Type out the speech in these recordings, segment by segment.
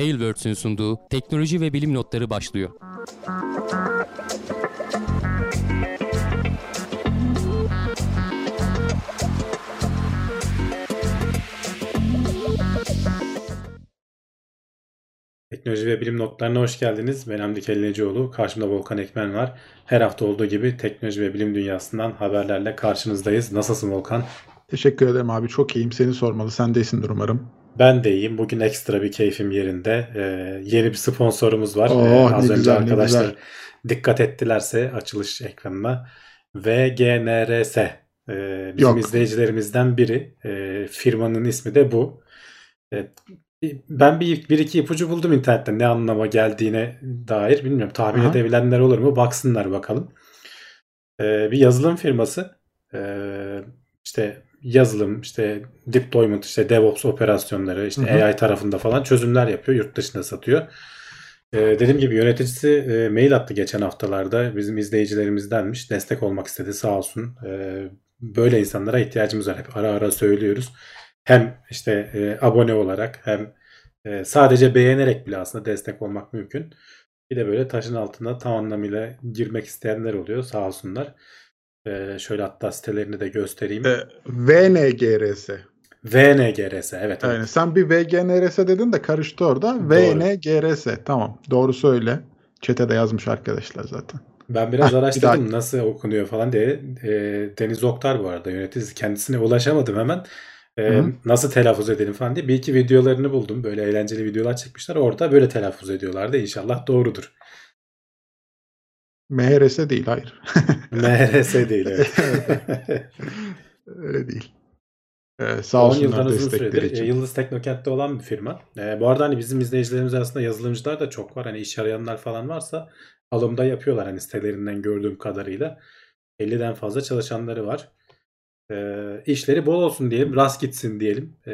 Tailwords'ün sunduğu teknoloji ve bilim notları başlıyor. Teknoloji ve bilim notlarına hoş geldiniz. Ben Hamdi Kellecioğlu. Karşımda Volkan Ekmen var. Her hafta olduğu gibi teknoloji ve bilim dünyasından haberlerle karşınızdayız. Nasılsın Volkan? Teşekkür ederim abi. Çok iyiyim. Seni sormalı. Sen de iyisindir umarım. Ben de iyiyim. Bugün ekstra bir keyfim yerinde. Ee, yeni bir sponsorumuz var. Oo, ee, az önce güzel, arkadaşlar güzel. dikkat ettilerse açılış ekranına VGNRS ee, bizim Yok. izleyicilerimizden biri. Ee, firmanın ismi de bu. Evet, ben bir, bir iki ipucu buldum internetten ne anlama geldiğine dair. Bilmiyorum tahmin Aha. edebilenler olur mu? Baksınlar bakalım. Ee, bir yazılım firması. Ee, işte yazılım, işte deployment, işte DevOps operasyonları, işte Hı hı. AI tarafında falan çözümler yapıyor. Yurt dışında satıyor. Ee, dediğim gibi yöneticisi e, mail attı geçen haftalarda. Bizim izleyicilerimizdenmiş. Destek olmak istedi sağ olsun. Ee, böyle insanlara ihtiyacımız var. Hep ara ara söylüyoruz. Hem işte e, abone olarak hem e, sadece beğenerek bile aslında destek olmak mümkün. Bir de böyle taşın altına tam anlamıyla girmek isteyenler oluyor sağ olsunlar. Ee, şöyle hatta sitelerini de göstereyim. Ee, VNGRS. VNGRS evet. evet. Aynen. Sen bir VGNRS dedin de karıştı orada. VNGRS. Tamam. Doğru söyle. Çetede yazmış arkadaşlar zaten. Ben biraz Heh, bir araştırdım daha- nasıl okunuyor falan diye. Ee, Deniz Oktar bu arada yöneticisi. Kendisine ulaşamadım hemen. Hı hı. nasıl telaffuz edelim falan diye. Bir iki videolarını buldum. Böyle eğlenceli videolar çekmişler. Orada böyle telaffuz ediyorlardı. İnşallah doğrudur. MHRS değil. Hayır. MRS değil evet. Öyle değil. Ee, sağ 10 olsunlar yıldan uzun destekleri süredir için. Yıldız Teknokent'te olan bir firma. E, bu arada hani bizim izleyicilerimiz arasında yazılımcılar da çok var. Hani iş arayanlar falan varsa alımda yapıyorlar hani sitelerinden gördüğüm kadarıyla. 50'den fazla çalışanları var. E, işleri bol olsun diyelim, rast gitsin diyelim. E,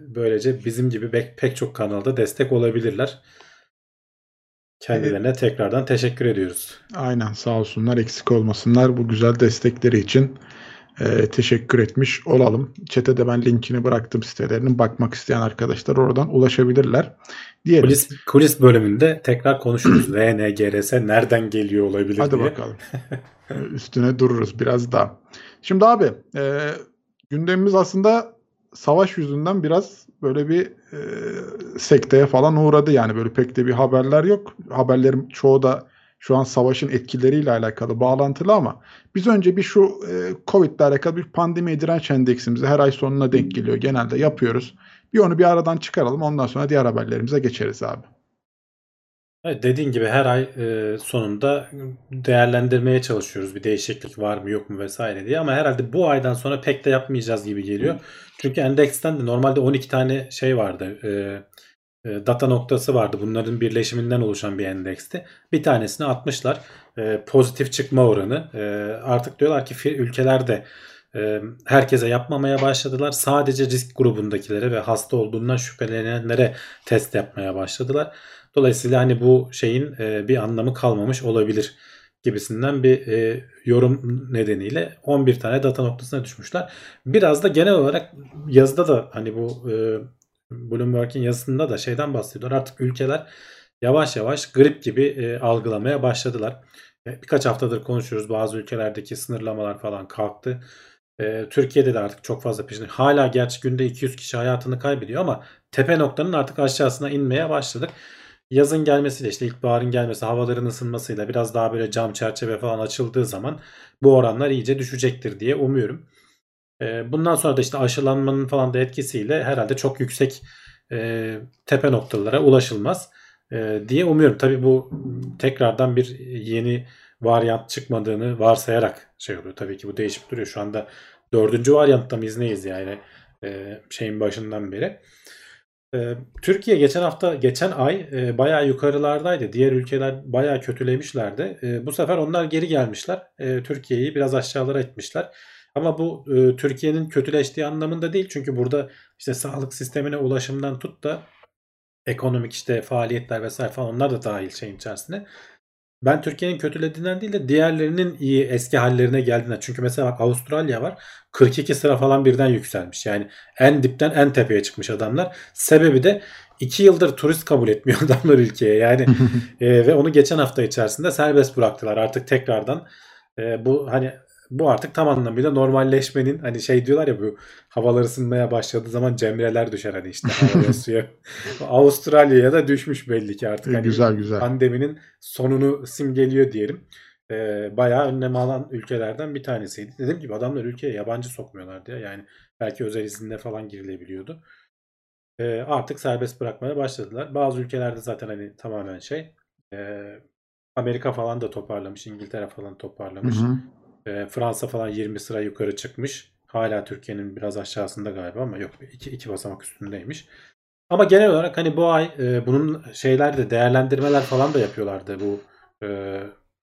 böylece bizim gibi pek, pek çok kanalda destek olabilirler. Kendilerine tekrardan teşekkür ediyoruz. Aynen sağ olsunlar eksik olmasınlar bu güzel destekleri için e, teşekkür etmiş olalım. Çetede ben linkini bıraktım sitelerinin bakmak isteyen arkadaşlar oradan ulaşabilirler. Diyelim. Kulis, kulis bölümünde tekrar konuşuruz. VNGRS nereden geliyor olabilir Hadi diye. bakalım. E, Üstüne dururuz biraz daha. Şimdi abi e, gündemimiz aslında savaş yüzünden biraz böyle bir e, sekteye falan uğradı. Yani böyle pek de bir haberler yok. Haberlerin çoğu da şu an savaşın etkileriyle alakalı bağlantılı ama biz önce bir şu e, Covid ile alakalı bir pandemi direnç endeksimizi her ay sonuna denk geliyor. Genelde yapıyoruz. Bir onu bir aradan çıkaralım. Ondan sonra diğer haberlerimize geçeriz abi. Evet, dediğin gibi her ay e, sonunda değerlendirmeye çalışıyoruz. Bir değişiklik var mı yok mu vesaire diye. Ama herhalde bu aydan sonra pek de yapmayacağız gibi geliyor. Çünkü endeksten de normalde 12 tane şey vardı. E, e, data noktası vardı. Bunların birleşiminden oluşan bir endeksti. Bir tanesini atmışlar. Pozitif çıkma oranı. Artık diyorlar ki fi- ülkeler de herkese yapmamaya başladılar. Sadece risk grubundakilere ve hasta olduğundan şüphelenenlere test yapmaya başladılar. Dolayısıyla hani bu şeyin e, bir anlamı kalmamış olabilir gibisinden bir e, yorum nedeniyle 11 tane data noktasına düşmüşler. Biraz da genel olarak yazıda da hani bu e, Bloomberg'in yazısında da şeyden bahsediyorlar. Artık ülkeler yavaş yavaş grip gibi e, algılamaya başladılar. E, birkaç haftadır konuşuyoruz. Bazı ülkelerdeki sınırlamalar falan kalktı. E, Türkiye'de de artık çok fazla peşinde. Hala gerçi günde 200 kişi hayatını kaybediyor ama tepe noktanın artık aşağısına inmeye başladık. Yazın gelmesiyle işte ilkbaharın gelmesi, havaların ısınmasıyla biraz daha böyle cam çerçeve falan açıldığı zaman bu oranlar iyice düşecektir diye umuyorum. Bundan sonra da işte aşılanmanın falan da etkisiyle herhalde çok yüksek tepe noktalara ulaşılmaz diye umuyorum. Tabii bu tekrardan bir yeni varyant çıkmadığını varsayarak şey oluyor. Tabii ki bu değişip duruyor. Şu anda dördüncü varyantta mıyız neyiz yani şeyin başından beri. Ee, Türkiye geçen hafta, geçen ay e, bayağı yukarılardaydı. Diğer ülkeler bayağı kötülemişlerdi. E, bu sefer onlar geri gelmişler. E, Türkiye'yi biraz aşağılara etmişler. Ama bu e, Türkiye'nin kötüleştiği anlamında değil. Çünkü burada işte sağlık sistemine ulaşımdan tut da ekonomik işte faaliyetler vesaire falan onlar da dahil şeyin içerisine. Ben Türkiye'nin kötülediğinden değil de diğerlerinin iyi eski hallerine geldiğinden. Çünkü mesela bak Avustralya var. 42 sıra falan birden yükselmiş. Yani en dipten en tepeye çıkmış adamlar. Sebebi de iki yıldır turist kabul etmiyor adamlar ülkeye. Yani e, ve onu geçen hafta içerisinde serbest bıraktılar. Artık tekrardan e, bu hani bu artık tam anlamıyla normalleşmenin hani şey diyorlar ya bu havalar ısınmaya başladığı zaman cemreler düşer hani işte havaya suya. Avustralya'ya da düşmüş belli ki artık. Hani güzel güzel. Pandeminin sonunu simgeliyor diyelim. Ee, bayağı önlem alan ülkelerden bir tanesiydi. Dediğim gibi adamlar ülkeye yabancı sokmuyorlardı ya. Yani belki özel izinle falan girilebiliyordu. Ee, artık serbest bırakmaya başladılar. Bazı ülkelerde zaten hani tamamen şey e, Amerika falan da toparlamış. İngiltere falan toparlamış. Hı hı. E, Fransa falan 20 sıra yukarı çıkmış. Hala Türkiye'nin biraz aşağısında galiba ama yok iki, iki basamak üstündeymiş. Ama genel olarak hani bu ay e, bunun şeyler de değerlendirmeler falan da yapıyorlardı bu e,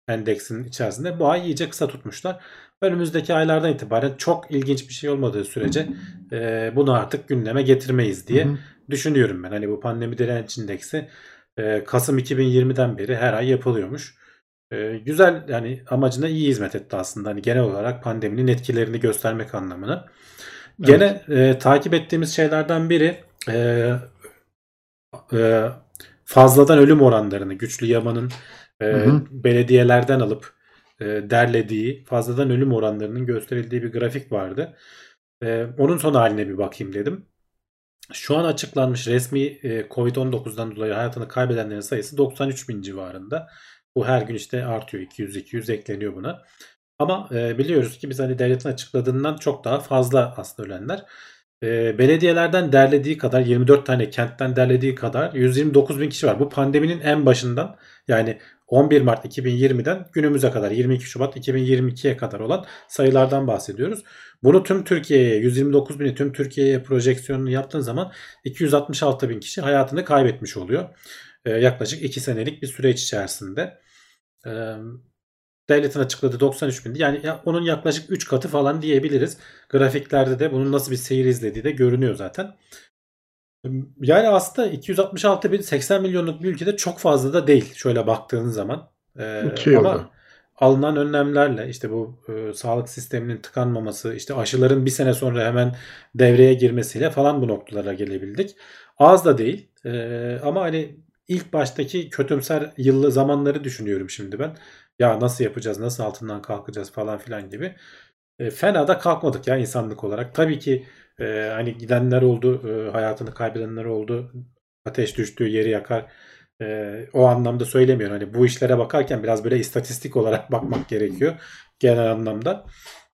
endeksin içerisinde. Bu ay iyice kısa tutmuşlar. Önümüzdeki aylardan itibaren çok ilginç bir şey olmadığı sürece e, bunu artık gündeme getirmeyiz diye Hı hı. düşünüyorum ben. Hani bu pandemi direnç indeksi e, Kasım 2020'den beri her ay yapılıyormuş. E, güzel yani amacına iyi hizmet etti aslında. Hani genel olarak pandeminin etkilerini göstermek anlamına. Gene e, takip ettiğimiz şeylerden biri e, e, fazladan ölüm oranlarını güçlü yamanın e, Hı hı. belediyelerden alıp e, derlediği fazladan ölüm oranlarının gösterildiği bir grafik vardı. E, onun son haline bir bakayım dedim. Şu an açıklanmış resmi e, Covid-19'dan dolayı hayatını kaybedenlerin sayısı 93 bin civarında. Bu her gün işte artıyor 200-200 ekleniyor buna. Ama e, biliyoruz ki biz hani devletin açıkladığından çok daha fazla aslında ölenler. E, belediyelerden derlediği kadar 24 tane kentten derlediği kadar 129 bin kişi var. Bu pandeminin en başından yani 11 Mart 2020'den günümüze kadar 22 Şubat 2022'ye kadar olan sayılardan bahsediyoruz. Bunu tüm Türkiye'ye 129 bini tüm Türkiye'ye projeksiyonunu yaptığın zaman 266 bin kişi hayatını kaybetmiş oluyor. E, yaklaşık 2 senelik bir süreç içerisinde. E, devletin açıkladığı 93 bindi. Yani ya- onun yaklaşık 3 katı falan diyebiliriz. Grafiklerde de bunun nasıl bir seyir izlediği de görünüyor zaten. Yani aslında 266 bin 80 milyonluk bir ülkede çok fazla da değil şöyle baktığın zaman. Ee, İki yılda. ama alınan önlemlerle işte bu e, sağlık sisteminin tıkanmaması, işte aşıların bir sene sonra hemen devreye girmesiyle falan bu noktalara gelebildik. Az da değil Ee, ama hani ilk baştaki kötümser yıllı zamanları düşünüyorum şimdi ben. Ya nasıl yapacağız, nasıl altından kalkacağız falan filan gibi. E, fena da kalkmadık ya insanlık olarak. Tabii ki e, hani gidenler oldu, e, hayatını kaybedenler oldu. Ateş düştüğü yeri yakar. E, o anlamda söylemiyorum. Hani bu işlere bakarken biraz böyle istatistik olarak bakmak gerekiyor genel anlamda.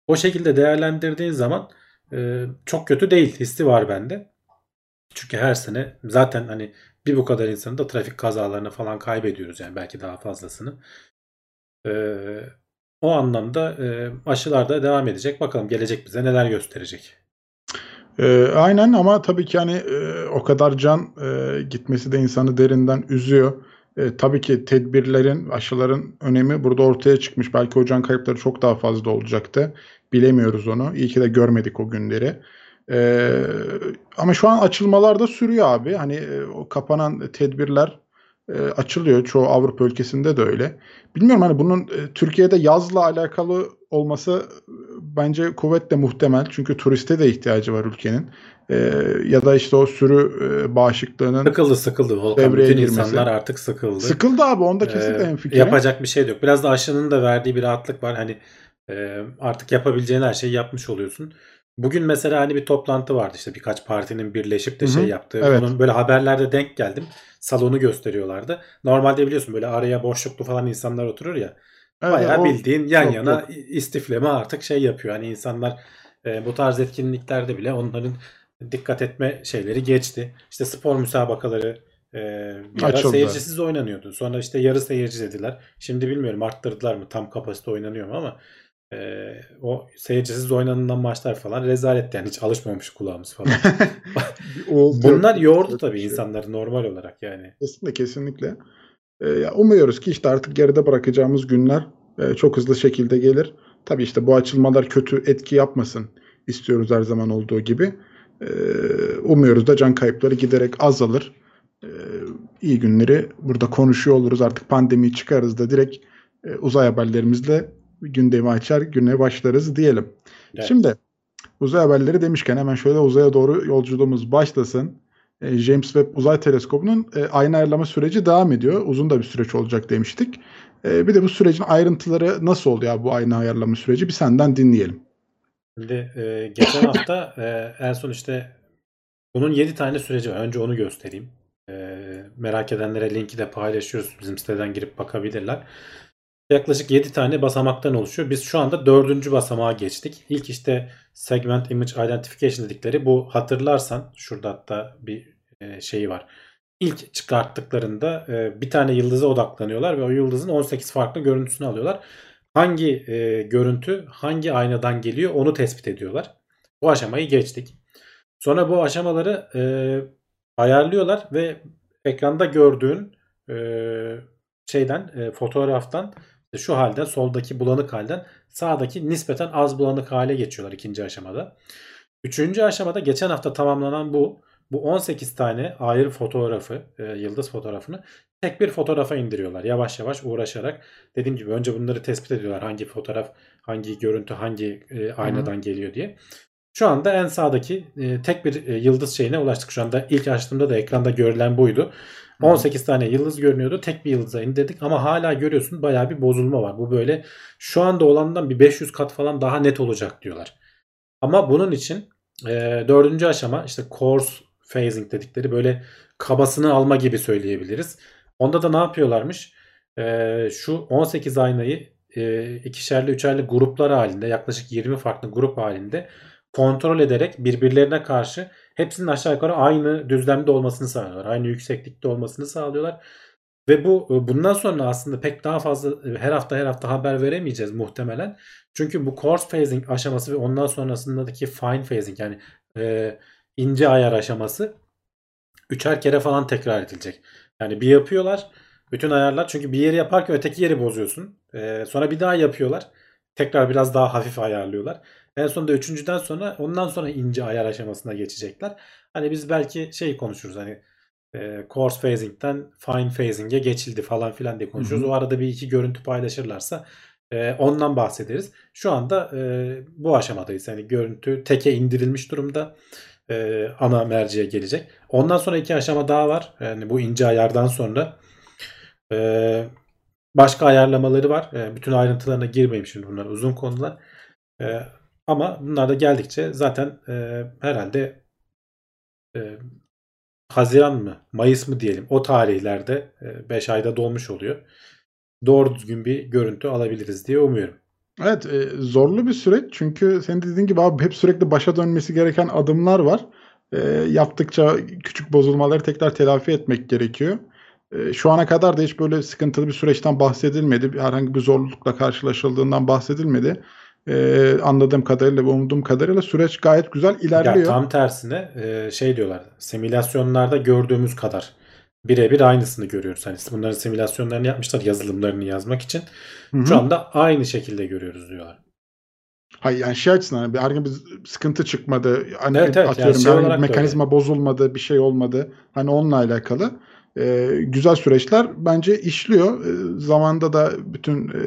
O şekilde değerlendirdiğin zaman e, çok kötü değil hissi var bende. Çünkü her sene zaten hani bir bu kadar insanı da trafik kazalarına falan kaybediyoruz yani belki daha fazlasını. E, o anlamda e, aşılar da devam edecek. Bakalım gelecek bize neler gösterecek. Ee, aynen ama tabii ki hani e, o kadar can e, gitmesi de insanı derinden üzüyor. E, tabii ki tedbirlerin, aşıların önemi burada ortaya çıkmış. Belki o can kayıpları çok daha fazla olacaktı. Bilemiyoruz onu. İyi ki de görmedik o günleri. E, ama şu an açılmalar da sürüyor abi. Hani e, o kapanan tedbirler e, açılıyor. Çoğu Avrupa ülkesinde de öyle. Bilmiyorum hani bunun e, Türkiye'de yazla alakalı olması e, bence kuvvetle muhtemel. Çünkü turiste de ihtiyacı var ülkenin. E, ya da işte o sürü e, bağışıklığının Sıkıldı sıkıldı Volkan. Bütün girmesi. insanlar artık sıkıldı. sıkıldı abi onda kesinlikle Ee, hemfikirim. yapacak bir şey yok. Biraz da aşının da verdiği bir rahatlık var. Hani e, artık yapabileceğin her şeyi yapmış oluyorsun. Bugün mesela hani bir toplantı vardı işte birkaç partinin birleşip de Hı hı, şey yaptığı. evet. Onun böyle haberlerde denk geldim. Salonu gösteriyorlardı. Normalde biliyorsun böyle araya boşluklu falan insanlar oturur ya. Evet, Bayağı bildiğin yan yok, yana yok. istifleme artık şey yapıyor. Hani insanlar e, bu tarz etkinliklerde bile onların dikkat etme şeyleri geçti. İşte spor müsabakaları e, bir ara seyircisiz oynanıyordu. Sonra işte yarı seyirci dediler. Şimdi bilmiyorum arttırdılar mı tam kapasite oynanıyor mu ama e, o seyircisiz oynanılan maçlar falan rezalet yani hiç alışmamış kulağımız falan. Bunlar Yok, tabii şey. insanları normal olarak yani. Kesinlikle kesinlikle. Ya umuyoruz ki işte artık geride bırakacağımız günler e, çok hızlı şekilde gelir. Tabii işte bu açılmalar kötü etki yapmasın istiyoruz her zaman olduğu gibi. Ee, umuyoruz da can kayıpları giderek azalır. Ee, iyi günleri burada konuşuyor oluruz. Artık pandemiyi çıkarız da direkt e, uzay haberlerimizle gündemi açar, güne başlarız diyelim. Evet. Şimdi uzay haberleri demişken hemen şöyle uzaya doğru yolculuğumuz başlasın. e, James Webb Uzay Teleskobu'nun e, ayna ayarlama süreci devam ediyor. Uzun da bir süreç olacak demiştik. E, bir de bu sürecin ayrıntıları nasıl oluyor bu ayna ayarlama süreci bir senden dinleyelim. Şimdi e, geçen hafta e, en son işte bunun 7 tane süreci var. Önce onu göstereyim. E, merak edenlere linki de paylaşıyoruz. Bizim siteden girip bakabilirler. Yaklaşık 7 tane basamaktan oluşuyor. Biz şu anda 4. basamağa geçtik. İlk işte Segment Image Identification dedikleri bu hatırlarsan şurada hatta bir e, şeyi var. İlk çıkarttıklarında e, bir tane yıldıza odaklanıyorlar ve o yıldızın 18 farklı görüntüsünü alıyorlar. Hangi e, görüntü hangi aynadan geliyor onu tespit ediyorlar. Bu aşamayı geçtik. Sonra bu aşamaları ayarlıyorlar ve ekranda gördüğün şeyden fotoğraftan şu halden soldaki bulanık halden sağdaki nispeten az bulanık hale geçiyorlar ikinci aşamada. Üçüncü aşamada geçen hafta tamamlanan bu. Bu 18 tane ayrı fotoğrafı, e, yıldız fotoğrafını tek bir fotoğrafa indiriyorlar. Yavaş yavaş uğraşarak. Dediğim gibi önce bunları tespit ediyorlar. Hangi fotoğraf, hangi görüntü, hangi e, aynadan Hı-hı. geliyor diye. Şu anda en sağdaki e, tek bir e, yıldız şeyine ulaştık. Şu anda ilk açtığımda da ekranda görülen buydu. 18 tane yıldız görünüyordu. Tek bir yıldıza indirdik ama hala görüyorsun bayağı bir bozulma var. Bu böyle şu anda olandan bir 500 kat falan daha net olacak diyorlar. Ama bunun için e, dördüncü aşama işte coarse phasing dedikleri böyle kabasını alma gibi söyleyebiliriz. Onda da ne yapıyorlarmış? E, şu 18 aynayı e, ikişerli üçerli gruplar halinde yaklaşık 20 farklı grup halinde kontrol ederek birbirlerine karşı hepsinin aşağı yukarı aynı düzlemde olmasını sağlıyorlar. Aynı yükseklikte olmasını sağlıyorlar. Ve bu e, bundan sonra aslında pek daha fazla e, her hafta her hafta haber veremeyeceğiz muhtemelen. Çünkü bu coarse phasing aşaması ve ondan sonrasındaki fine phasing yani e, ince ayar aşaması üçer kere falan tekrar edilecek. Yani bir yapıyorlar bütün ayarlar çünkü bir yeri yaparken öteki yeri bozuyorsun. E, sonra bir daha yapıyorlar. Tekrar biraz daha hafif ayarlıyorlar. En sonunda üçüncüden sonra ondan sonra ince ayar aşamasına geçecekler. Hani biz belki şey konuşuruz hani e, coarse phasing'den fine phasing'e geçildi falan filan diye konuşuyoruz. Hı hı. O arada bir iki görüntü paylaşırlarsa e, ondan bahsederiz. Şu anda e, bu aşamadayız. Yani görüntü teke indirilmiş durumda. E, ana merceğe gelecek. Ondan sonra iki aşama daha var. Yani bu ince ayardan sonra e, başka ayarlamaları var. E, bütün ayrıntılarına girmeyeyim şimdi bunlar uzun konular. E, ama bunlar da geldikçe zaten e, herhalde e, Haziran mı Mayıs mı diyelim o tarihlerde 5 e, ayda dolmuş oluyor. Doğru düzgün bir görüntü alabiliriz diye umuyorum. Evet e, zorlu bir süreç çünkü senin dediğin gibi abi hep sürekli başa dönmesi gereken adımlar var. E, yaptıkça küçük bozulmaları tekrar telafi etmek gerekiyor. E, şu ana kadar da hiç böyle sıkıntılı bir süreçten bahsedilmedi. Herhangi bir zorlukla karşılaşıldığından bahsedilmedi e, anladığım kadarıyla ve umduğum kadarıyla süreç gayet güzel ilerliyor. Ya tam tersine e, şey diyorlar simülasyonlarda gördüğümüz kadar birebir aynısını görüyoruz. Hani bunların simülasyonlarını yapmışlar yazılımlarını yazmak için. Hı-hı. Şu anda aynı şekilde görüyoruz diyorlar. Hayır yani şey açısından hani herhangi bir sıkıntı çıkmadı. Hani evet, evet, atıyorum yani şey mekanizma öyle. bozulmadı, bir şey olmadı. Hani onunla alakalı. Ee, güzel süreçler bence işliyor. Ee, zamanda da bütün e,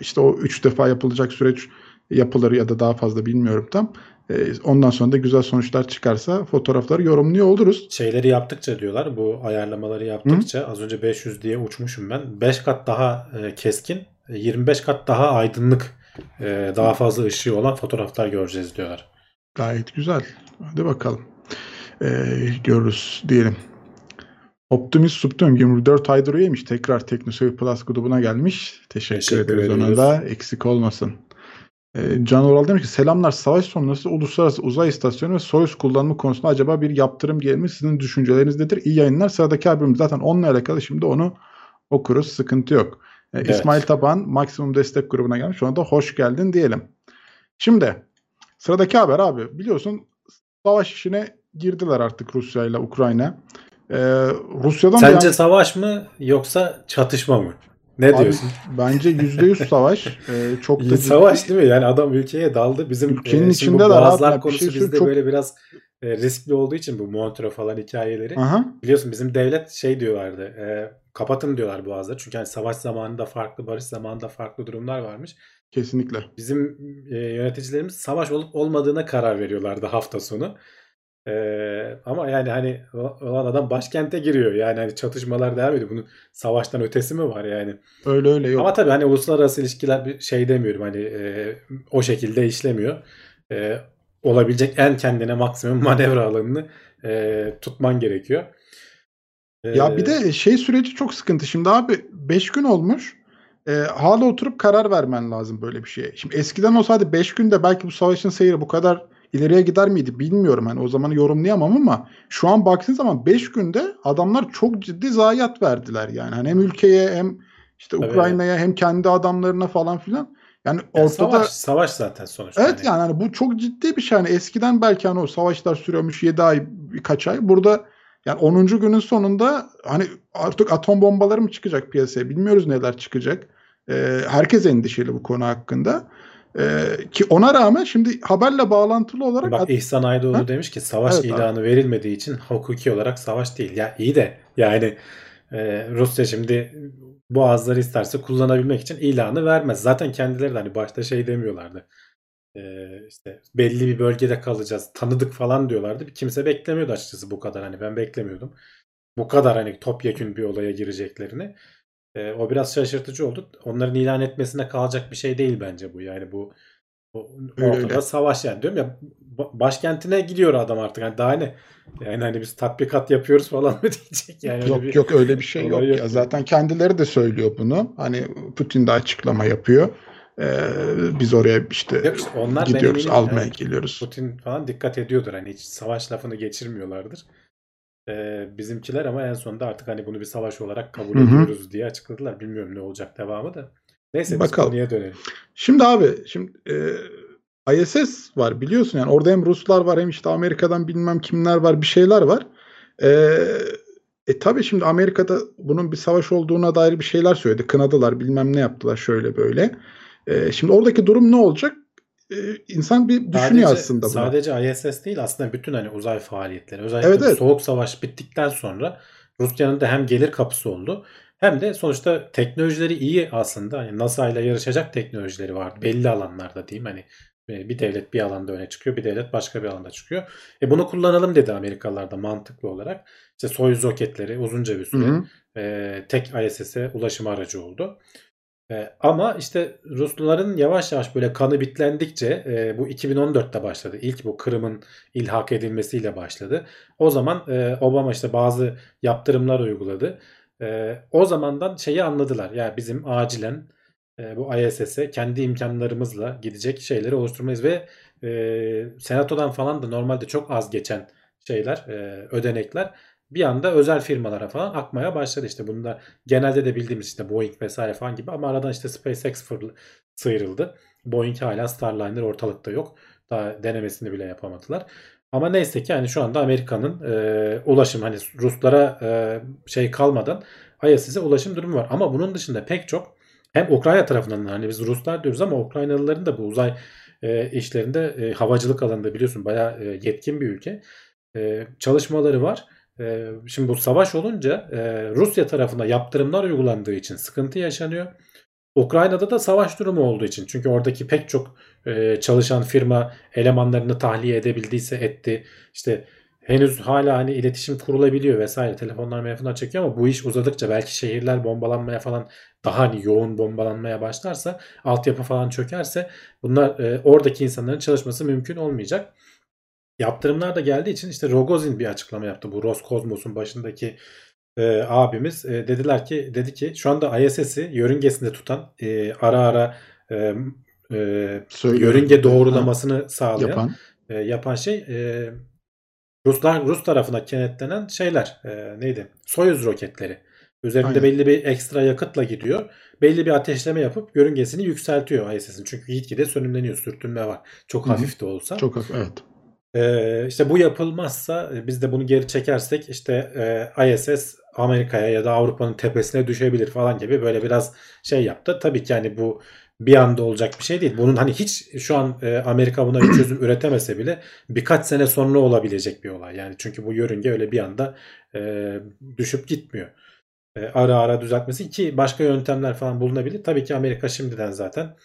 işte o üç defa yapılacak süreç yapılır ya da daha fazla bilmiyorum tam. E, ondan sonra da güzel sonuçlar çıkarsa fotoğrafları yorumluyor oluruz. Şeyleri yaptıkça diyorlar bu ayarlamaları yaptıkça Hı? az önce 500 diye uçmuşum ben. 5 kat daha e, keskin 25 kat daha aydınlık e, daha fazla ışığı olan fotoğraflar göreceğiz diyorlar. Gayet güzel. Hadi bakalım. Ee, görürüz diyelim. Optimist Subtum 24 aydır üyeymiş. Tekrar Teknoseyir Plus grubuna gelmiş. Teşekkür, Teşekkür ederiz ona da. Eksik olmasın. E, Can Oral demiş ki selamlar savaş sonrası uluslararası uzay istasyonu ve Soyuz kullanımı konusunda acaba bir yaptırım gelir mi? Sizin düşünceleriniz nedir? İyi yayınlar. Sıradaki haberimiz zaten onunla alakalı. Şimdi onu okuruz. Sıkıntı yok. E, evet. İsmail Taban maksimum destek grubuna gelmiş. Şu anda hoş geldin diyelim. Şimdi sıradaki haber abi biliyorsun savaş işine girdiler artık Rusya ile Ukrayna. Ee, Rusya'dan Sence yani... savaş mı yoksa çatışma mı? Ne Abi, diyorsun? Bence %100 savaş. Ee, çok da savaş değil mi? Yani adam ülkeye daldı. Bizim ülkenin e, içinde de boğazlar konusu şey bizde çok... böyle biraz e, riskli olduğu için bu Montreux falan hikayeleri. Aha. Biliyorsun bizim devlet şey diyorlardı. E, kapatın diyorlar boğazları. Çünkü yani savaş zamanında farklı, barış zamanında farklı durumlar varmış. Kesinlikle. Bizim e, yöneticilerimiz savaş olup olmadığına karar veriyorlardı hafta sonu. Ee, ama yani hani olan adam başkente giriyor. Yani hani çatışmalar devam ediyor. Bunun savaştan ötesi mi var yani? Öyle öyle yok. Ama tabii hani uluslararası ilişkiler bir şey demiyorum hani e, o şekilde işlemiyor. E, olabilecek en kendine maksimum manevra alanını e, tutman gerekiyor. E, Ya bir de şey süreci çok sıkıntı. Şimdi abi 5 gün olmuş. E, hala oturup karar vermen lazım böyle bir şeye. Şimdi eskiden olsaydı 5 günde belki bu savaşın seyri bu kadar ileriye gider miydi bilmiyorum. Hani o zamanı yorumlayamam ama şu an baktığın zaman 5 günde adamlar çok ciddi zayiat verdiler yani. Hani hem ülkeye hem işte. Ukrayna'ya hem kendi adamlarına falan filan. Yani yani ortada savaş, savaş zaten sonuçta. Evet hani. yani hani bu çok ciddi bir şey. Hani eskiden belki hani o savaşlar sürüyormuş 7 ay birkaç ay. Burada yani 10. günün sonunda hani artık atom bombaları mı çıkacak piyasaya bilmiyoruz neler çıkacak. Ee, herkes endişeli bu konu hakkında. Ee, ki ona rağmen şimdi haberle bağlantılı olarak Bak İhsan Aydoğdu Ha? demiş ki savaş Evet abi. ilanı verilmediği için hukuki olarak savaş değil. Ya iyi de yani e, Rusya şimdi boğazları isterse kullanabilmek için ilanı vermez. Zaten kendileri de hani başta şey demiyorlardı. E, işte belli bir bölgede kalacağız. Tanıdık falan diyorlardı. Kimse beklemiyordu açıkçası bu kadar. Hani ben beklemiyordum. Bu kadar hani topyekün bir olaya gireceklerini. E, o biraz şaşırtıcı oldu. Onların ilan etmesine kalacak bir şey değil bence bu. Yani bu Öyle ortada öyle. savaş yani diyorum ya ba- başkentine gidiyor adam artık. Yani daha ne? Yani hani biz tatbikat yapıyoruz falan mı diyecek yani öyle yok bir yok öyle bir şey yok yok ya. yani. Zaten kendileri de söylüyor bunu. Hani Putin de açıklama yapıyor. Ee, biz oraya işte Yok işte onlar gidiyoruz eminim, almaya evet, geliyoruz. Putin falan dikkat ediyordur hani hiç savaş lafını geçirmiyorlardır. Ee, bizimkiler ama en sonunda artık hani bunu bir savaş olarak kabul Hı hı. ediyoruz diye açıkladılar. Bilmiyorum ne olacak devamı da. Neyse Bakalım. konuya dönelim. Şimdi abi şimdi e, ISS var biliyorsun yani orada hem Ruslar var hem işte Amerika'dan bilmem kimler var bir şeyler var. E, e tabii şimdi Amerika'da bunun bir savaş olduğuna dair bir şeyler söyledi. Kınadılar bilmem ne yaptılar şöyle böyle. E, şimdi oradaki durum ne olacak? E, insan bir düşünüyor Sadece, aslında buna. sadece ISS değil aslında bütün hani uzay faaliyetleri. Özellikle Evet, evet. soğuk savaş bittikten sonra Rusya'nın da hem gelir kapısı oldu hem de sonuçta teknolojileri iyi aslında. Hani NASA ile yarışacak teknolojileri vardı. Belli alanlarda diyeyim hani e, bir devlet bir alanda öne çıkıyor, bir devlet başka bir alanda çıkıyor. E bunu kullanalım dedi Amerikalılar da mantıklı olarak. İşte Soyuz roketleri uzunca bir Hı süre hı. e, tek ISS'e ulaşım aracı oldu. E, ama işte Rusların yavaş yavaş böyle kanı bitlendikçe e, bu 2014'te başladı. İlk bu Kırım'ın ilhak edilmesiyle başladı. O zaman e, Obama işte bazı yaptırımlar uyguladı. E, o zamandan şeyi anladılar. Ya bizim acilen e, bu ISS'e kendi imkanlarımızla gidecek şeyleri oluşturmayız ve e, senatodan falan da normalde çok az geçen şeyler, e, ödenekler bir anda özel firmalara falan akmaya başladı. İşte bunda genelde de bildiğimiz işte Boeing vesaire falan gibi ama aradan işte SpaceX sıyrıldı. Boeing hala Starliner ortalıkta yok. Daha denemesini bile yapamadılar. Ama neyse ki hani şu anda Amerika'nın e, ulaşım hani Ruslara e, şey kalmadan ISS'e ulaşım durumu var. Ama bunun dışında pek çok hem Ukrayna tarafından hani biz Ruslar diyoruz ama Ukraynalıların da bu uzay e, işlerinde e, havacılık alanında biliyorsun bayağı e, yetkin bir ülke. E, çalışmaları var. E, şimdi bu savaş olunca e, Rusya tarafına yaptırımlar uygulandığı için sıkıntı yaşanıyor. Ukrayna'da da savaş durumu olduğu için çünkü oradaki pek çok e, çalışan firma elemanlarını tahliye edebildiyse etti. İşte henüz hala hani iletişim kurulabiliyor vesaire telefonlar telefonlar çekiyor ama bu iş uzadıkça belki şehirler bombalanmaya falan daha hani yoğun bombalanmaya başlarsa altyapı falan çökerse bunlar e, oradaki insanların çalışması mümkün olmayacak. Yaptırımlar da geldiği için işte Rogozin bir açıklama yaptı. Bu Roskosmos'un başındaki e, abimiz e, dediler ki dedi ki şu anda ISS'i yörüngesinde tutan e, ara ara e, e, yörünge doğrulamasını sağlayan Yapan. e, yapan şey e, Ruslar Rus tarafına kenetlenen şeyler e, neydi? Soyuz roketleri. Üzerinde Aynen. belli bir ekstra yakıtla gidiyor. Belli bir ateşleme yapıp yörüngesini yükseltiyor ISS'in. Çünkü gitgide sönümleniyor. Sürtünme var. Çok Hı hı. hafif de olsa. Çok hafif evet. Ee, işte bu yapılmazsa e, biz de bunu geri çekersek işte e, ISS Amerika'ya ya da Avrupa'nın tepesine düşebilir falan gibi böyle biraz şey yaptı. Tabii ki yani bu bir anda olacak bir şey değil. Bunun hani hiç şu an e, Amerika buna bir çözüm üretemese bile birkaç sene sonra olabilecek bir olay. Yani çünkü bu yörünge öyle bir anda e, düşüp gitmiyor. E, ara ara düzeltmesi ki başka yöntemler falan bulunabilir. Tabii ki Amerika şimdiden zaten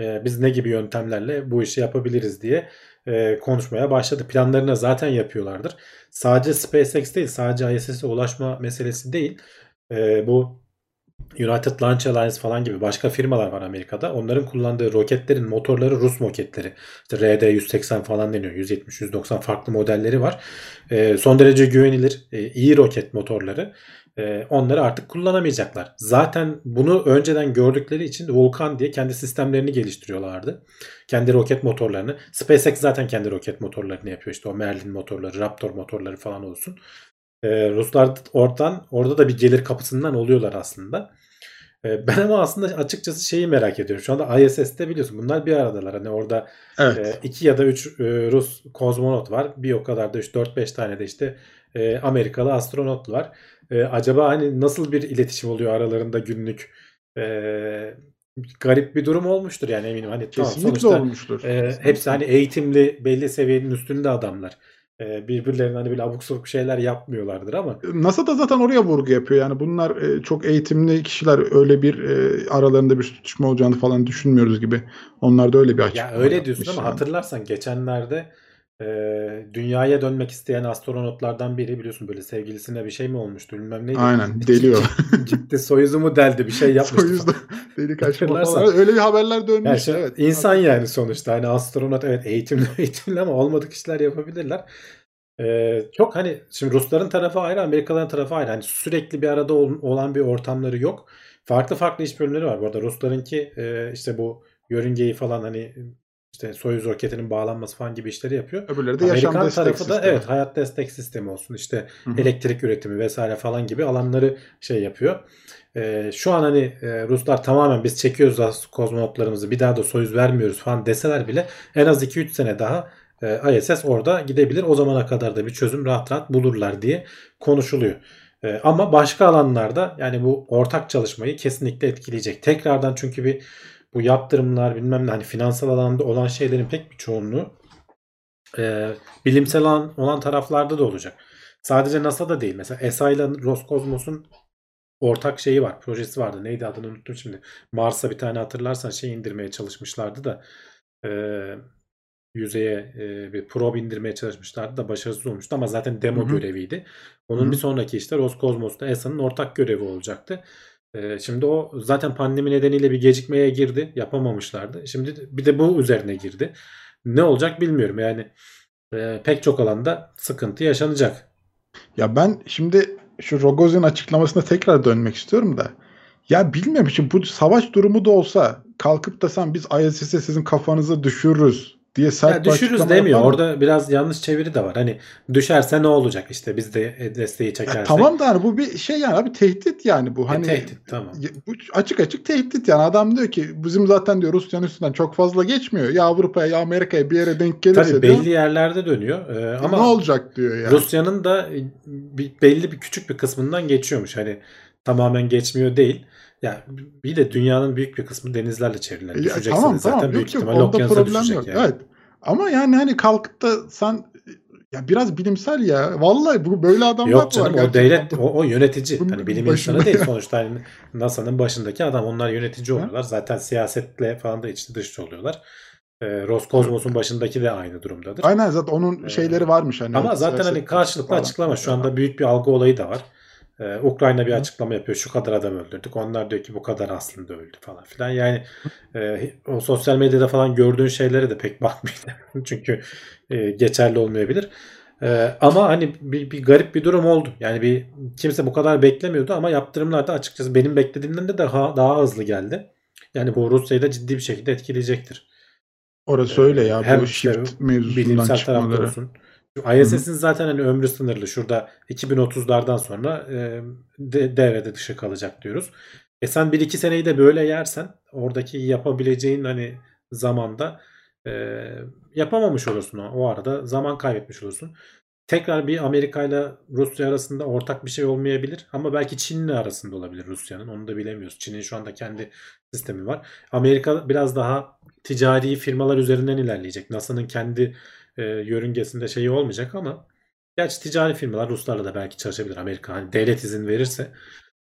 e, biz ne gibi yöntemlerle bu işi yapabiliriz diye e, konuşmaya başladı. Planlarını zaten yapıyorlardır. Sadece SpaceX değil, sadece ISS'e ulaşma meselesi değil. E, bu United Launch Alliance falan gibi başka firmalar var Amerika'da. Onların kullandığı roketlerin motorları Rus roketleri. İşte RD-180 falan deniyor. 170-190 farklı modelleri var. E, son derece güvenilir, e, iyi roket motorları. E, onları artık kullanamayacaklar. Zaten bunu önceden gördükleri için Vulkan diye kendi sistemlerini geliştiriyorlardı. Kendi roket motorlarını. SpaceX zaten kendi roket motorlarını yapıyor. İşte o Merlin motorları, Raptor motorları falan olsun. Ee, Ruslar oradan orada da bir gelir kapısından oluyorlar aslında. Ee, ben ama aslında açıkçası şeyi merak ediyorum. Şu anda ISS'te biliyorsun bunlar bir aradalar. Hani orada Evet. e, iki ya da üç e, Rus kozmonot var. Bir o kadar da 4-5 tane de işte e, Amerikalı astronot var. E, acaba hani nasıl bir iletişim oluyor aralarında günlük? E, garip bir durum olmuştur yani eminim. Hani tamam, Kesinlikle sonuçta olmuştur. e, Kesinlikle. hepsi hani eğitimli belli seviyenin üstünde adamlar. E, birbirlerine hani böyle abuk sabuk şeyler yapmıyorlardır ama NASA da zaten oraya vurgu yapıyor. Yani bunlar e, çok eğitimli kişiler öyle bir e, aralarında bir tutuşma olacağını falan düşünmüyoruz gibi. Onlar da öyle bir açıklama ya öyle diyorsun ama yani. hatırlarsan geçenlerde e, dünyaya dönmek isteyen astronotlardan biri biliyorsun böyle sevgilisine bir şey mi olmuştu bilmem neydi. Aynen deliyor. Gitti soyuzumu deldi bir şey yapmıştı. Soyuzda delik açma Hatırlarsan. falan. Öyle bir haberler dönmüş. Yani şey, evet. insan yani sonuçta hani astronot evet eğitimli eğitimli ama olmadık işler yapabilirler. Ee, çok hani şimdi Rusların tarafı ayrı Amerikalıların tarafı ayrı. Hani sürekli bir arada ol- olan bir ortamları yok. Farklı farklı iş bölümleri var. Bu arada Ruslarınki e, işte bu yörüngeyi falan hani işte Soyuz roketinin bağlanması falan gibi işleri yapıyor. Öbürleri de yaşam Amerikan destek tarafı da sistemi. evet hayat destek sistemi olsun işte Hı hı. elektrik üretimi vesaire falan gibi alanları şey yapıyor. Ee, şu an hani e, Ruslar tamamen biz çekiyoruz kozmonotlarımızı bir daha da Soyuz vermiyoruz falan deseler bile en az 2-3 sene daha e, ISS orada gidebilir. O zamana kadar da bir çözüm rahat rahat bulurlar diye konuşuluyor. E, ama başka alanlarda yani bu ortak çalışmayı kesinlikle etkileyecek. Tekrardan çünkü bir bu yaptırımlar bilmem ne hani finansal alanda olan şeylerin pek bir çoğunluğu e, bilimsel olan, olan taraflarda da olacak. Sadece NASA'da değil. Mesela ESA ile Roskosmos'un ortak şeyi var. Projesi vardı. Neydi adını unuttum şimdi. Mars'a bir tane hatırlarsan şey indirmeye çalışmışlardı da e, yüzeye e, bir probe indirmeye çalışmışlardı da başarısız olmuştu ama zaten demo Hı hı. göreviydi. Onun Hı hı. bir sonraki işte Roskosmos'ta ESA'nın ortak görevi olacaktı. E, şimdi o zaten pandemi nedeniyle bir gecikmeye girdi. Yapamamışlardı. Şimdi bir de bu üzerine girdi. Ne olacak bilmiyorum. Yani e, pek çok alanda sıkıntı yaşanacak. Ya ben şimdi şu Rogozin açıklamasına tekrar dönmek istiyorum da. Ya bilmiyorum şimdi bu savaş durumu da olsa kalkıp da sen biz ISS'e sizin kafanızı düşürürüz diye sert Ya düşürüz demiyor. yapar mı? Orada biraz yanlış çeviri de var. Hani düşerse ne olacak? İşte biz de desteği Ya çekersek. tamam da hani bu bir şey yani abi tehdit yani bu. E, Hani tehdit tamam. Ya Bu açık açık tehdit yani adam diyor ki bizim zaten diyor Rusya'nın üstünden çok fazla geçmiyor. Ya Avrupa'ya ya Amerika'ya bir yere denk gelirse Tabii diyor. belli yerlerde dönüyor. Ee, "E, ama ne olacak diyor yani. Rusya'nın da belli bir küçük bir kısmından geçiyormuş. Hani tamamen geçmiyor değil. Ya bir de dünyanın büyük bir kısmı denizlerle çevrili. Düşecekse tamam de zaten tamam büyük yok yok ihtimalle okyanusa düşecek yok. yani. Evet. Ama yani hani kalkıp da sen ya biraz bilimsel ya. Vallahi bu böyle adamlar Yok var canım o devlet o, o yönetici. Bunun Hani bilim insanı değil sonuçta hani NASA'nın başındaki adam. Onlar yönetici oluyorlar. Zaten siyasetle falan da içli dışlı oluyorlar. Ee, Roskosmos'un başındaki de aynı durumdadır. Aynen zaten onun Ee, şeyleri varmış hani. Ama zaten hani karşılıklı falan. açıklama. Şu anda büyük bir algı olayı da var. Ee, Ukrayna bir Hı. açıklama yapıyor. Şu kadar adam öldürdük. Onlar diyor ki bu kadar aslında öldü falan filan. Yani e, o sosyal medyada falan gördüğün şeylere de pek bakmayın. Çünkü e, geçerli olmayabilir. E, ama hani bir, bir garip bir durum oldu. Yani bir kimse bu kadar beklemiyordu ama yaptırımlar da açıkçası benim beklediğimden de daha, daha hızlı geldi. Yani bu Rusya'yı da ciddi bir şekilde etkileyecektir. Orası öyle ya. Hem bu işte shift mevzusundan bilimsel çıkmaları. olsun. ISS'in zaten hani ömrü sınırlı. Şurada 2030'lardan sonra e, de, devrede dışı kalacak diyoruz. E sen 1-2 seneyi de böyle yersen oradaki yapabileceğin hani zamanda e, yapamamış olursun. O arada zaman kaybetmiş olursun. Tekrar bir Amerika ile Rusya arasında ortak bir şey olmayabilir ama belki Çin'le arasında olabilir Rusya'nın. Onu da bilemiyoruz. Çin'in şu anda kendi sistemi var. Amerika biraz daha ticari firmalar üzerinden ilerleyecek. NASA'nın kendi e, yörüngesinde şeyi olmayacak ama gerçi ticari firmalar Ruslarla da belki çalışabilir. Amerika hani devlet izin verirse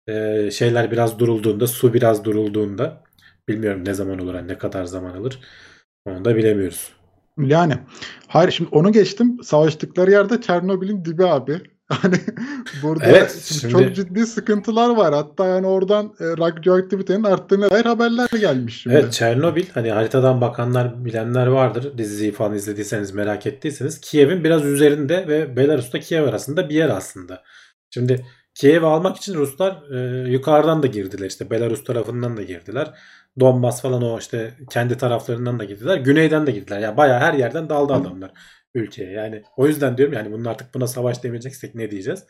e, şeyler biraz durulduğunda, su biraz durulduğunda bilmiyorum ne zaman olur, hani ne kadar zaman alır. Onu da bilemiyoruz. Yani hayır şimdi onu geçtim. Savaştıkları yerde Çernobil'in dibi abi. Hani burada Evet, şimdi çok ciddi sıkıntılar var. Hatta yani oradan e, radyoaktivitenin arttığına dair haberler gelmiş şimdi. Evet Çernobil hani haritadan bakanlar bilenler vardır. Diziyi falan izlediyseniz merak ettiyseniz Kiev'in biraz üzerinde ve Belarus'ta Kiev arasında bir yer aslında. Şimdi Kiev'i almak için Ruslar e, yukarıdan da girdiler işte Belarus tarafından da girdiler. Donbas falan o işte kendi taraflarından da girdiler. Güneyden de girdiler. Yani bayağı her yerden daldı adamlar ülkeye. Yani o yüzden diyorum yani bunun artık buna savaş demeyeceksek ne diyeceğiz?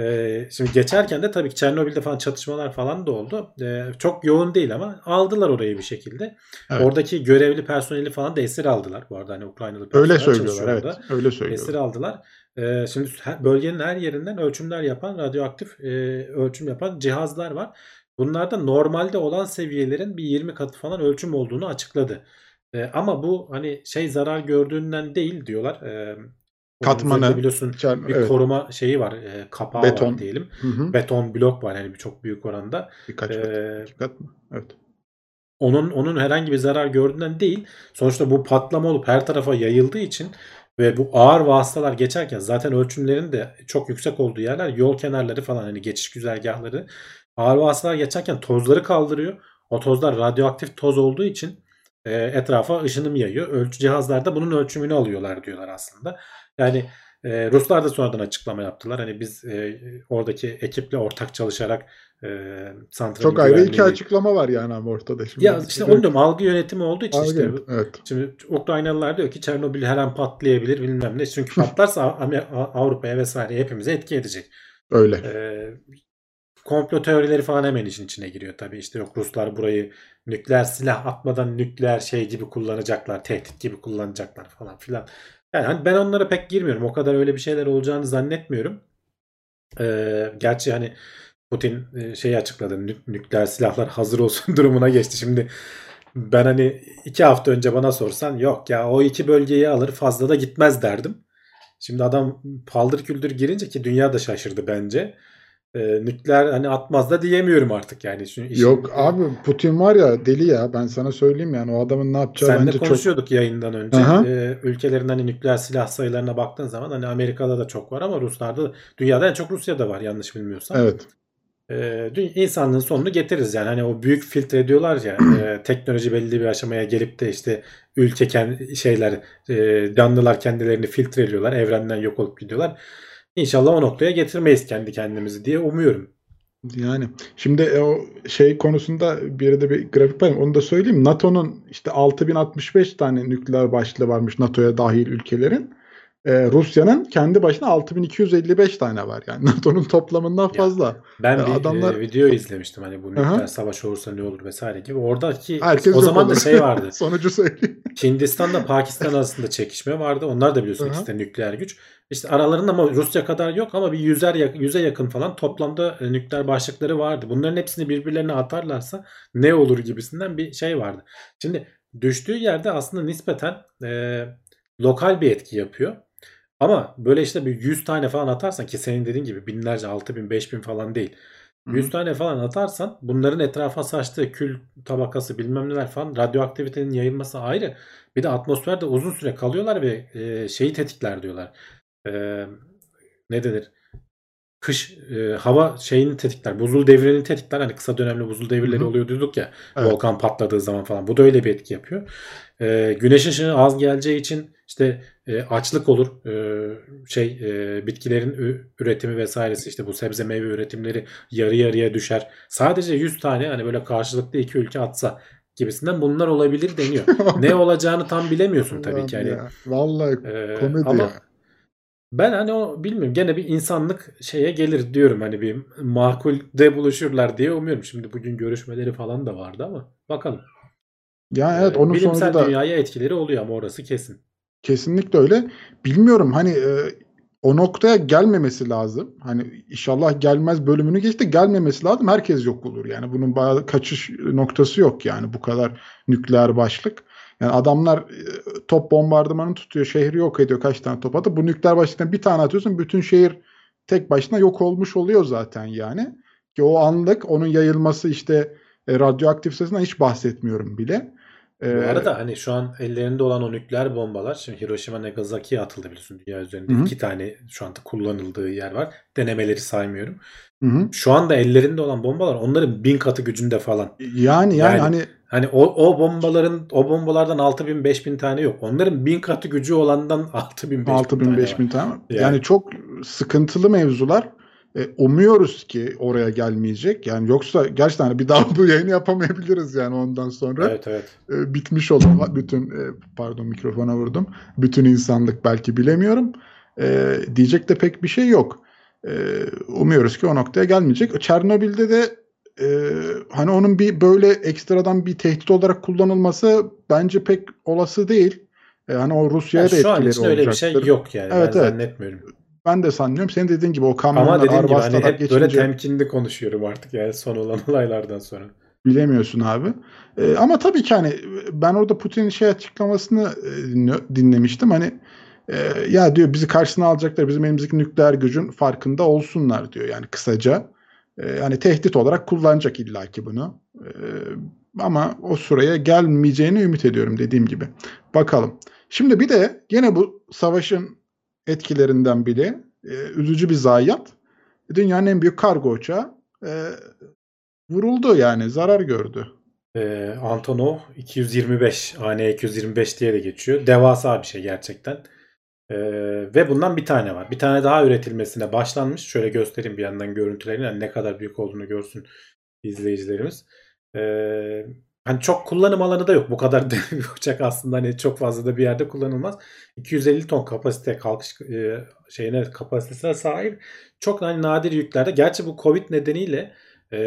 Ee, şimdi geçerken de tabii ki Çernobil'de falan çatışmalar falan da oldu. Ee, çok yoğun değil ama aldılar orayı bir şekilde. Evet. Oradaki görevli personeli falan da esir aldılar. Bu arada hani Ukraynalı personel Öyle söylüyorlar evet. orada. Öyle Esir söylüyorlar. aldılar. Ee, şimdi bölgenin her yerinden ölçümler yapan radyoaktif e, ölçüm yapan cihazlar var. Bunlarda normalde olan seviyelerin bir 20 katı falan ölçüm olduğunu açıkladı. Ee, ama bu hani şey zarar gördüğünden değil diyorlar. Onun Katmanı, biliyorsun Çer- bir evet. koruma şeyi var. e, kapağı Beton. var diyelim. Hı hı. Beton blok var yani çok büyük oranda. Birkaç kat. Ee, İki kat mı? Evet. onun onun herhangi bir zarar gördüğünden değil. Sonuçta bu patlama olup her tarafa yayıldığı için ve bu ağır vasıtalar geçerken zaten ölçümlerin de çok yüksek olduğu yerler yol kenarları falan hani geçiş güzergahları ağır vasıtalar geçerken tozları kaldırıyor. O tozlar radyoaktif toz olduğu için e, etrafa ışınım yayıyor. Ölçü cihazlarda bunun ölçümünü alıyorlar diyorlar aslında. Yani e, Ruslar da sonradan açıklama yaptılar. Hani biz e, oradaki ekiple ortak çalışarak e, santralin Çok ayrı iki açıklama var yani ama ortada şimdi. ya işte onu diyorum algı yönetimi olduğu için işte Algı, evet. şimdi Ukraynalılar diyor ki Çernobil her an patlayabilir bilmem ne. Çünkü patlarsa Avrupa'ya vesaire hepimize etki edecek. Öyle. Ee, komplo teorileri falan hemen işin içine giriyor tabii. İşte yok Ruslar burayı nükleer silah atmadan nükleer şey gibi kullanacaklar, tehdit gibi kullanacaklar falan filan. Yani hani ben onlara pek girmiyorum. O kadar öyle bir şeyler olacağını zannetmiyorum. Ee, gerçi hani Putin e, şeyi açıkladı. nü- nükleer silahlar hazır olsun durumuna geçti. Şimdi ben hani iki hafta önce bana sorsan yok ya o iki bölgeyi alır fazla da gitmez derdim. Şimdi adam paldır küldür girince ki dünya da şaşırdı bence. Ee, nükleer hani atmaz da diyemiyorum artık yani. Şu işin- Yok abi Putin var ya deli ya ben sana söyleyeyim yani o adamın ne yapacağı bence çok konuşuyorduk yayından önce. Aha. Ee, ülkelerin hani nükleer silah sayılarına baktığın zaman hani Amerika'da da çok var ama Ruslarda dünyada en çok Rusya'da var yanlış bilmiyorsam. evet. Dü- insanlığın sonunu getiririz yani hani o büyük filtre diyorlar ya e, teknoloji belli bir aşamaya gelip de işte ülke kend- şeyler e, canlılar kendilerini filtreliyorlar evrenden yok olup gidiyorlar. İnşallah o noktaya getirmeyiz kendi kendimizi diye umuyorum. Yani şimdi e, o şey konusunda bir yerde bir grafik var. Onu da söyleyeyim. NATO'nun işte 6065 tane nükleer başlığı varmış NATO'ya dahil ülkelerin. E, Rusya'nın kendi başına 6255 tane var. Yani NATO'nun toplamından fazla. Ben Ya bir adamlar- e, video izlemiştim hani bu nükleer Aha. savaş olursa ne olur vesaire gibi. Oradaki Herkes o zaman da olur. şey vardı. Sonucu söyleyeyim. Hindistan'la Pakistan arasında çekişme vardı. Onlar da biliyorsun Aha. ikisi de nükleer güç. İşte aralarında ama Rusya kadar yok ama bir yüzer yak- yüze yakın falan toplamda e, nükleer başlıkları vardı. Bunların hepsini birbirlerine atarlarsa ne olur gibisinden bir şey vardı. Şimdi düştüğü yerde aslında nispeten e, lokal bir etki yapıyor. Ama böyle işte bir 100 tane falan atarsan ki senin dediğin gibi binlerce 6000 5000 falan değil. 100 tane falan atarsan bunların etrafa saçtığı kül tabakası bilmem neler falan radyoaktivitenin yayılması ayrı. Bir de atmosferde uzun süre kalıyorlar ve e, şeyi tetikler diyorlar. E, ne denir? Kış e, hava şeyini tetikler. Buzul devrini tetikler. Hani kısa dönemli buzul devirleri Hı hı. oluyor diyorduk ya. Evet. Volkan patladığı zaman falan. Bu da öyle bir etki yapıyor. E, güneş ışığı az geleceği için işte e, açlık olur. E, şey e, bitkilerin üretimi vesairesi işte bu sebze meyve üretimleri yarı yarıya düşer. Sadece 100 tane hani böyle karşılıklı iki ülke atsa gibisinden bunlar olabilir deniyor. ne olacağını tam bilemiyorsun tabii ki. Hani, ya. Vallahi e, komedi ama ya. Ben hani o bilmiyorum gene bir insanlık şeye gelir diyorum hani bir makulde buluşurlar diye umuyorum. Şimdi bugün görüşmeleri falan da vardı ama bakalım. Ya evet Ee, onun Bilimsel sonucu da dünyaya etkileri oluyor ama orası kesin. Kesinlikle öyle. Bilmiyorum hani e, o noktaya gelmemesi lazım. Hani inşallah gelmez bölümünü geçti gelmemesi lazım. Herkes yok olur. Yani bunun bayağı kaçış noktası yok yani bu kadar nükleer başlık. Yani adamlar e, top bombardımanı tutuyor, şehri yok ediyor kaç tane top atıyor. Bu nükleer başlıktan bir tane atıyorsun bütün şehir tek başına yok olmuş oluyor zaten yani. Ki o anlık onun yayılması işte E, radyoaktif sesinden hiç bahsetmiyorum bile. E, Bu arada hani şu an ellerinde olan o nükleer bombalar şimdi Hiroşima Nagasaki'ye atıldı biliyorsun dünya üzerinde. Hı. iki tane şu anda kullanıldığı yer var. Denemeleri saymıyorum. hı hı. Şu anda ellerinde olan bombalar onların bin katı gücünde falan. Yani yani, Yani- hani Hani o, o bombaların o bombalardan 6000 5000 tane yok. Onların bin katı gücü olandan 6000 5000 6000 tane 5000 var. tane. Yani. Yani çok sıkıntılı mevzular. E, umuyoruz ki oraya gelmeyecek. Yani yoksa gerçekten hani bir daha bu yayını yapamayabiliriz yani ondan sonra. Evet evet. E, bitmiş olan bütün e, pardon mikrofona vurdum. Bütün insanlık belki bilemiyorum. E, diyecek de pek bir şey yok. E, umuyoruz ki o noktaya gelmeyecek. Çernobil'de de e, hani onun bir böyle ekstradan bir tehdit olarak kullanılması bence pek olası değil. E, hani o Rusya'ya Yani da şu an etkileri için öyle bir şey olacaktır. yok yani. Evet, ben evet. zannetmiyorum. Ben de sanmıyorum. Senin dediğin gibi o Ama kamyonlar, dediğim gibi hani hep böyle geçince temkinli konuşuyorum artık yani son olan olaylardan sonra. bilemiyorsun abi. E, ama tabii ki hani ben orada Putin'in şey açıklamasını e, dinle- dinlemiştim. Hani e, ya diyor bizi karşısına alacaklar. Bizim elimizdeki nükleer gücün farkında olsunlar diyor. Yani kısaca. E, hani tehdit olarak kullanacak illaki bunu. E, ama o sıraya gelmeyeceğini ümit ediyorum dediğim gibi. Bakalım. Şimdi bir de gene bu savaşın etkilerinden biri e, üzücü bir zayiat. Dünyanın en büyük kargo uçağı e, vuruldu yani zarar gördü. Ee, Antonov 225 AN-225 diye de geçiyor. Devasa bir şey gerçekten. Ee, ve bundan bir tane var. Bir tane daha üretilmesine başlanmış. Şöyle göstereyim bir yandan görüntülerini. Yani ne kadar büyük olduğunu görsün izleyicilerimiz. Ee, hani çok kullanım alanı da yok. Bu kadar bir uçak aslında hani çok fazla da bir yerde kullanılmaz. 250 ton kapasite kalkış e, şeyine kapasitesine sahip. Çok hani nadir yüklerde. Gerçi bu Covid nedeniyle e,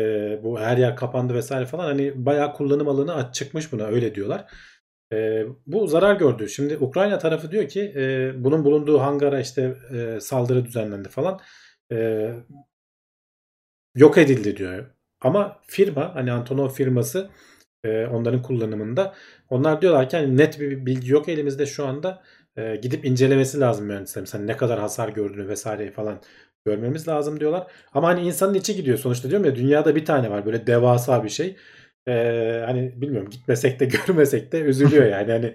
bu her yer kapandı vesaire falan hani bayağı kullanım alanı çıkmış buna öyle diyorlar. E, bu zarar gördü. Şimdi Ukrayna tarafı diyor ki e, bunun bulunduğu hangara işte e, saldırı düzenlendi falan. E, yok edildi diyor. Ama firma hani Antonov firması e, onların kullanımında onlar diyorlar ki hani net bir bilgi yok elimizde şu anda. E, gidip incelemesi lazım mühendislerin. Hani ne kadar hasar gördüğünü vesaire falan görmemiz lazım diyorlar. Ama hani insanın içi gidiyor sonuçta diyorum ya dünyada bir tane var böyle devasa bir şey. Ee, hani bilmiyorum gitmesek de görmesek de üzülüyor yani. Hani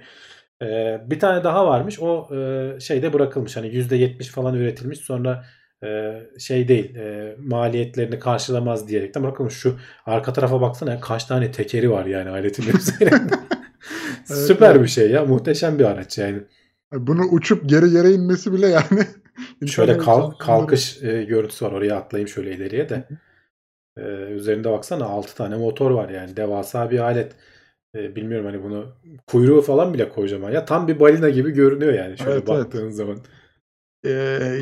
e, bir tane daha varmış. O e, şeyde bırakılmış. Hani %70 falan üretilmiş. Sonra e, şey değil e, maliyetlerini karşılamaz diyerekten bırakılmış. Şu arka tarafa baksana kaç tane tekeri var yani aletin üzerinde. Evet, Süper evet. bir şey ya. Muhteşem bir araç yani. Bunu uçup geri yere inmesi bile yani. Şöyle insanı kal- heyecanlandırır. kalkış e, görüntüsü var. Oraya atlayayım şöyle ileriye de. E, üzerinde baksana 6 tane motor var yani. Devasa bir alet. E, bilmiyorum hani bunu kuyruğu falan bile kocaman. Ya tam bir balina gibi görünüyor yani şöyle Evet, evet. baktığın zaman. Ee,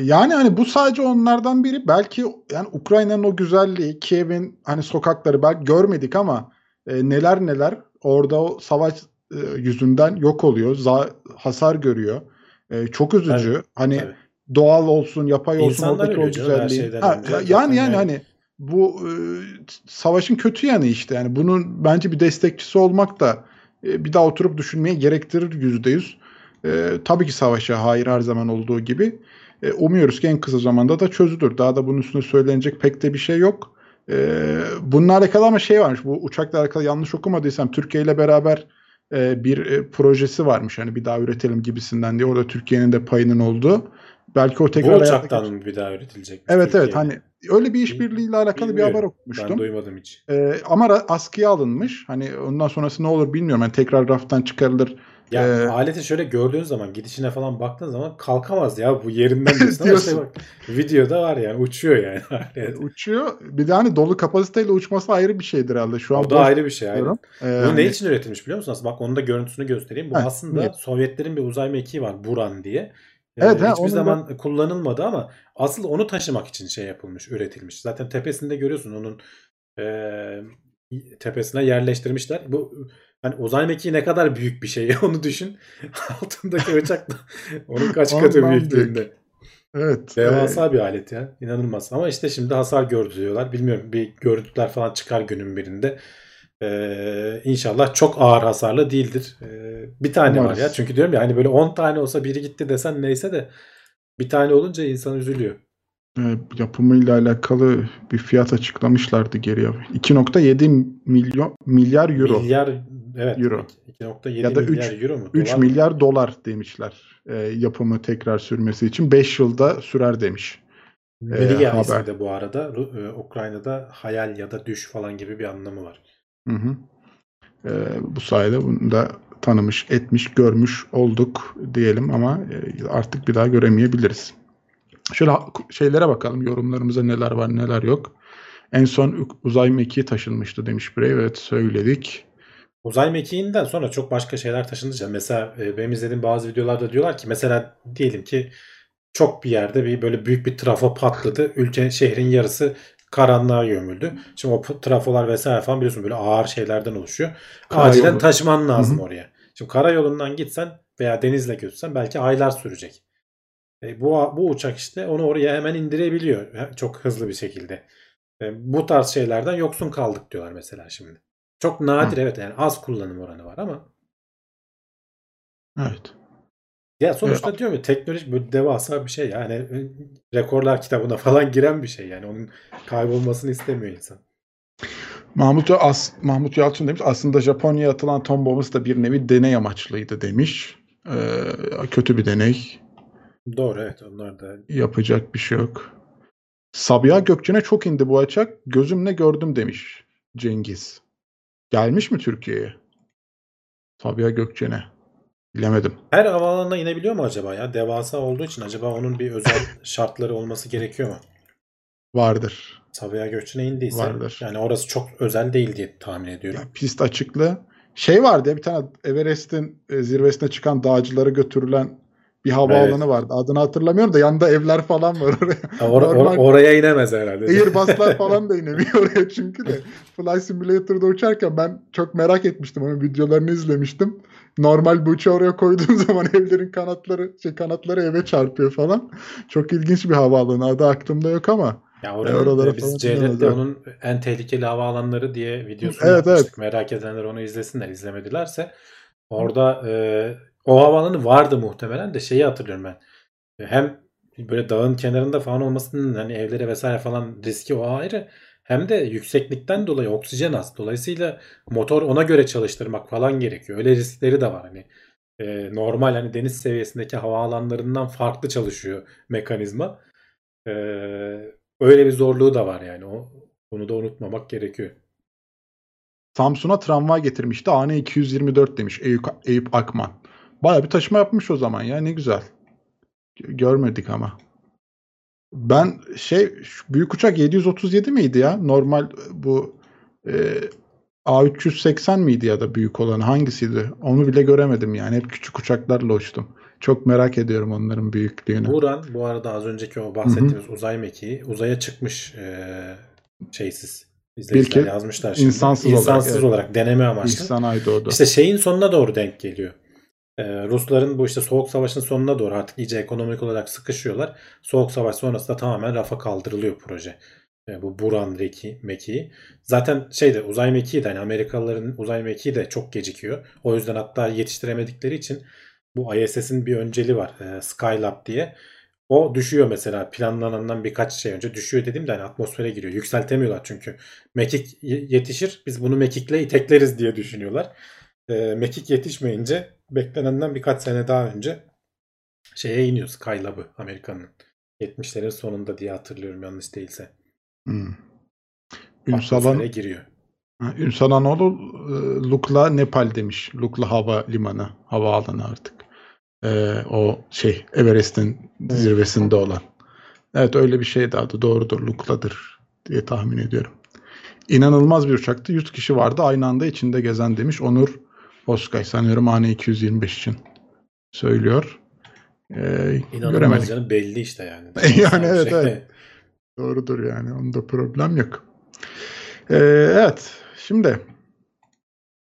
yani hani bu sadece onlardan biri. Belki yani Ukrayna'nın o güzelliği, Kiev'in hani sokakları belki görmedik ama e, neler neler orada o savaş e, yüzünden yok oluyor, za- hasar görüyor. E, çok üzücü. Tabii, hani tabii. doğal olsun, yapay olsun İnsanlar oradaki o güzelliği. Ha, yani yani yani. hani bu e, savaşın kötü yanı işte. Yani bunun bence bir destekçisi olmak da e, bir daha oturup düşünmeye gerektirir yüzde yüz. E, tabii ki savaşa hayır her zaman olduğu gibi. E, umuyoruz ki en kısa zamanda da çözülür. Daha da bunun üstüne söylenecek pek de bir şey yok. E, bununla alakalı ama şey varmış. Bu uçakla alakalı yanlış okumadıysam Türkiye ile beraber e, bir e, projesi varmış. Hani bir daha üretelim gibisinden diye. Orada Türkiye'nin de payının olduğu. Belki o tekrar Bu uçaktan mı bir daha üretilecek? Evet evet Türkiye'de? hani öyle bir işbirliğiyle alakalı bir haber okumuştum. Ben duymadım hiç. Ee, ama askıya alınmış. Hani ondan sonrası ne olur bilmiyorum. Yani tekrar raftan çıkarılır. Ya Ee, aleti şöyle gördüğün zaman gidişine falan baktığın zaman kalkamaz ya bu yerinden diyorsun işte bak videoda var yani uçuyor yani. alet. uçuyor. Bir de hani dolu kapasiteyle uçması ayrı bir şeydir herhalde. Şu an o da ayrı bir şey. Aynen. Ee, Bu ne hani- için üretilmiş biliyor musun? Aslında bak onun da görüntüsünü göstereyim. Bu Heh, aslında niye? Sovyetlerin bir uzay mekiği var Buran diye. Ee, Evet, ha, hiçbir onun da- zaman kullanılmadı ama asıl onu taşımak için şey yapılmış, üretilmiş. Zaten tepesinde görüyorsun onun e, tepesine yerleştirmişler. Bu hani uzay mekiği ne kadar büyük bir şey onu düşün. Altındaki uçak da onun kaç katı büyüklüğünde. Evet. Devasa bir alet ya. İnanılmaz. Ama işte şimdi hasar gördü diyorlar. Bilmiyorum bir görüntüler falan çıkar günün birinde. Ee, inşallah çok ağır hasarlı değildir. Ee, bir tane Umarız. var ya. Çünkü diyorum ya hani böyle 10 tane olsa biri gitti desen neyse de bir tane olunca insan üzülüyor. e, yapımıyla alakalı bir fiyat açıklamışlardı geriye. 2.7 milyon milyar euro. Milyar evet. Euro. 2.7 Ya da milyar euro mu? 3 Dolar mı? milyar dolar demişler. E, yapımı tekrar sürmesi için 5 yılda sürer demiş. Mriya haber. ismi de bu arada. E, Ukrayna'da hayal ya da düş falan gibi bir anlamı var. Hı hı. E, bu sayede bunu da tanımış, etmiş, görmüş olduk diyelim ama e, artık bir daha göremeyebiliriz. Şöyle şeylere bakalım. Yorumlarımıza neler var neler yok. En son uzay mekiği taşınmıştı demiş Brave. Evet söyledik. Uzay mekiğinden sonra çok başka şeyler taşınınca mesela e, benim izlediğim bazı videolarda diyorlar ki mesela diyelim ki çok bir yerde bir böyle büyük bir trafo patladı. Ülke şehrin yarısı karanlığa gömüldü. Şimdi o trafolar vesaire falan biliyorsun böyle ağır şeylerden oluşuyor. Karayolu. Acilen taşıman lazım Hı hı. oraya. Şimdi karayolundan gitsen veya denizle götürsen belki aylar sürecek. E, bu bu uçak işte onu oraya hemen indirebiliyor çok hızlı bir şekilde. E, bu tarz şeylerden yoksun kaldık diyorlar mesela şimdi. Çok nadir evet yani az kullanım oranı var ama Evet. Ya sonuçta diyorum ya teknolojik böyle devasa bir şey yani e, rekorlar kitabına falan giren bir şey yani onun kaybolmasını istemiyor insan. Mahmut, As Mahmut Yalçın demiş aslında Japonya'ya atılan ton bombası da bir nevi deney amaçlıydı demiş. Ee, kötü bir deney. Doğru evet onlar da Yapacak bir şey yok. Sabiha Gökçen'e çok indi bu uçak. Gözümle gördüm demiş Cengiz. Gelmiş mi Türkiye'ye? Sabiha Gökçen'e. Bilemedim. her havaalanına inebiliyor mu acaba ya? Devasa olduğu için acaba onun bir özel şartları olması gerekiyor mu? Vardır. Sabiha Gökçen'e indiyse Vardır. yani orası çok özel değil diye tahmin ediyorum. Ya pist açıklı. Şey vardı ya bir tane Everest'in e, zirvesine çıkan dağcılara götürülen bir havaalanı Evet. vardı. Adını hatırlamıyorum da yanında evler falan var oraya. Ha, or- or- oraya inemez herhalde. Airbus'lar falan da inemiyor oraya çünkü de. Flight Simulator'da uçarken ben çok merak etmiştim. Onun videolarını izlemiştim. Normal bir uçağı oraya koyduğun zaman evlerin kanatları şey kanatları eve çarpıyor falan. Çok ilginç bir havaalanı. Adı aklımda yok ama. Ya E, oranın, oralara e, biz Cevdet'te evet. onun en tehlikeli havaalanları diye videosunu Evet, yapmıştık. Merak edenler onu izlesinler. İzlemedilerse orada e, o havaalanı vardı muhtemelen de şeyi hatırlıyorum ben. E, Hem böyle dağın kenarında falan olmasının hani evlere vesaire falan riski o ayrı. Hem de yükseklikten dolayı oksijen az. Dolayısıyla motor ona göre çalıştırmak falan gerekiyor. Öyle riskleri de var hani. E, normal hani deniz seviyesindeki havaalanlarından farklı çalışıyor mekanizma. E, öyle bir zorluğu da var yani. O, onu da unutmamak gerekiyor. Samsun'a tramvay getirmişti. AN 224 demiş Eyüp, Eyüp Akman. Baya bir taşıma yapmış o zaman ya ne güzel. Görmedik ama. Ben şey büyük uçak 737 miydi ya? Normal bu e, A380 miydi ya da büyük olan hangisiydi? Onu bile göremedim yani. Hep küçük uçaklarla uçtum. Çok merak ediyorum onların büyüklüğünü. Buran bu arada az önceki o bahsettiğimiz uzay mekiği uzaya çıkmış e, şeysiz. İzleyiciler yazmışlar şimdi. insansız olarak, İnsansız evet. olarak deneme amaçlı. İhsan Aydoğdu. İşte şeyin sonuna doğru denk geliyor. Ee, Rusların bu işte Soğuk Savaş'ın sonuna doğru artık iyice ekonomik olarak sıkışıyorlar. Soğuk Savaş sonrasında tamamen rafa kaldırılıyor proje. Ee, bu Buran reki, mekiği. Zaten şeyde uzay mekiği de hani Amerikalıların uzay mekiği de çok gecikiyor. O yüzden hatta yetiştiremedikleri için bu ISS'in bir önceli var. e, Skylab diye. O düşüyor mesela planlanandan birkaç şey önce düşüyor dediğimde hani atmosfere giriyor. Yükseltemiyorlar çünkü. Mekik ye- yetişir biz bunu mekikle itekleriz diye düşünüyorlar. E, mekik yetişmeyince beklenenden birkaç sene daha önce şeye iniyor Skylab'ı Amerika'nın. 70'lerin sonunda diye hatırlıyorum yanlış değilse. Hmm. Atmosfere giriyor. Ha, Ünsal Anoğlu e, Lukla Nepal demiş. Lukla hava limanı, havaalanı artık. E, o şey Everest'in zirvesinde olan. Evet öyle bir şeydi adı doğrudur. Lukla'dır diye tahmin ediyorum. İnanılmaz bir uçaktı. 100 kişi vardı aynı anda içinde gezen demiş. Onur Oskay sanıyorum AN 225 için söylüyor. E, İnanılmaz göremedik. canım belli işte yani. Yani evet, şey. evet. Doğrudur yani. Onda problem yok. Ee, evet. Şimdi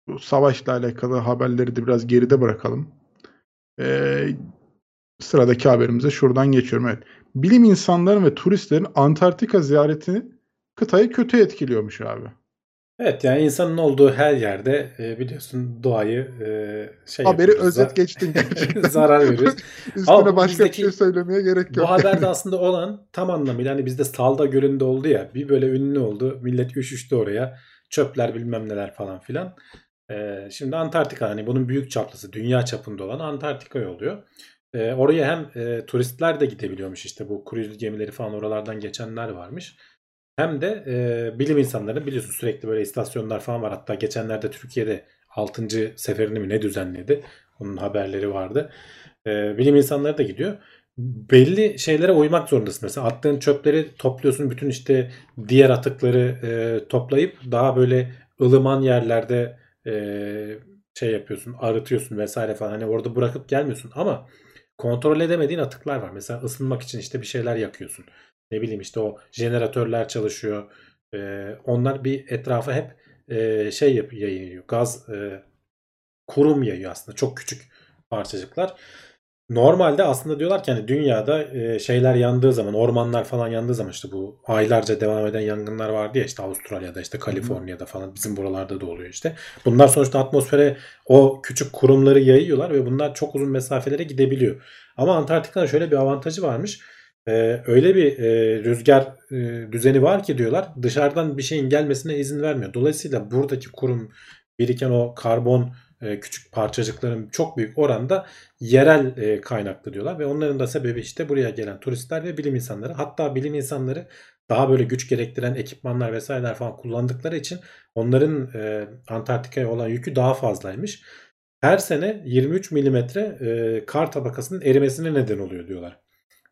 bu savaşla alakalı haberleri de biraz geride bırakalım. Ee, sıradaki haberimize şuradan geçiyorum. Evet. Bilim insanları ve turistlerin Antarktika ziyaretini kıtayı kötü etkiliyormuş abi. Evet yani insanın olduğu her yerde e, biliyorsun doğayı e, şey Haberi yapıyoruz, özet geçtin gerçekten. zarar veriyoruz. Üstüne Ama başka bizdeki- bir şey söylemeye gerek yok. Bu haberde aslında olan tam anlamıyla hani bizde Salda Gölü'nde oldu ya bir böyle ünlü oldu. Millet üşüştü oraya. Çöpler bilmem neler falan filan. Ee, şimdi Antarktika hani bunun büyük çaplısı dünya çapında olan Antarktika oluyor. Ee, oraya hem e, turistler de gidebiliyormuş işte bu kruz gemileri falan oralardan geçenler varmış. Hem de e, bilim insanları biliyorsun sürekli böyle istasyonlar falan var. Hatta geçenlerde Türkiye'de 6. seferini mi ne düzenledi. Onun haberleri vardı. E, bilim insanları da gidiyor. Belli şeylere uymak zorundasın. Mesela attığın çöpleri topluyorsun. Bütün işte diğer atıkları e, toplayıp daha böyle ılıman yerlerde e, şey yapıyorsun. Arıtıyorsun vesaire falan. Hani orada bırakıp gelmiyorsun. Ama kontrol edemediğin atıklar var. Mesela ısınmak için işte bir şeyler yakıyorsun. Ne bileyim işte o jeneratörler çalışıyor. E, onlar bir etrafa hep e, şey yap yayıyor. Gaz e, kurum yayıyor aslında. Çok küçük parçacıklar. Normalde aslında diyorlar ki hani dünyada e, şeyler yandığı zaman, ormanlar falan yandığı zaman işte bu aylarca devam eden yangınlar vardı ya işte Avustralya'da işte Kaliforniya'da falan bizim buralarda da oluyor işte. Bunlar sonuçta atmosfere o küçük kurumları yayıyorlar ve bunlar çok uzun mesafelere gidebiliyor. Ama Antarktika'nın şöyle bir avantajı varmış. Ee, öyle bir e, rüzgar e, düzeni var ki diyorlar dışarıdan bir şeyin gelmesine izin vermiyor. Dolayısıyla buradaki kurum biriken o karbon e, küçük parçacıkların çok büyük oranda yerel e, kaynaklı diyorlar ve onların da sebebi işte buraya gelen turistler ve bilim insanları. Hatta bilim insanları daha böyle güç gerektiren ekipmanlar vesaireler falan kullandıkları için onların e, Antarktika'ya olan yükü daha fazlaymış. Her sene 23 milimetre e, kar tabakasının erimesine neden oluyor diyorlar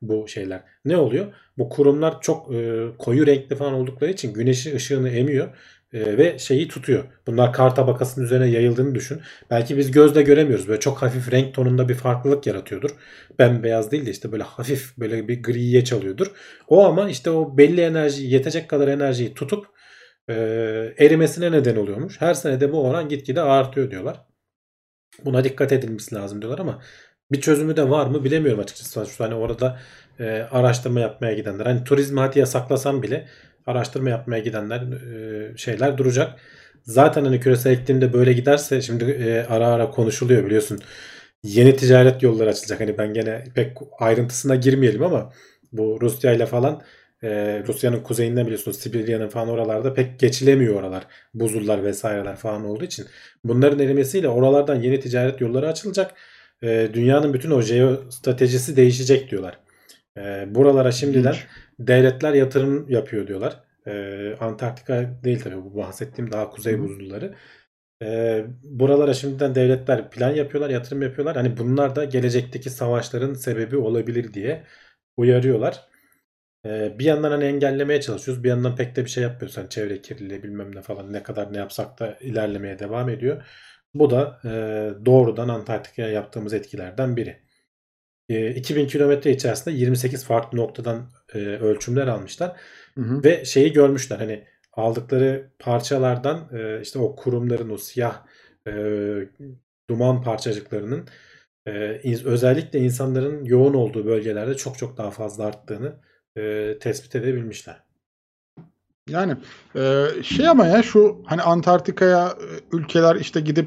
bu şeyler. Ne oluyor? Bu kurumlar çok e, koyu renkli falan oldukları için güneşin ışığını emiyor e, ve şeyi tutuyor. Bunlar kar tabakasının üzerine yayıldığını düşün. Belki biz gözle göremiyoruz. Böyle çok hafif renk tonunda bir farklılık yaratıyordur. Bembeyaz değil de işte böyle hafif böyle bir griye çalıyordur. O ama işte o belli enerjiyi yetecek kadar enerjiyi tutup e, erimesine neden oluyormuş. Her sene de bu oran gitgide artıyor diyorlar. Buna dikkat edilmesi lazım diyorlar ama bir çözümü de var mı bilemiyorum açıkçası. Şu hani orada e, araştırma yapmaya gidenler. Hani turizmi hadi yasaklasam bile araştırma yapmaya gidenler e, şeyler duracak. Zaten hani küresel iklimde böyle giderse şimdi e, ara ara konuşuluyor biliyorsun. Yeni ticaret yolları açılacak. Hani ben gene pek ayrıntısına girmeyelim ama bu Rusya ile falan e, Rusya'nın kuzeyinden biliyorsunuz Sibirya'nın falan oralarda pek geçilemiyor oralar. Buzullar vesaireler falan olduğu için. Bunların erimesiyle oralardan yeni ticaret yolları açılacak. E, dünyanın bütün o jeostratejisi değişecek diyorlar. E, buralara şimdiden İlginç. devletler yatırım yapıyor diyorlar. Ee, Antarktika değil tabii bu bahsettiğim daha kuzey buzulları. Ee, buralara şimdiden devletler plan yapıyorlar, yatırım yapıyorlar. Hani bunlar da gelecekteki savaşların sebebi olabilir diye uyarıyorlar. Ee, bir yandan hani engellemeye çalışıyoruz. Bir yandan pek de bir şey yapmıyoruz. Hani çevre kirliliği bilmem ne falan ne kadar ne yapsak da ilerlemeye devam ediyor. Bu da e, doğrudan Antarktika'ya yaptığımız etkilerden biri. E, 2000 kilometre içerisinde 28 farklı noktadan e, ölçümler almışlar. Hı hı. Ve şeyi görmüşler hani aldıkları parçalardan e, işte o kurumların o siyah e, duman parçacıklarının e, özellikle insanların yoğun olduğu bölgelerde çok çok daha fazla arttığını e, tespit edebilmişler. Yani e, şey ama ya şu hani Antarktika'ya e, ülkeler işte gidip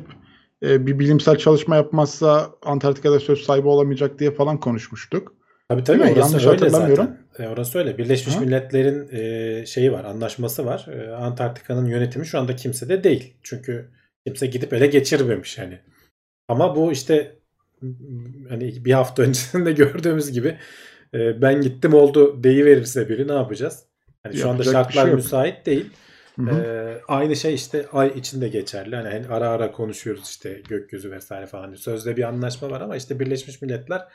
e, bir bilimsel çalışma yapmazsa Antarktika'da söz sahibi olamayacak diye falan konuşmuştuk. Tabii tabii Değil mi? orası Yanlış öyle zaten. E, orası öyle. Birleşmiş Hı. Milletler'in e, şeyi var, anlaşması var. E, Antarktika'nın yönetimi şu anda kimse de değil. Çünkü kimse gidip ele geçirmemiş yani. Ama bu işte hani bir hafta öncesinde gördüğümüz gibi e, ben gittim oldu deyiverirse biri ne yapacağız? Hani şu anda şartlar şey yok. müsait değil. Hı hı. Ee, aynı şey işte ay içinde geçerli. Hani hani ara ara konuşuyoruz işte gökyüzü vesaire falan. Sözde bir anlaşma var ama işte Birleşmiş Milletler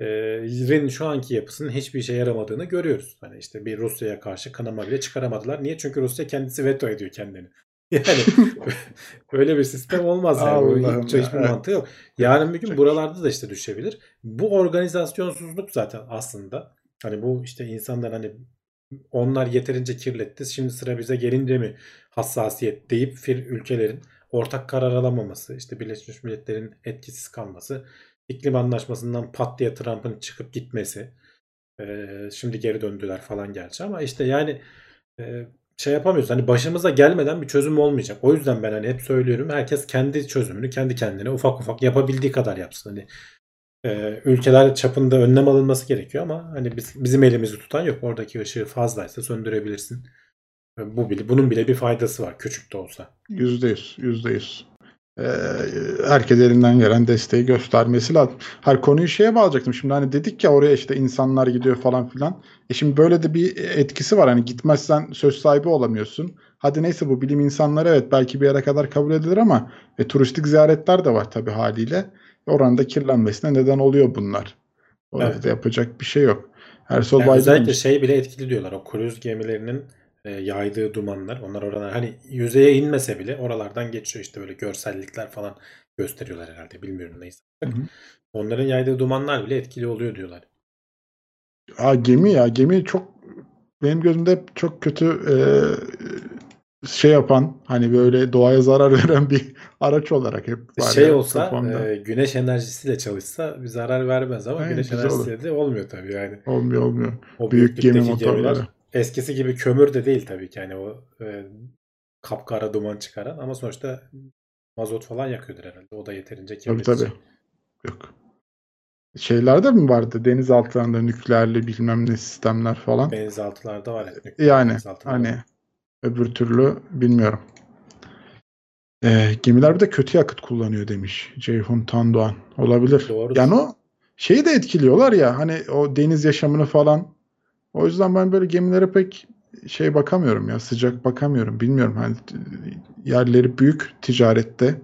e, rin şu anki yapısının hiçbir işe yaramadığını görüyoruz. Hani işte bir Rusya'ya karşı kınama bile çıkaramadılar. Niye? Çünkü Rusya kendisi veto ediyor kendini. Yani böyle bir sistem olmaz yani. Allah'ım hiç, hiçbir evet. mantığı yok. Yarın bir gün buralarda da işte düşebilir. Bu organizasyonsuzluk zaten aslında. Hani bu işte insanlar hani onlar yeterince kirletti. Şimdi sıra bize gelince mi hassasiyet deyip fir ülkelerin ortak karar alamaması, işte Birleşmiş Milletler'in etkisiz kalması, iklim anlaşmasından pat diye Trump'ın çıkıp gitmesi. Ee, şimdi geri döndüler falan gerçi ama işte yani e, şey yapamıyoruz. Hani başımıza gelmeden bir çözüm olmayacak. O yüzden ben hani hep söylüyorum. Herkes kendi çözümünü kendi kendine ufak ufak yapabildiği kadar yapsın. Hani e, ülkeler çapında önlem alınması gerekiyor ama hani biz, bizim elimizi tutan yok. Oradaki ışığı fazlaysa söndürebilirsin. E, Bu bile bunun bile bir faydası var küçük de olsa. Yüzde yüz. Yüzde yüz. Ee, herkes elinden gelen desteği göstermesi lazım. Her konuyu şeye bağlayacaktım. Şimdi hani dedik ya oraya işte insanlar gidiyor falan filan. E şimdi böyle de bir etkisi var. Hani gitmezsen söz sahibi olamıyorsun. Hadi neyse bu bilim insanları evet belki bir yere kadar kabul edilir ama e, turistik ziyaretler de var tabii haliyle. Oranda kirlenmesine neden oluyor bunlar. Orada Evet. yapacak bir şey yok. Ersol Yani Baydın özellikle şey bile etkili diyorlar. O kruz gemilerinin e, yaydığı dumanlar. Onlar oradan hani yüzeye inmese bile oralardan geçiyor işte böyle görsellikler falan gösteriyorlar herhalde. Bilmiyorum neyse. Hı hı. Onların yaydığı dumanlar bile etkili oluyor diyorlar. Aa, gemi ya gemi çok benim gözümde hep çok kötü e, şey yapan hani böyle doğaya zarar veren bir araç olarak hep var şey ya olsa kafamda. e, güneş enerjisiyle çalışsa bir zarar vermez ama Aynen, güneş enerjisiyle de olmuyor tabii yani. olmuyor olmuyor. O Büyük gemi gemiler motorları. eskisi gibi kömür de değil tabii ki yani o e, kapkara duman çıkaran ama sonuçta mazot falan yakıyordur herhalde. O da yeterince Tabii kirletici. tabii. Yok. Şeylerde mi vardı? Denizaltılarında nükleerli bilmem ne sistemler falan. Denizaltılarda var. evet, Yani hani var. Öbür türlü bilmiyorum. Ee, gemiler bir de kötü yakıt kullanıyor demiş Ceyhun Tandoğan. Olabilir. Doğrudur. Yani o şeyi de etkiliyorlar ya hani o deniz yaşamını falan. O yüzden ben böyle gemilere pek şey bakamıyorum ya sıcak bakamıyorum. Bilmiyorum hani yerleri büyük ticarette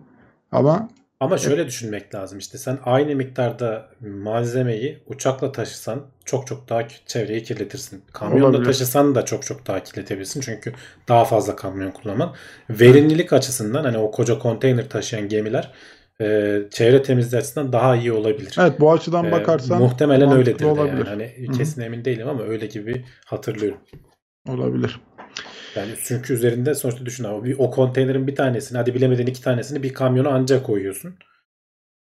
ama Ama şöyle düşünmek lazım işte sen aynı miktarda malzemeyi uçakla taşısan çok çok daha çevreyi kirletirsin. Kamyonla Olabilir. taşısan da çok çok daha kirletebilirsin çünkü daha fazla kamyon kullanman. Verimlilik açısından hani o koca konteyner taşıyan gemiler e, çevre temizliği açısından daha iyi olabilir. evet bu açıdan E, bakarsan muhtemelen öyledir de yani. olabilir. Hani Hı hı. kesin emin değilim ama öyle gibi hatırlıyorum. Olabilir. Yani çünkü üzerinde sonuçta düşün abi o konteynerin bir tanesini hadi bilemedin iki tanesini bir kamyona ancak koyuyorsun.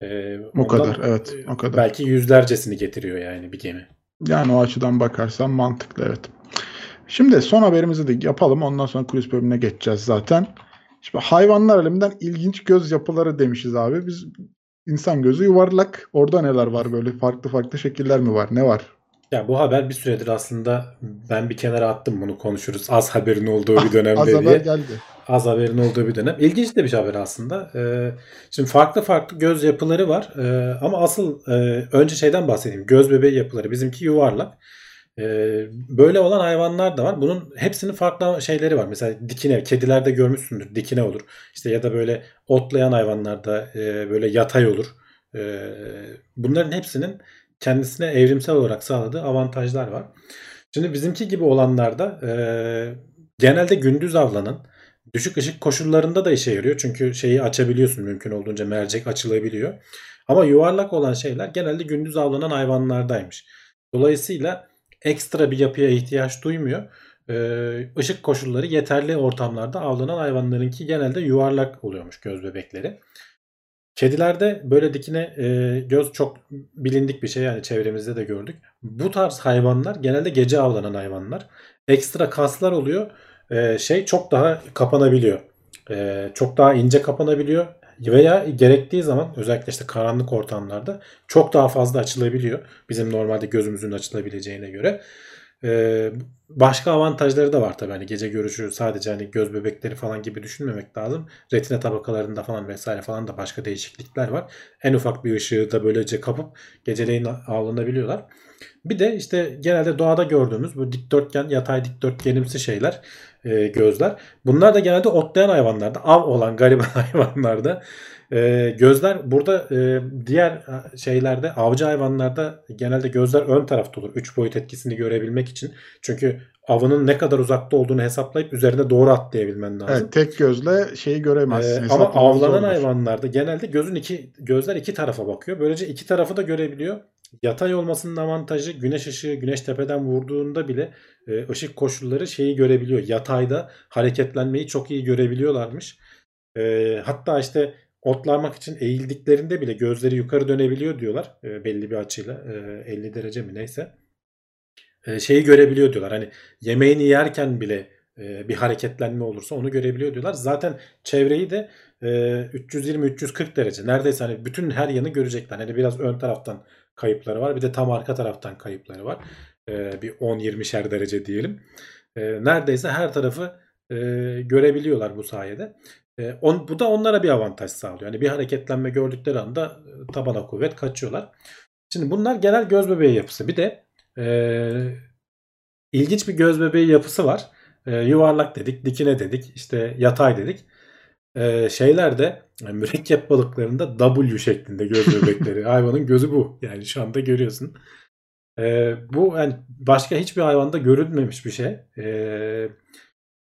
Ee, O kadar, evet, e, o kadar. Belki yüzlercesini getiriyor yani bir gemi. Yani o açıdan bakarsan mantıklı evet. Şimdi son haberimizi de yapalım. Ondan sonra kulis bölümüne geçeceğiz zaten. Şimdi hayvanlar aleminden ilginç göz yapıları demişiz abi. Biz insan gözü yuvarlak. Orada neler var böyle farklı farklı şekiller mi var? Ne var? Ya bu haber bir süredir aslında ben bir kenara attım bunu konuşuruz. Az haberin olduğu bir dönemde Az diye. haber geldi. Az haberin olduğu bir dönem. İlginç de bir haber aslında. Ee, şimdi farklı farklı göz yapıları var. Ee, ama asıl e, önce şeyden bahsedeyim. Göz bebeği yapıları. Bizimki yuvarlak. Ee, böyle olan hayvanlar da var. Bunun hepsinin farklı şeyleri var. Mesela dikine, kedilerde görmüşsündür. Dikine olur. İşte ya da böyle otlayan hayvanlarda e, böyle yatay olur. Ee, bunların hepsinin kendisine evrimsel olarak sağladığı avantajlar var. Şimdi bizimki gibi olanlarda e, genelde gündüz avlanan düşük ışık koşullarında da işe yarıyor. Çünkü şeyi açabiliyorsun mümkün olduğunca mercek açılabiliyor. Ama yuvarlak olan şeyler genelde gündüz avlanan hayvanlardaymış. Dolayısıyla ekstra bir yapıya ihtiyaç duymuyor. Ee, ışık koşulları yeterli ortamlarda avlanan hayvanlarınki genelde yuvarlak oluyormuş göz bebekleri. Kedilerde böyle dikine e, göz çok bilindik bir şey yani çevremizde de gördük. Bu tarz hayvanlar genelde gece avlanan hayvanlar. Ekstra kaslar oluyor. E, şey çok daha kapanabiliyor. E, çok daha ince kapanabiliyor veya gerektiği zaman özellikle işte karanlık ortamlarda çok daha fazla açılabiliyor. Bizim normalde gözümüzün açılabileceğine göre. Ee, başka avantajları da var tabii. Hani gece görüşü sadece hani göz bebekleri falan gibi düşünmemek lazım. Retina tabakalarında falan vesaire falan da başka değişiklikler var. En ufak bir ışığı da böylece kapıp geceleyin avlanabiliyorlar. Bir de işte genelde doğada gördüğümüz bu dikdörtgen, yatay dikdörtgenimsi şeyler, e, gözler. Bunlar da genelde otlayan hayvanlarda, av olan gariban hayvanlarda. E, gözler burada e, diğer şeylerde, avcı hayvanlarda genelde gözler ön tarafta olur. Üç boyut etkisini görebilmek için. Çünkü avının ne kadar uzakta olduğunu hesaplayıp üzerine doğru atlayabilmen lazım. Evet, tek gözle şeyi göremezsin. Ee, ama avlanan zordur. hayvanlarda genelde gözün iki gözler iki tarafa bakıyor. Böylece iki tarafı da görebiliyor. Yatay olmasının avantajı güneş ışığı güneş tepeden vurduğunda bile e, ışık koşulları şeyi görebiliyor. Yatayda hareketlenmeyi çok iyi görebiliyorlarmış. E, hatta işte otlamak için eğildiklerinde bile gözleri yukarı dönebiliyor diyorlar. E, belli bir açıyla. E, 50 derece mi neyse. E, şeyi görebiliyor diyorlar. Hani yemeğini yerken bile e, bir hareketlenme olursa onu görebiliyor diyorlar. Zaten çevreyi de e, 320-340 derece neredeyse hani bütün her yanı görecekler. Hani biraz ön taraftan kayıpları var bir de tam arka taraftan kayıpları var. E, bir 10-20'şer derece diyelim. E, neredeyse her tarafı e, görebiliyorlar bu sayede. E, on, bu da onlara bir avantaj sağlıyor. Yani bir hareketlenme gördükleri anda e, tabana kuvvet kaçıyorlar. Şimdi bunlar genel göz bebeği yapısı. Bir de e, ilginç bir göz bebeği yapısı var. E, yuvarlak dedik, dikine dedik, işte yatay dedik. E, şeylerde e, mürekkep balıklarında W şeklinde göz bebekleri. Hayvanın gözü bu. Yani şu anda görüyorsun. E, bu yani başka hiçbir hayvanda görülmemiş bir şey. E,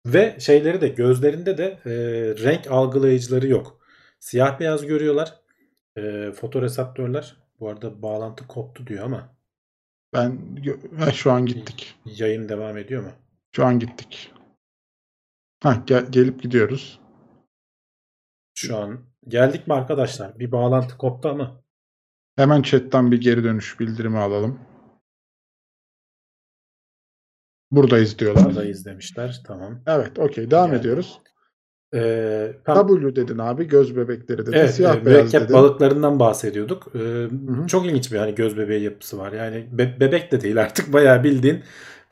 ve şeyleri de gözlerinde de e, renk algılayıcıları yok. Siyah beyaz görüyorlar. E, fotoreseptörler. Bu arada bağlantı koptu diyor ama Ben ha, şu an gittik. yayın devam ediyor mu? Şu an gittik. Ha gel- gelip gidiyoruz. Şu an geldik mi arkadaşlar? Bir bağlantı koptu ama Hemen chatten bir geri dönüş bildirimi alalım. Buradayız diyorlar. buradayız demişler. Tamam. Evet, okey. Devam Yani. ediyoruz. Ee, tam- W dedin abi, göz bebekleri dedin, Evet, siyah e, beyaz dedin. balıklarından bahsediyorduk. Ee, hı. Çok ilginç bir hani göz bebeği yapısı var. Yani be- bebek de değil artık bayağı bildiğin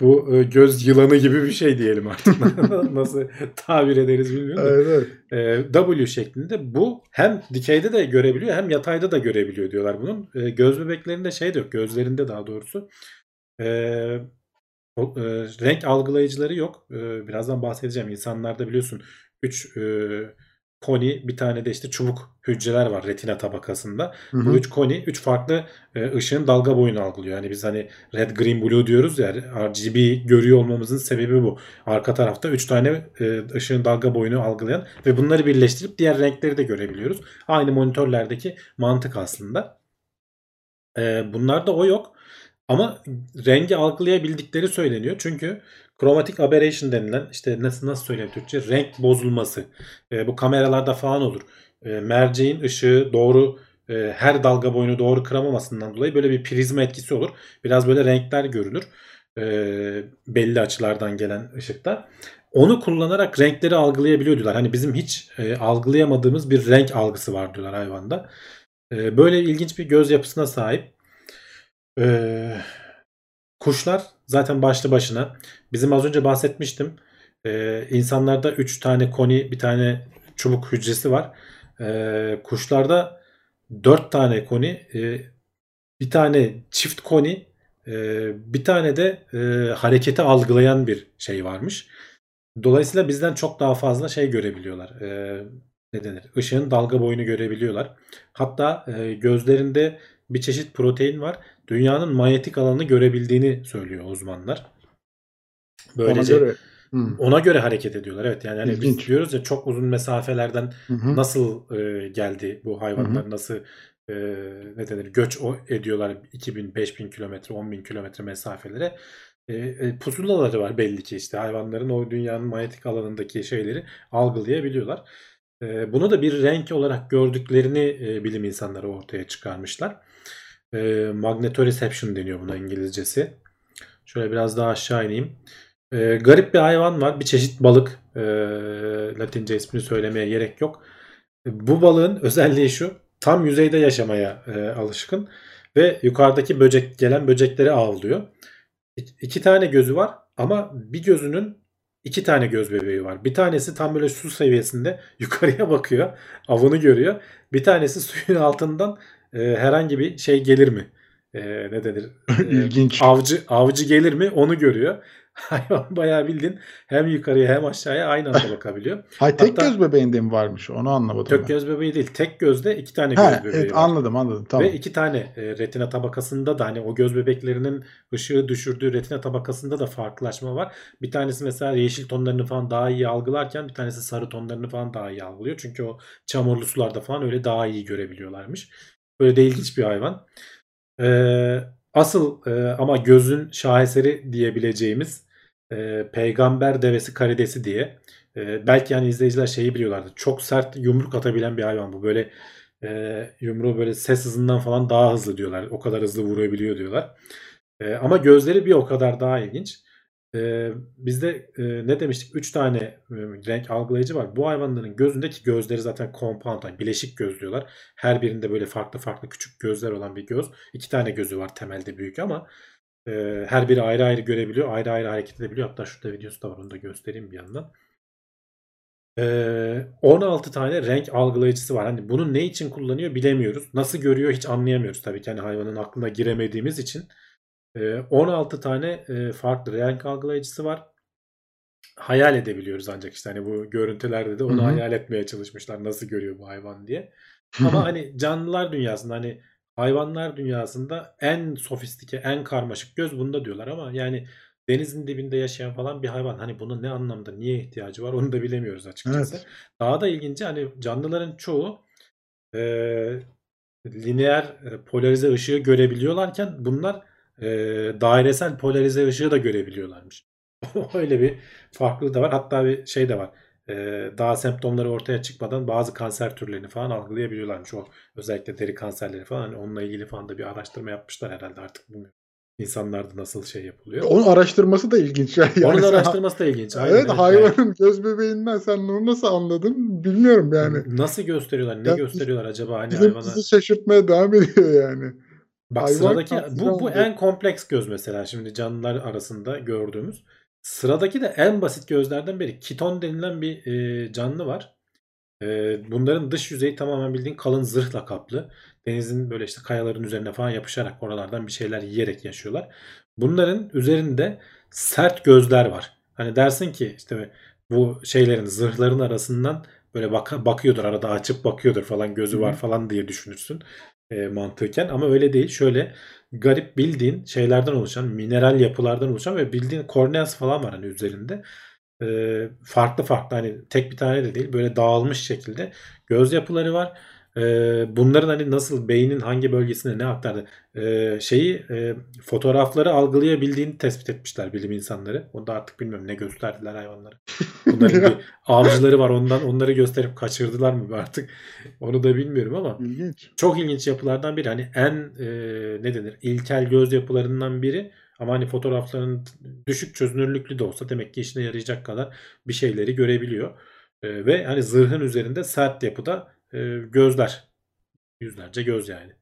bu e, göz yılanı gibi bir şey diyelim artık. Nasıl tabir ederiz bilmiyorum. Evet, evet. E, W şeklinde bu hem dikeyde de görebiliyor hem yatayda da görebiliyor diyorlar bunun. E, göz bebeklerinde şey de yok. Gözlerinde daha doğrusu. E, o, e, renk algılayıcıları yok. E, birazdan bahsedeceğim. İnsanlarda biliyorsun 3 koni bir tane de işte çubuk hücreler var retina tabakasında. Hı hı. Bu üç koni, üç farklı e, ışığın dalga boyunu algılıyor. Yani biz hani red, green, blue diyoruz ya RGB görüyor olmamızın sebebi bu. Arka tarafta üç tane e, ışığın dalga boyunu algılayan ve bunları birleştirip diğer renkleri de görebiliyoruz. Aynı monitörlerdeki mantık aslında. E, bunlarda o yok. Ama rengi algılayabildikleri söyleniyor. Çünkü chromatic aberration denilen işte nasıl nasıl söyleyeyim Türkçe renk bozulması. E, bu kameralarda falan olur. E, merceğin ışığı doğru e, her dalga boyunu doğru kıramamasından dolayı böyle bir prizma etkisi olur. Biraz böyle renkler görünür. E, belli açılardan gelen ışıkta. Onu kullanarak renkleri algılayabiliyor diyorlar. Hani bizim hiç e, algılayamadığımız bir renk algısı var diyorlar hayvanda. E, böyle ilginç bir göz yapısına sahip. E, kuşlar zaten başlı başına. Bizim az önce bahsetmiştim. E, insanlarda 3 tane koni, bir tane çubuk hücresi var. E, kuşlarda 4 tane koni, e, bir tane çift koni, e, bir tane de e, hareketi algılayan bir şey varmış. Dolayısıyla bizden çok daha fazla şey görebiliyorlar. E, ne denir? Işığın dalga boyunu görebiliyorlar. Hatta e, gözlerinde bir çeşit protein var. Dünyanın manyetik alanını görebildiğini söylüyor uzmanlar. Ona Böylece göre. Hı, ona göre hareket ediyorlar. Evet yani hani biz diyoruz ya çok uzun mesafelerden hı hı. nasıl e, geldi bu hayvanlar nasıl e, ne denir göç ediyorlar 2000 5000 kilometre 10000 kilometre mesafelere. E, e, pusulaları var belli ki işte hayvanların o dünyanın manyetik alanındaki şeyleri algılayabiliyorlar. E, bunu da bir renk olarak gördüklerini e, bilim insanları ortaya çıkarmışlar. E, magnetoreception deniyor buna İngilizcesi. Şöyle biraz daha aşağı ineyim. E, garip bir hayvan var. Bir çeşit balık. E, Latince ismini söylemeye gerek yok. E, bu balığın özelliği şu. Tam yüzeyde yaşamaya e, alışkın. Ve yukarıdaki böcek gelen böcekleri avlıyor. İ- iki tane gözü var ama bir gözünün iki tane göz bebeği var. Bir tanesi tam böyle su seviyesinde yukarıya bakıyor. Avını görüyor. Bir tanesi suyun altından e, herhangi bir şey gelir mi? E, ne denir? E, İlginç. avcı avcı gelir mi onu görüyor. Hayvan bayağı bildin hem yukarıya hem aşağıya aynı anda bakabiliyor. Hay tek hatta- göz bebeğinde mi varmış? Onu anlamadım. Tek ben. göz bebeği değil. Tek gözde iki tane Ha, göz bebeği evet, var. anladım anladım. Tamam. Ve iki tane e, retina tabakasında da hani o göz bebeklerinin ışığı düşürdüğü retina tabakasında da farklılaşma var. Bir tanesi mesela yeşil tonlarını falan daha iyi algılarken bir tanesi sarı tonlarını falan daha iyi algılıyor. Çünkü o çamurlu sularda falan öyle daha iyi görebiliyorlarmış. Böyle de ilginç bir hayvan. Ee, asıl e, ama gözün şaheseri diyebileceğimiz e, peygamber devesi karidesi diye. E, belki yani izleyiciler şeyi biliyorlardı. Çok sert yumruk atabilen bir hayvan bu. Böyle e, yumruğu böyle ses hızından falan daha hızlı diyorlar. O kadar hızlı vurabiliyor diyorlar. E, ama gözleri bir o kadar daha ilginç. E, bizde e, ne demiştik? 3 tane e, renk algılayıcı var. Bu hayvanların gözündeki gözleri zaten compound, yani bileşik göz diyorlar. Her birinde böyle farklı farklı küçük gözler olan bir göz. İki tane gözü var temelde büyük ama e, her biri ayrı ayrı görebiliyor. Ayrı ayrı hareket edebiliyor. Hatta şurada videosu da var. Onu da göstereyim bir yandan. E, 16 tane renk algılayıcısı var. Hani bunu ne için kullanıyor bilemiyoruz. Nasıl görüyor hiç anlayamıyoruz tabii ki. Hani hayvanın aklına giremediğimiz için. E, 16 tane farklı renk algılayıcısı var. Hayal edebiliyoruz ancak işte hani bu görüntülerde de onu Hı hı. hayal etmeye çalışmışlar. Nasıl görüyor bu hayvan diye. Ama hani canlılar dünyasında hani hayvanlar dünyasında en sofistike, en karmaşık göz bunda diyorlar ama yani denizin dibinde yaşayan falan bir hayvan hani bunun ne anlamda, niye ihtiyacı var onu da bilemiyoruz açıkçası. Evet. Daha da ilginci hani canlıların çoğu e, lineer polarize ışığı görebiliyorlarken bunlar e, dairesel polarize ışığı da görebiliyorlarmış. Öyle bir farklılığı da var. Hatta bir şey de var. E, daha semptomları ortaya çıkmadan bazı kanser türlerini falan algılayabiliyorlarmış. O özellikle deri kanserleri falan. Hani onunla ilgili falan da bir araştırma yapmışlar herhalde artık bilmiyorum. İnsanlarda nasıl şey yapılıyor. Onun araştırması da ilginç. ya. Yani Onun araştırması da ilginç. Aynen, Evet evet. hayvanın göz bebeğinden sen onu nasıl anladın bilmiyorum yani. Nasıl gösteriyorlar? Ne Ya, gösteriyorlar acaba? Hani Bizim hayvana... bizi şaşırtmaya devam ediyor yani. Bak Hayvan sıradaki bu bu oldu. en kompleks göz mesela şimdi canlılar arasında gördüğümüz. Sıradaki de en basit gözlerden biri. Kiton denilen bir e, canlı var. E, bunların dış yüzeyi tamamen bildiğin kalın zırhla kaplı. Denizin böyle işte kayaların üzerine falan yapışarak oralardan bir şeyler yiyerek yaşıyorlar. Bunların üzerinde sert gözler var. Hani dersin ki işte bu şeylerin zırhların arasından böyle bak bakıyordur arada açıp bakıyordur falan gözü var falan diye düşünürsün e, mantıken ama öyle değil. Şöyle garip bildiğin şeylerden oluşan mineral yapılardan oluşan ve bildiğin korneası falan var hani üzerinde. E, farklı farklı hani tek bir tane de değil böyle dağılmış şekilde göz yapıları var. E, bunların hani nasıl beynin hangi bölgesine ne aktardı e, şeyi e, fotoğrafları algılayabildiğini tespit etmişler bilim insanları. Onu da artık bilmiyorum ne gösterdiler hayvanlara. Bunların bir avcıları var ondan onları gösterip kaçırdılar mı artık onu da bilmiyorum ama İlginç. çok ilginç yapılardan biri. Hani en e, ne denir? ilkel göz yapılarından biri. Ama hani fotoğrafların düşük çözünürlüklü de olsa demek ki işine yarayacak kadar bir şeyleri görebiliyor. E, ve hani zırhın üzerinde sert yapıda e, gözler. Yüzlerce göz yani.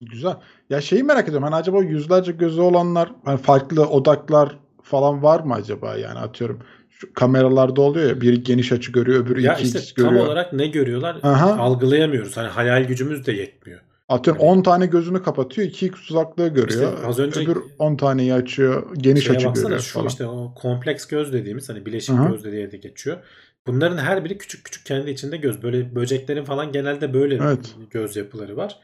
Güzel. Ya şeyi merak ediyorum. Hani acaba yüzlerce gözü olanlar hani farklı odaklar falan var mı acaba? Yani atıyorum şu kameralarda oluyor ya biri geniş açı görüyor öbürü Ya 2x işte görüyor. tam olarak ne görüyorlar Aha. algılayamıyoruz. Hani hayal gücümüz de yetmiyor. Atıyorum 10 tane gözünü kapatıyor 2x uzaklığı görüyor. İşte az önce- Öbür 10 taneyi açıyor geniş açı baksana görüyor şu falan. işte o kompleks göz dediğimiz hani bileşik hı. göz diye de geçiyor. Bunların her biri küçük küçük kendi içinde göz. Böyle böceklerin falan genelde böyle Evet. göz yapıları var.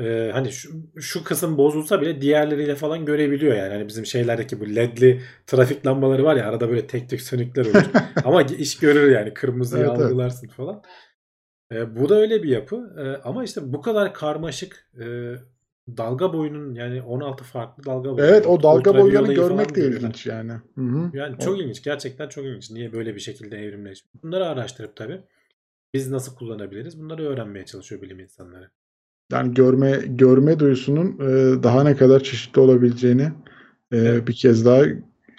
Ee, hani şu, şu kısım bozulsa bile diğerleriyle falan görebiliyor yani. Hani bizim şeylerdeki bu ledli trafik lambaları var ya arada böyle tek tek sönükler olur. Ama iş görür yani kırmızıyı Evet, evet. algılarsın falan. Ee, bu da öyle bir yapı. Ee, ama işte bu kadar karmaşık e, dalga boyunun yani 16 farklı dalga boyu. Evet o dalga boylarını görmek de ilginç yani. Hı hı. Yani O- çok ilginç. Gerçekten çok ilginç. Niye böyle bir şekilde evrimleşmiş? Bunları araştırıp tabii biz nasıl kullanabiliriz? Bunları öğrenmeye çalışıyor bilim insanları. Yani görme görme duyusunun e, daha ne kadar çeşitli olabileceğini e, Evet. bir kez daha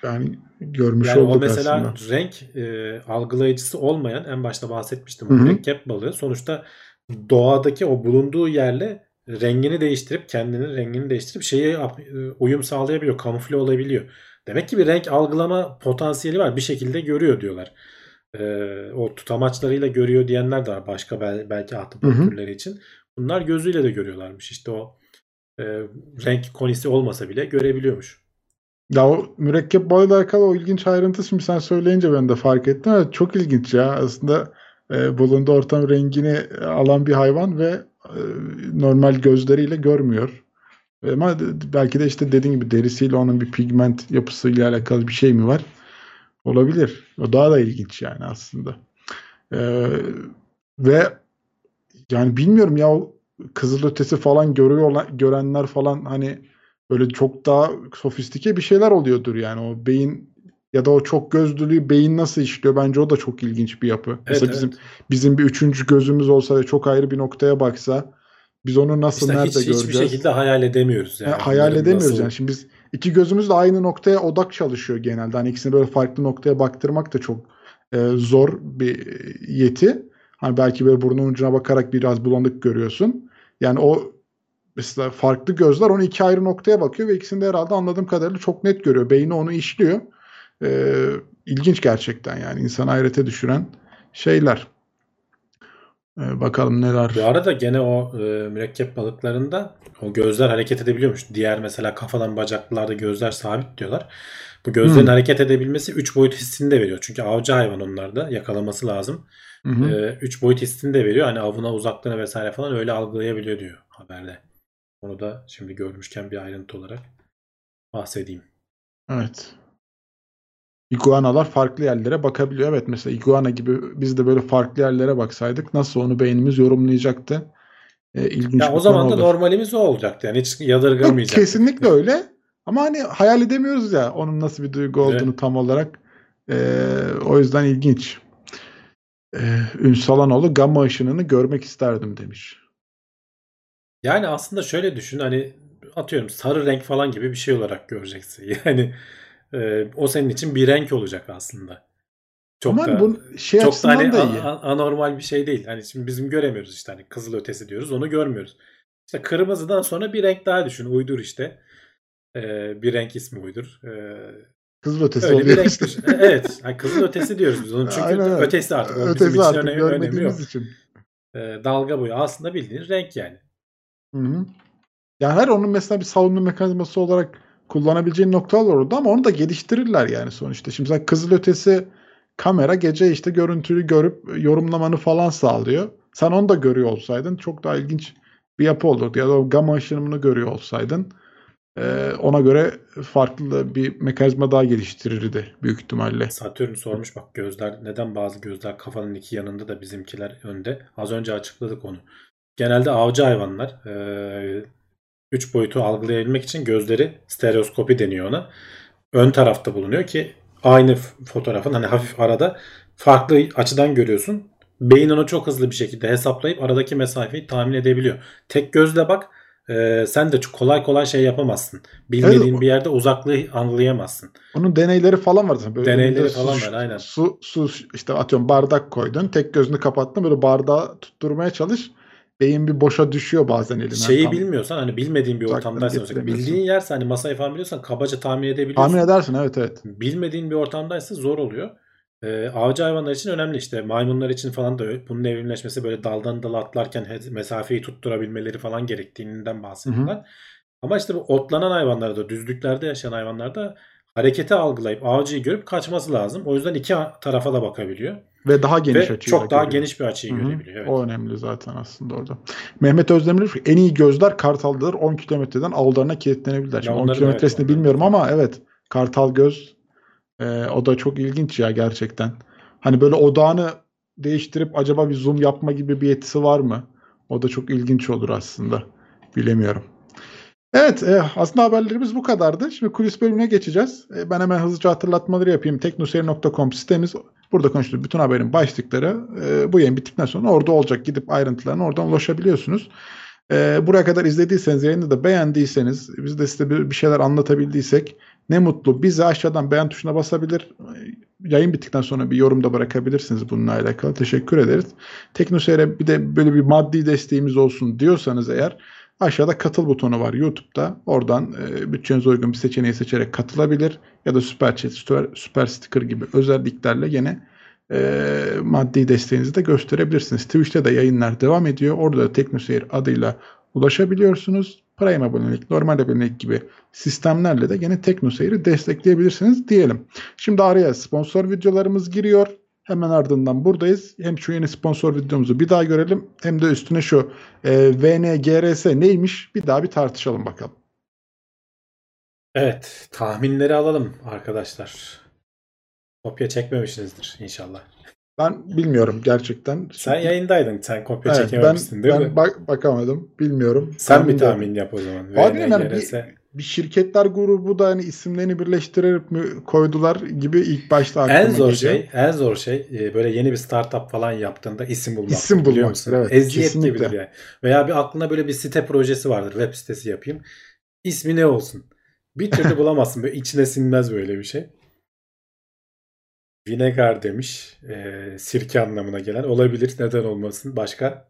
yani görmüş Yani o olduk mesela aslında. renk e, algılayıcısı olmayan en başta bahsetmiştim. Hı o hı. Mürekkep balığı sonuçta doğadaki o bulunduğu yerle rengini değiştirip kendinin rengini değiştirip şeye e, uyum sağlayabiliyor. Kamufle olabiliyor. Demek ki bir renk algılama potansiyeli var. Bir şekilde görüyor diyorlar. E, o tutamaçlarıyla görüyor diyenler de var. Başka bel- belki ahtapot türleri için. Bunlar gözüyle de görüyorlarmış. İşte o e, renk konisi olmasa bile görebiliyormuş. Ya o mürekkep balıyla alakalı o ilginç ayrıntı şimdi sen söyleyince ben de fark ettim. Evet, çok ilginç ya. Aslında e, bulunduğu ortam rengini alan bir hayvan ve e, normal gözleriyle görmüyor. Ama d- belki de işte dediğin gibi derisiyle onun bir pigment yapısıyla alakalı bir şey mi var? Olabilir. O daha da ilginç yani aslında. Ee, ve yani bilmiyorum ya o kızılötesi falan görüyor olan- görenler falan hani böyle çok daha sofistike bir şeyler oluyordur yani o beyin ya da o çok gözlülüğü beyin nasıl işliyor bence o da çok ilginç bir yapı. Evet, Mesela bizim evet. bizim bir üçüncü gözümüz olsa ve çok ayrı bir noktaya baksa biz onu nasıl İşte nerede hiç, hiçbir göreceğiz? şekilde hayal edemiyoruz yani. Ha, hayal Bunların edemiyoruz nasıl- yani. Şimdi biz iki gözümüz de aynı noktaya odak çalışıyor genelde. Hani ikisini böyle farklı noktaya baktırmak da çok e, zor bir yeti. Hani belki böyle burnun ucuna bakarak biraz bulanık görüyorsun. Yani o mesela farklı gözler onu iki ayrı noktaya bakıyor ve ikisinde herhalde anladığım kadarıyla çok net görüyor. Beyni onu işliyor. Ee, ilginç gerçekten yani insan hayrete düşüren şeyler. Ee, bakalım neler. Bu arada gene o e, mürekkep balıklarında o gözler hareket edebiliyormuş. Diğer mesela kafadan bacaklılarda gözler sabit diyorlar. Bu gözlerin Hmm. hareket edebilmesi 3 boyut hissini de veriyor. Çünkü avcı hayvan onlarda yakalaması lazım. Hı hı. 3 boyut hissini de veriyor. Hani avına uzaklığını vesaire falan öyle algılayabiliyor diyor haberde. Onu da şimdi görmüşken bir ayrıntı olarak bahsedeyim. Evet. İguanalar farklı yerlere bakabiliyor. Evet mesela iguana gibi biz de böyle farklı yerlere baksaydık nasıl onu beynimiz yorumlayacaktı. Ee, ilginç Ya o zaman da olur. normalimiz o olacaktı. Yani hiç yadırgamayacaktık. kesinlikle öyle. Ama hani hayal edemiyoruz ya onun nasıl bir duygu olduğunu Evet. tam olarak. Ee, o yüzden ilginç. Ee, Ünsalanoğlu gamma ışınını görmek isterdim demiş. Yani aslında şöyle düşün hani atıyorum sarı renk falan gibi bir şey olarak göreceksin. Yani e, o senin için bir renk olacak aslında. Çok Ama da bu şey çok da hani da iyi. anormal bir şey değil. Hani şimdi bizim göremiyoruz işte hani kızıl ötesi diyoruz onu görmüyoruz. İşte kırmızıdan sonra bir renk daha düşün. Uydur işte. E, bir renk ismi uydur. E, Kızıl ötesi öyle bir oluyor işte. düşün. E, Evet. hani kızıl ötesi diyoruz biz onun çünkü Aynen ötesi artık. Bizim Ötesi için artık öne- önemi yok. için. E, dalga boyu aslında bildiğin renk yani. Hı hı. Yani her onun mesela bir savunma mekanizması olarak kullanabileceğin noktalar orada ama onu da geliştirirler yani sonuçta. Şimdi mesela kızılötesi kamera gece işte görüntüyü görüp yorumlamanı falan sağlıyor. Sen onu da görüyor olsaydın çok daha ilginç bir yapı olurdu. Ya da o gamma ışınımını görüyor olsaydın ona göre farklı bir mekanizma daha geliştirirdi büyük ihtimalle. Satürn sormuş bak gözler neden bazı gözler kafanın iki yanında da bizimkiler önde. Az önce açıkladık onu. Genelde avcı hayvanlar 3 boyutu algılayabilmek için gözleri stereoskopi deniyor ona. Ön tarafta bulunuyor ki aynı fotoğrafın hani hafif arada farklı açıdan görüyorsun. Beyin onu çok hızlı bir şekilde hesaplayıp aradaki mesafeyi tahmin edebiliyor. Tek gözle bak e, sen de çok kolay kolay şey yapamazsın. Bilmediğin Evet, bir yerde uzaklığı anlayamazsın. Onun deneyleri falan var zaten. Böyle Deneyleri falan var, aynen. Su, su işte atıyorum bardak koydun. Tek gözünü kapattın. Böyle bardağı tutturmaya çalış. Beyin bir boşa düşüyor bazen elinden. Şeyi tam. bilmiyorsan hani bilmediğin bir ortamdaysan mesela bildiğin yerse hani masayı falan biliyorsan kabaca tahmin edebiliyorsun. Tahmin edersin evet evet. Bilmediğin bir ortamdaysa zor oluyor. Ee, avcı hayvanlar için önemli işte maymunlar için falan da bunun evrimleşmesi böyle daldan dala atlarken mesafeyi tutturabilmeleri falan gerektiğinden bahsediyorlar. Ama işte bu otlanan hayvanlarda düzlüklerde yaşayan hayvanlarda hareketi algılayıp avcıyı görüp kaçması lazım. O yüzden iki tarafa da bakabiliyor. Ve daha geniş Ve açıyla çok daha görüyor. geniş bir açıyı Hı hı. görebiliyor. Evet. O önemli zaten aslında orada. Mehmet Özdemir en iyi gözler kartaldadır. 10 kilometreden aldılarına kilitlenebilirler. Şimdi 10 onları da kilometresini evet, bilmiyorum evet. ama evet kartal göz e, o da çok ilginç ya gerçekten. Hani böyle odağını değiştirip acaba bir zoom yapma gibi bir yetisi var mı? O da çok ilginç olur aslında. Bilemiyorum. Evet e, aslında haberlerimiz bu kadardı. Şimdi kulis bölümüne geçeceğiz. E, ben hemen hızlıca hatırlatmaları yapayım. teknoseyir.com sitemiz burada konuştuğumuz bütün haberin başlıkları e, bu yayın bittikten sonra orada olacak. Gidip ayrıntılarına oradan ulaşabiliyorsunuz. E, buraya kadar izlediyseniz yayını da beğendiyseniz biz de size bir, şeyler anlatabildiysek ne mutlu. Bizi aşağıdan beğen tuşuna basabilir. e, Yayın bittikten sonra bir yorum da bırakabilirsiniz bununla alakalı. Teşekkür ederiz. Teknoseyir'e bir de böyle bir maddi desteğimiz olsun diyorsanız eğer Aşağıda katıl butonu var YouTube'da. Oradan e, bütçenize uygun bir seçeneği seçerek katılabilir. Ya da süper chat, süper, süper sticker gibi özelliklerle yine e, maddi desteğinizi de gösterebilirsiniz. Twitch'te de yayınlar devam ediyor. Orada da Teknoseyir adıyla ulaşabiliyorsunuz. Prime abonelik, normal abonelik gibi sistemlerle de yine Teknoseyir'i destekleyebilirsiniz diyelim. Şimdi araya sponsor videolarımız giriyor. Hemen ardından buradayız. Hem şu yeni sponsor videomuzu bir daha görelim hem de üstüne şu e, VNGRS neymiş bir daha bir tartışalım bakalım. Evet, tahminleri alalım arkadaşlar. Kopya çekmemişsinizdir inşallah. Ben bilmiyorum gerçekten. Sen yayındaydın. Sen kopya Evet, ben, çekememişsin değil ben mi? bak, bakamadım. Bilmiyorum. Sen Tahmin bir de- tahmin yap o zaman. Abi yani VNGRS. Bir şirketler grubu da hani isimlerini birleştirerek mi koydular gibi ilk başta aklıma En zor geliyor. şey, en zor şey e, böyle yeni bir startup falan yaptığında isim bulmak. İsim biliyor bulmaktır, musun? evet, Eziyet kesinlikle. gibidir yani. Veya bir aklına böyle bir site projesi vardır. Web sitesi yapayım. İsmi ne olsun? Bir türlü bulamazsın. Böyle içine sinmez böyle bir şey. Vinegar demiş. Ee, sirke anlamına gelen. Olabilir. Neden olmasın? Başka?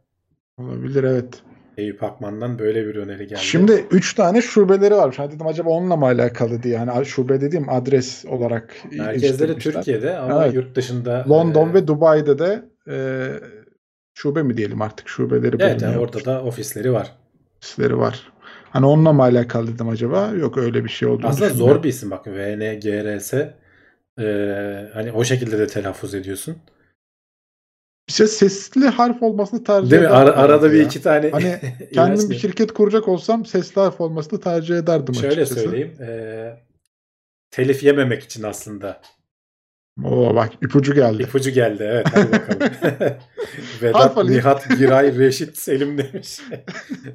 Olabilir evet. Eyüp Akman'dan böyle bir öneri geldi. Şimdi 3 tane şubeleri varmış. Hani dedim acaba onunla mı alakalı diye. Yani şube dediğim adres olarak Merkezleri. Türkiye'de ama Evet. yurt dışında London e, ve Dubai'de de e, şube mi diyelim artık şubeleri Evet yani orada da ofisleri var. ofisleri var. Hani onunla mı alakalı dedim acaba? Yok öyle bir şey olduğunu Aslında zor bir isim bak. VNGRS e, hani o şekilde de telaffuz ediyorsun. Bir şey sesli harf olmasını tercih Değil mi? Ara- arada bir ya. iki tane Hani Kendim bir bir- şirket kuracak olsam sesli harf olmasını tercih ederdim Şöyle açıkçası. söyleyeyim. e, telif yememek için aslında. Oo bak ipucu geldi. İpucu geldi. Evet hadi bakalım. Vedat. Nihat, Giray, Reşit, Selim demiş.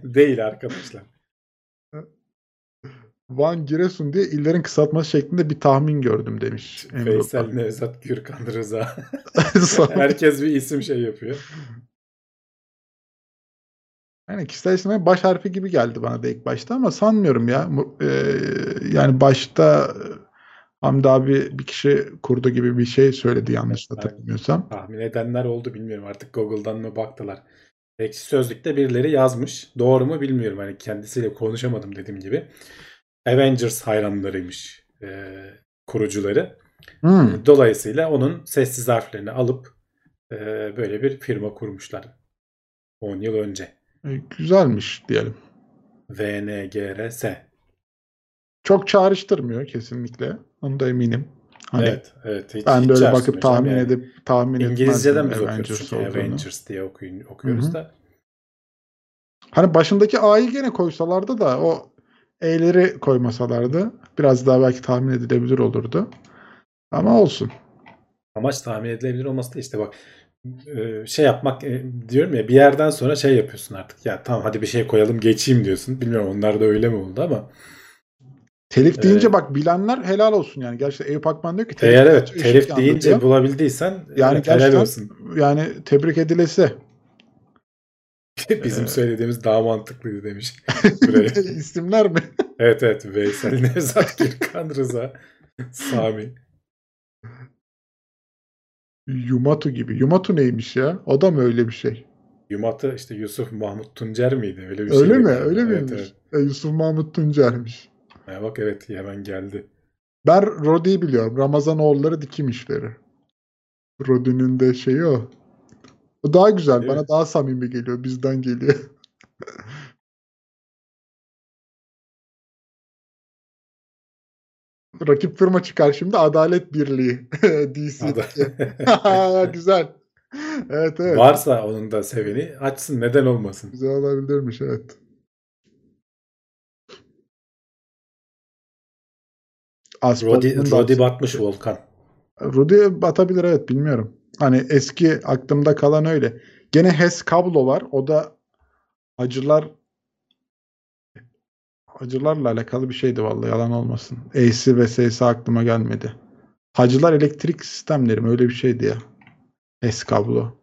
Değil arkadaşlar. Van Giresun diye illerin kısaltması şeklinde bir tahmin gördüm demiş. Ufak. Nevzat, Gürkan, Rıza. Herkes bir isim şey yapıyor. Yani kişisel isimlerin baş harfi gibi geldi bana da ilk başta ama sanmıyorum ya. Mu- e, yani başta e, Hamdi abi bir kişi kurdu gibi bir şey söyledi yanlış hatırlamıyorsam. Tahmin edenler oldu bilmiyorum artık Google'dan mı baktılar. Ekşi Sözlük'te birileri yazmış. Doğru mu bilmiyorum. Hani kendisiyle konuşamadım dediğim gibi. Avengers hayranlarıymış e, kurucuları. Hmm. Dolayısıyla onun sessiz harflerini alıp e, böyle bir firma kurmuşlar. 10 yıl önce. E, güzelmiş diyelim. VNGRS. Çok çağrıştırmıyor kesinlikle. Onda eminim. Hani Evet, evet. Hiç, ben hiç de öyle çağrışmıyor bakıp tahmin yani. edip tahmin İngilizceden biz okuyoruz Avengers çünkü. Avengers diye okuyun, okuyoruz Hı hı. da. Hani başındaki A'yı gene koysalardı da o E'leri koymasalardı biraz daha belki tahmin edilebilir olurdu. Ama olsun. Amaç tahmin edilebilir olması da işte bak e, şey yapmak e, diyorum ya bir yerden sonra şey yapıyorsun artık. Ya tamam hadi bir şey koyalım geçeyim diyorsun. Bilmiyorum onlar da öyle mi oldu ama. Telif deyince Ee, bak bilenler helal olsun yani. Gerçekten Eyüp Akman diyor ki telif Eğer evet telif deyince diyor. bulabildiysen Yani evet, helal olsun. yani tebrik edilesi. Bizim söylediğimiz daha mantıklıydı demiş. İsimler mi? evet evet Veysel Nevzat Gürkan Rıza Sami. Yumatu gibi. Yumatu neymiş ya? O da mı öyle bir şey? Yumat'ı işte Yusuf Mahmut Tuncer miydi? Öyle bir öyle şeydi mi? galiba. Öyle Evet, miymiş? evet. E, Yusuf Mahmut Tuncer'miş. Ha, bak evet hemen geldi. Ben Rodi'yi biliyorum. Ramazanoğulları dikim işleri. Rodi'nin de şeyi o. O daha güzel. Değil Bana daha samimi geliyor. Bizden geliyor. Rakip firma çıkar şimdi. Adalet Birliği. DC. Ada- güzel. Evet evet. Varsa onun da seveni açsın neden olmasın. Güzel olabilirmiş evet. Rodi, Rodi batmış Volkan. Rudy batabilir evet bilmiyorum. Hani eski aklımda kalan öyle. Gene HES kablo var. O da acılar acılarla alakalı bir şeydi vallahi yalan olmasın. E'si ve S'si aklıma gelmedi. Hacılar elektrik sistemleri mi öyle bir şeydi ya. HES kablo.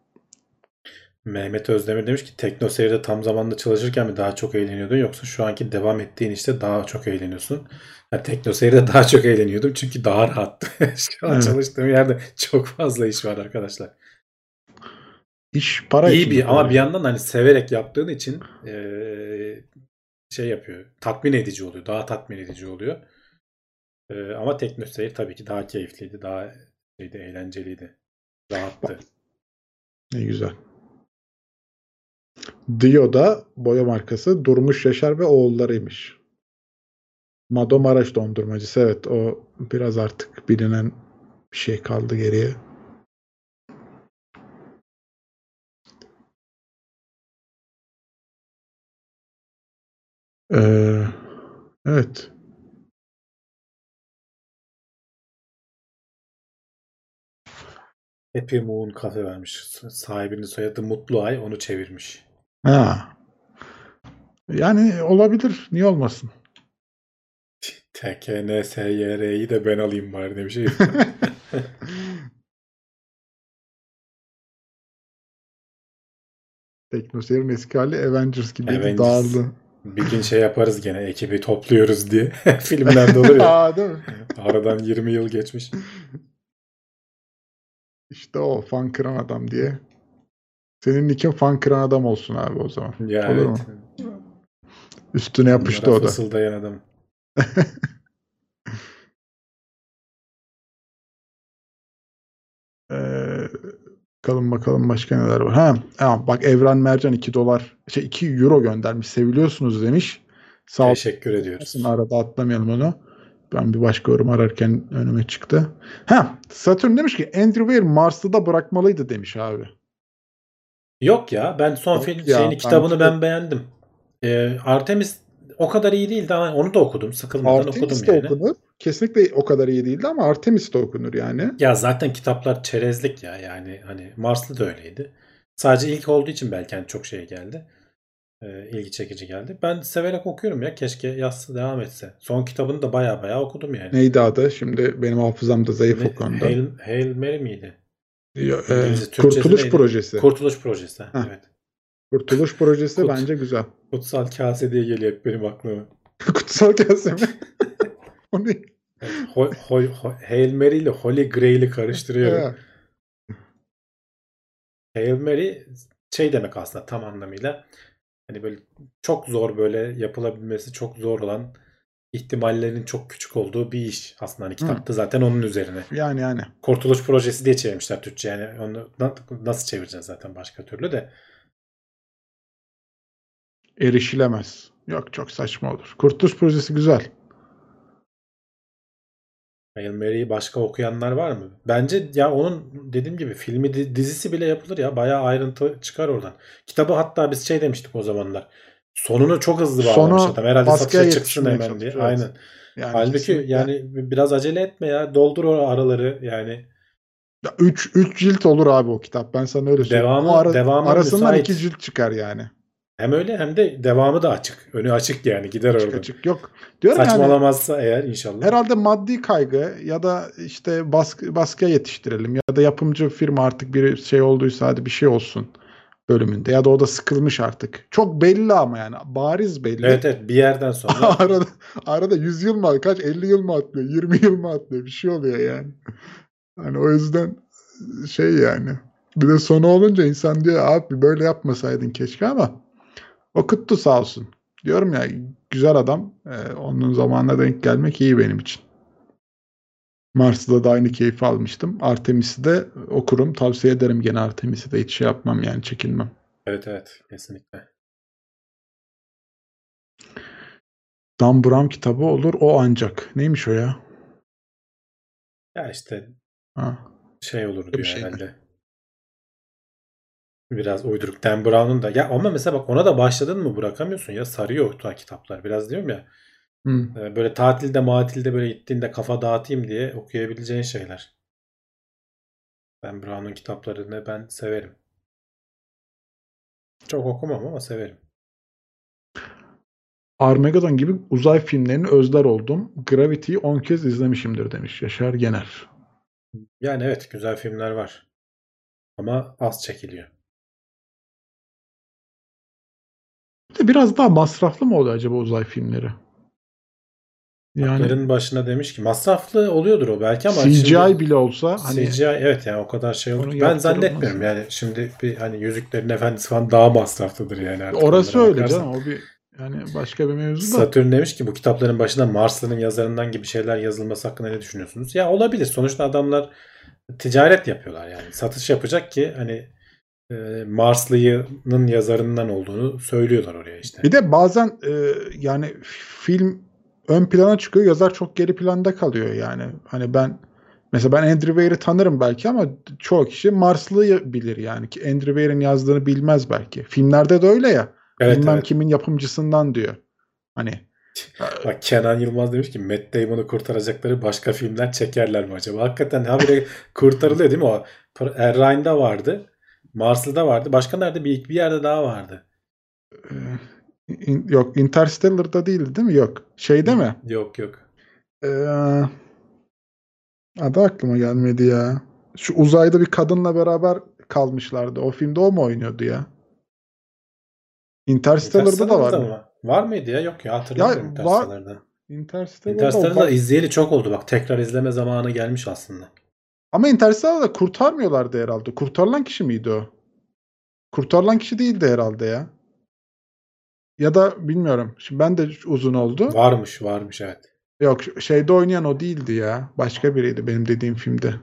Mehmet Özdemir demiş ki Tekno Seyir'de tam zamanlı çalışırken mi daha çok eğleniyordun yoksa şu anki devam ettiğin işte daha çok eğleniyorsun? Ya Tekno Seyir'de daha çok eğleniyordum çünkü daha rahattı. şu an Evet. çalıştığım yerde çok fazla iş var arkadaşlar. İş para İyi bir ama bir yandan hani severek yaptığın için eee, şey yapıyor. Tatmin edici oluyor. Daha tatmin edici oluyor. Eee, ama Tekno Seyir tabii ki daha keyifliydi. Daha şeydi, eğlenceliydi. Rahattı. Ne güzel. Dio'da boya markası Durmuş Yaşar ve oğullarıymış. Mado Maraş dondurmacısı. Evet o biraz artık bilinen bir şey kaldı geriye. Ee, evet. Happy Moon kafe vermiş. Sahibinin soyadı Mutlu Ay onu çevirmiş. Ha. Yani olabilir. Niye olmasın? TKNSYR'yi de ben alayım bari demiş. Teknoseyir'in eski hali Avengers gibi Avengers. dağıldı. Bir gün şey yaparız gene ekibi topluyoruz diye. Filmlerde olur ya. Aa, değil mi? Aradan 20 yıl geçmiş. İşte o fan kıran adam diye. Senin nickin fan kıran adam olsun abi o zaman. Ya Olur evet. Üstüne yapıştı Bunlara o da. Fısıldayan adam. Ee, bakalım bakalım başka neler var. Ha, ha bak Evren Mercan 2 dolar şey 2 euro göndermiş. Seviliyorsunuz demiş. Sağ Teşekkür ediyoruz. olsun arada atlamayalım onu. Ben bir başka yorum ararken önüme çıktı. Ha Satürn demiş ki Andrew Weir Mars'ı da bırakmalıydı demiş abi. Yok ya ben son Yok film ya, şeyini ben- kitabını ben beğendim. Ee, Artemis o kadar iyi değildi ama onu da okudum. Sıkılmadan okudum Artemis de yani. okunur. Kesinlikle o kadar iyi değildi ama Artemis de okunur yani. Ya zaten kitaplar çerezlik ya yani hani Marslı da öyleydi. Sadece ilk olduğu için belki hani çok şey geldi. Ee, ilgi çekici geldi. Ben severek okuyorum ya. Keşke yazsa devam etse. Son kitabını da baya baya okudum yani. Neydi adı? Şimdi benim hafızam da zayıf Ne- o konuda. Hail, Hail Mary miydi? Yo- e, Kurtuluş neydi? Projesi. Kurtuluş Projesi. Heh. Evet. Kurtuluş Projesi Kut- bence güzel. Kutsal kase diye geliyor hep benim aklıma. Kutsal kase mi? o ne? Evet, Ho- Ho- Ho- Hail Mary ile Holy Grail'i karıştırıyorum. Ha, Hail Mary şey demek aslında tam anlamıyla hani böyle çok zor böyle yapılabilmesi çok zor olan ihtimallerin çok küçük olduğu bir iş aslında hani kitapta zaten onun üzerine. Yani yani. Kurtuluş projesi diye çevirmişler Türkçe yani onu na- nasıl çevireceğiz zaten başka türlü de. Erişilemez. Yok çok saçma olur. Kurtuluş Projesi güzel. Hail Mary'yi başka okuyanlar var mı? Bence ya onun dediğim gibi filmi di- dizisi bile yapılır ya. Bayağı ayrıntı çıkar oradan. Kitabı hatta biz şey demiştik o zamanlar. Sonunu çok hızlı Sonu bağlamış adam. Herhalde baskıya satışa çıksın hemen diye. evet. Aynen. Yani Halbuki kesinlikle. yani biraz acele etme ya. Doldur o araları yani. 3 3 cilt olur abi o kitap. Ben sana öyle söyleyeyim. Devamı- ara- devamı arasından müsait. 2 cilt çıkar yani. Hem öyle hem de devamı da açık. Önü açık yani gider Açık orada. açık yok. Diyorum yani Saçmalamazsa eğer inşallah. herhalde maddi kaygı ya da işte baskı, baskıya yetiştirelim ya da yapımcı firma artık bir şey olduysa hadi bir şey olsun bölümünde ya da o da sıkılmış artık. Çok belli ama yani bariz belli. Evet evet bir yerden sonra arada arada 100 yıl mı kaç 50 yıl mı atlıyor 20 yıl mı atlıyor bir şey oluyor yani. Hani o yüzden şey yani bir de sonu olunca insan diyor abi böyle yapmasaydın keşke ama okuttu sağ olsun. Diyorum ya güzel adam Ee, onun zamanına denk gelmek iyi benim için. Mars'ta da aynı keyfi almıştım. Artemis'i de okurum. Tavsiye ederim gene Artemis'i de hiç şey yapmam yani çekinmem. evet evet kesinlikle. Dan Brown kitabı olur o ancak. Neymiş o ya? Ya işte Ha. şey olur Bir diyor şey mi? herhalde. Biraz uyduruk. Dan Brown'un da. Ya ama mesela bak ona da başladın mı bırakamıyorsun ya. Sarıyor o kitaplar. Biraz diyorum ya. Hı. Böyle tatilde matilde böyle gittiğinde kafa dağıtayım diye okuyabileceğin şeyler. Dan Brown'un kitaplarını ben severim. Çok okumam ama severim. Armageddon gibi uzay filmlerini özler oldum. Gravity'yi 10 kez izlemişimdir demiş Yaşar Gener. Yani evet güzel filmler var. Ama az çekiliyor. Bir de biraz daha masraflı mı oluyor acaba uzay filmleri? Yani Akların başına demiş ki masraflı oluyordur o belki ama CGI şimdi- bile olsa hani CGI evet yani o kadar şey olur. Ben zannetmiyorum yani şimdi bir hani Yüzüklerin Efendisi falan daha masraflıdır yani artık. orası öyle bakarsan. canım. O bir yani başka bir mevzu da. Satürn demiş ki bu kitapların başına Marslı'nın yazarından gibi şeyler yazılması hakkında ne düşünüyorsunuz? Ya olabilir. Sonuçta adamlar ticaret yapıyorlar yani. Satış yapacak ki hani e, Marslı'nın yazarından olduğunu söylüyorlar oraya işte. Bir de bazen e, yani film ön plana çıkıyor. Yazar çok geri planda kalıyor yani. Hani ben mesela ben Andrew Weir'i tanırım belki ama çoğu kişi Marslı'yı bilir yani ki Andrew Weir'in yazdığını bilmez belki. Filmlerde de öyle ya. Evet, Bilmem evet. kimin yapımcısından diyor. Hani Bak Kenan Yılmaz demiş ki Matt Damon'u kurtaracakları başka filmler çekerler mi acaba? Hakikaten habire kurtarılıyor değil mi o? Errain'da vardı. Marslı'da vardı. Başka nerede? Bir, bir yerde daha vardı. İn- yok Interstellar'da değildi değil mi? Yok. Şeyde mi? Yok yok. Ee, adı aklıma gelmedi ya. Şu uzayda bir kadınla beraber kalmışlardı. O filmde o mu oynuyordu ya? Interstellar'da da var. mı? mı? Var mıydı ya? Yok ya hatırlamıyorum Ya, Interstellar'da. Interstellar'da, Interstellar'da var. izleyeli çok oldu bak. Tekrar izleme zamanı gelmiş aslında. Ama Interstellar'da kurtarmıyorlardı herhalde. Kurtarılan kişi miydi o? Kurtarılan kişi değildi herhalde ya. Ya da bilmiyorum. Şimdi ben de uzun oldu. Varmış varmış evet. Yok şeyde oynayan o değildi ya. Başka biriydi benim dediğim filmde.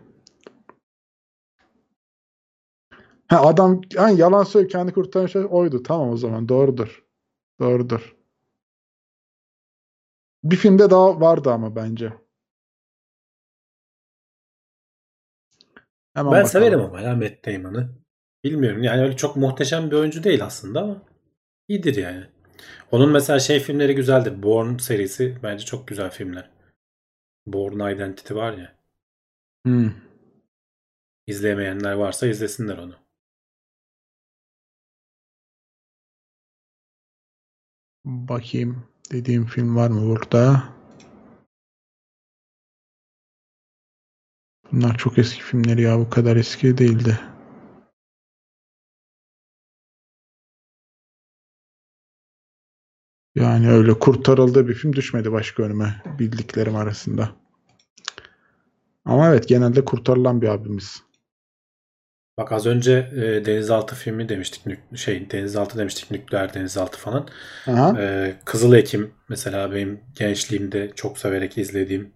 Ha adam ha, yalan söylüyor kendi kurtaran şey oydu. Tamam o zaman doğrudur. Doğrudur. Bir filmde daha vardı ama bence. Hemen ben bakalım. severim ama ya Matt Damon'ı. Bilmiyorum yani öyle çok muhteşem bir oyuncu değil aslında ama iyidir yani. Onun mesela şey filmleri güzeldir. Bourne serisi bence çok güzel filmler. Bourne Identity var ya. Hmm. İzlemeyenler varsa izlesinler onu. Bakayım dediğim film var mı burada? Bunlar çok eski filmleri ya bu kadar eski değildi. Yani öyle kurtarıldığı bir film düşmedi başka önüme bildiklerim arasında. Ama evet genelde kurtarılan bir abimiz. Bak az önce e, denizaltı filmi demiştik. Nük- şey denizaltı demiştik. Nükleer denizaltı falan. Aha. Ee, Kızıl Ekim mesela benim gençliğimde çok severek izlediğim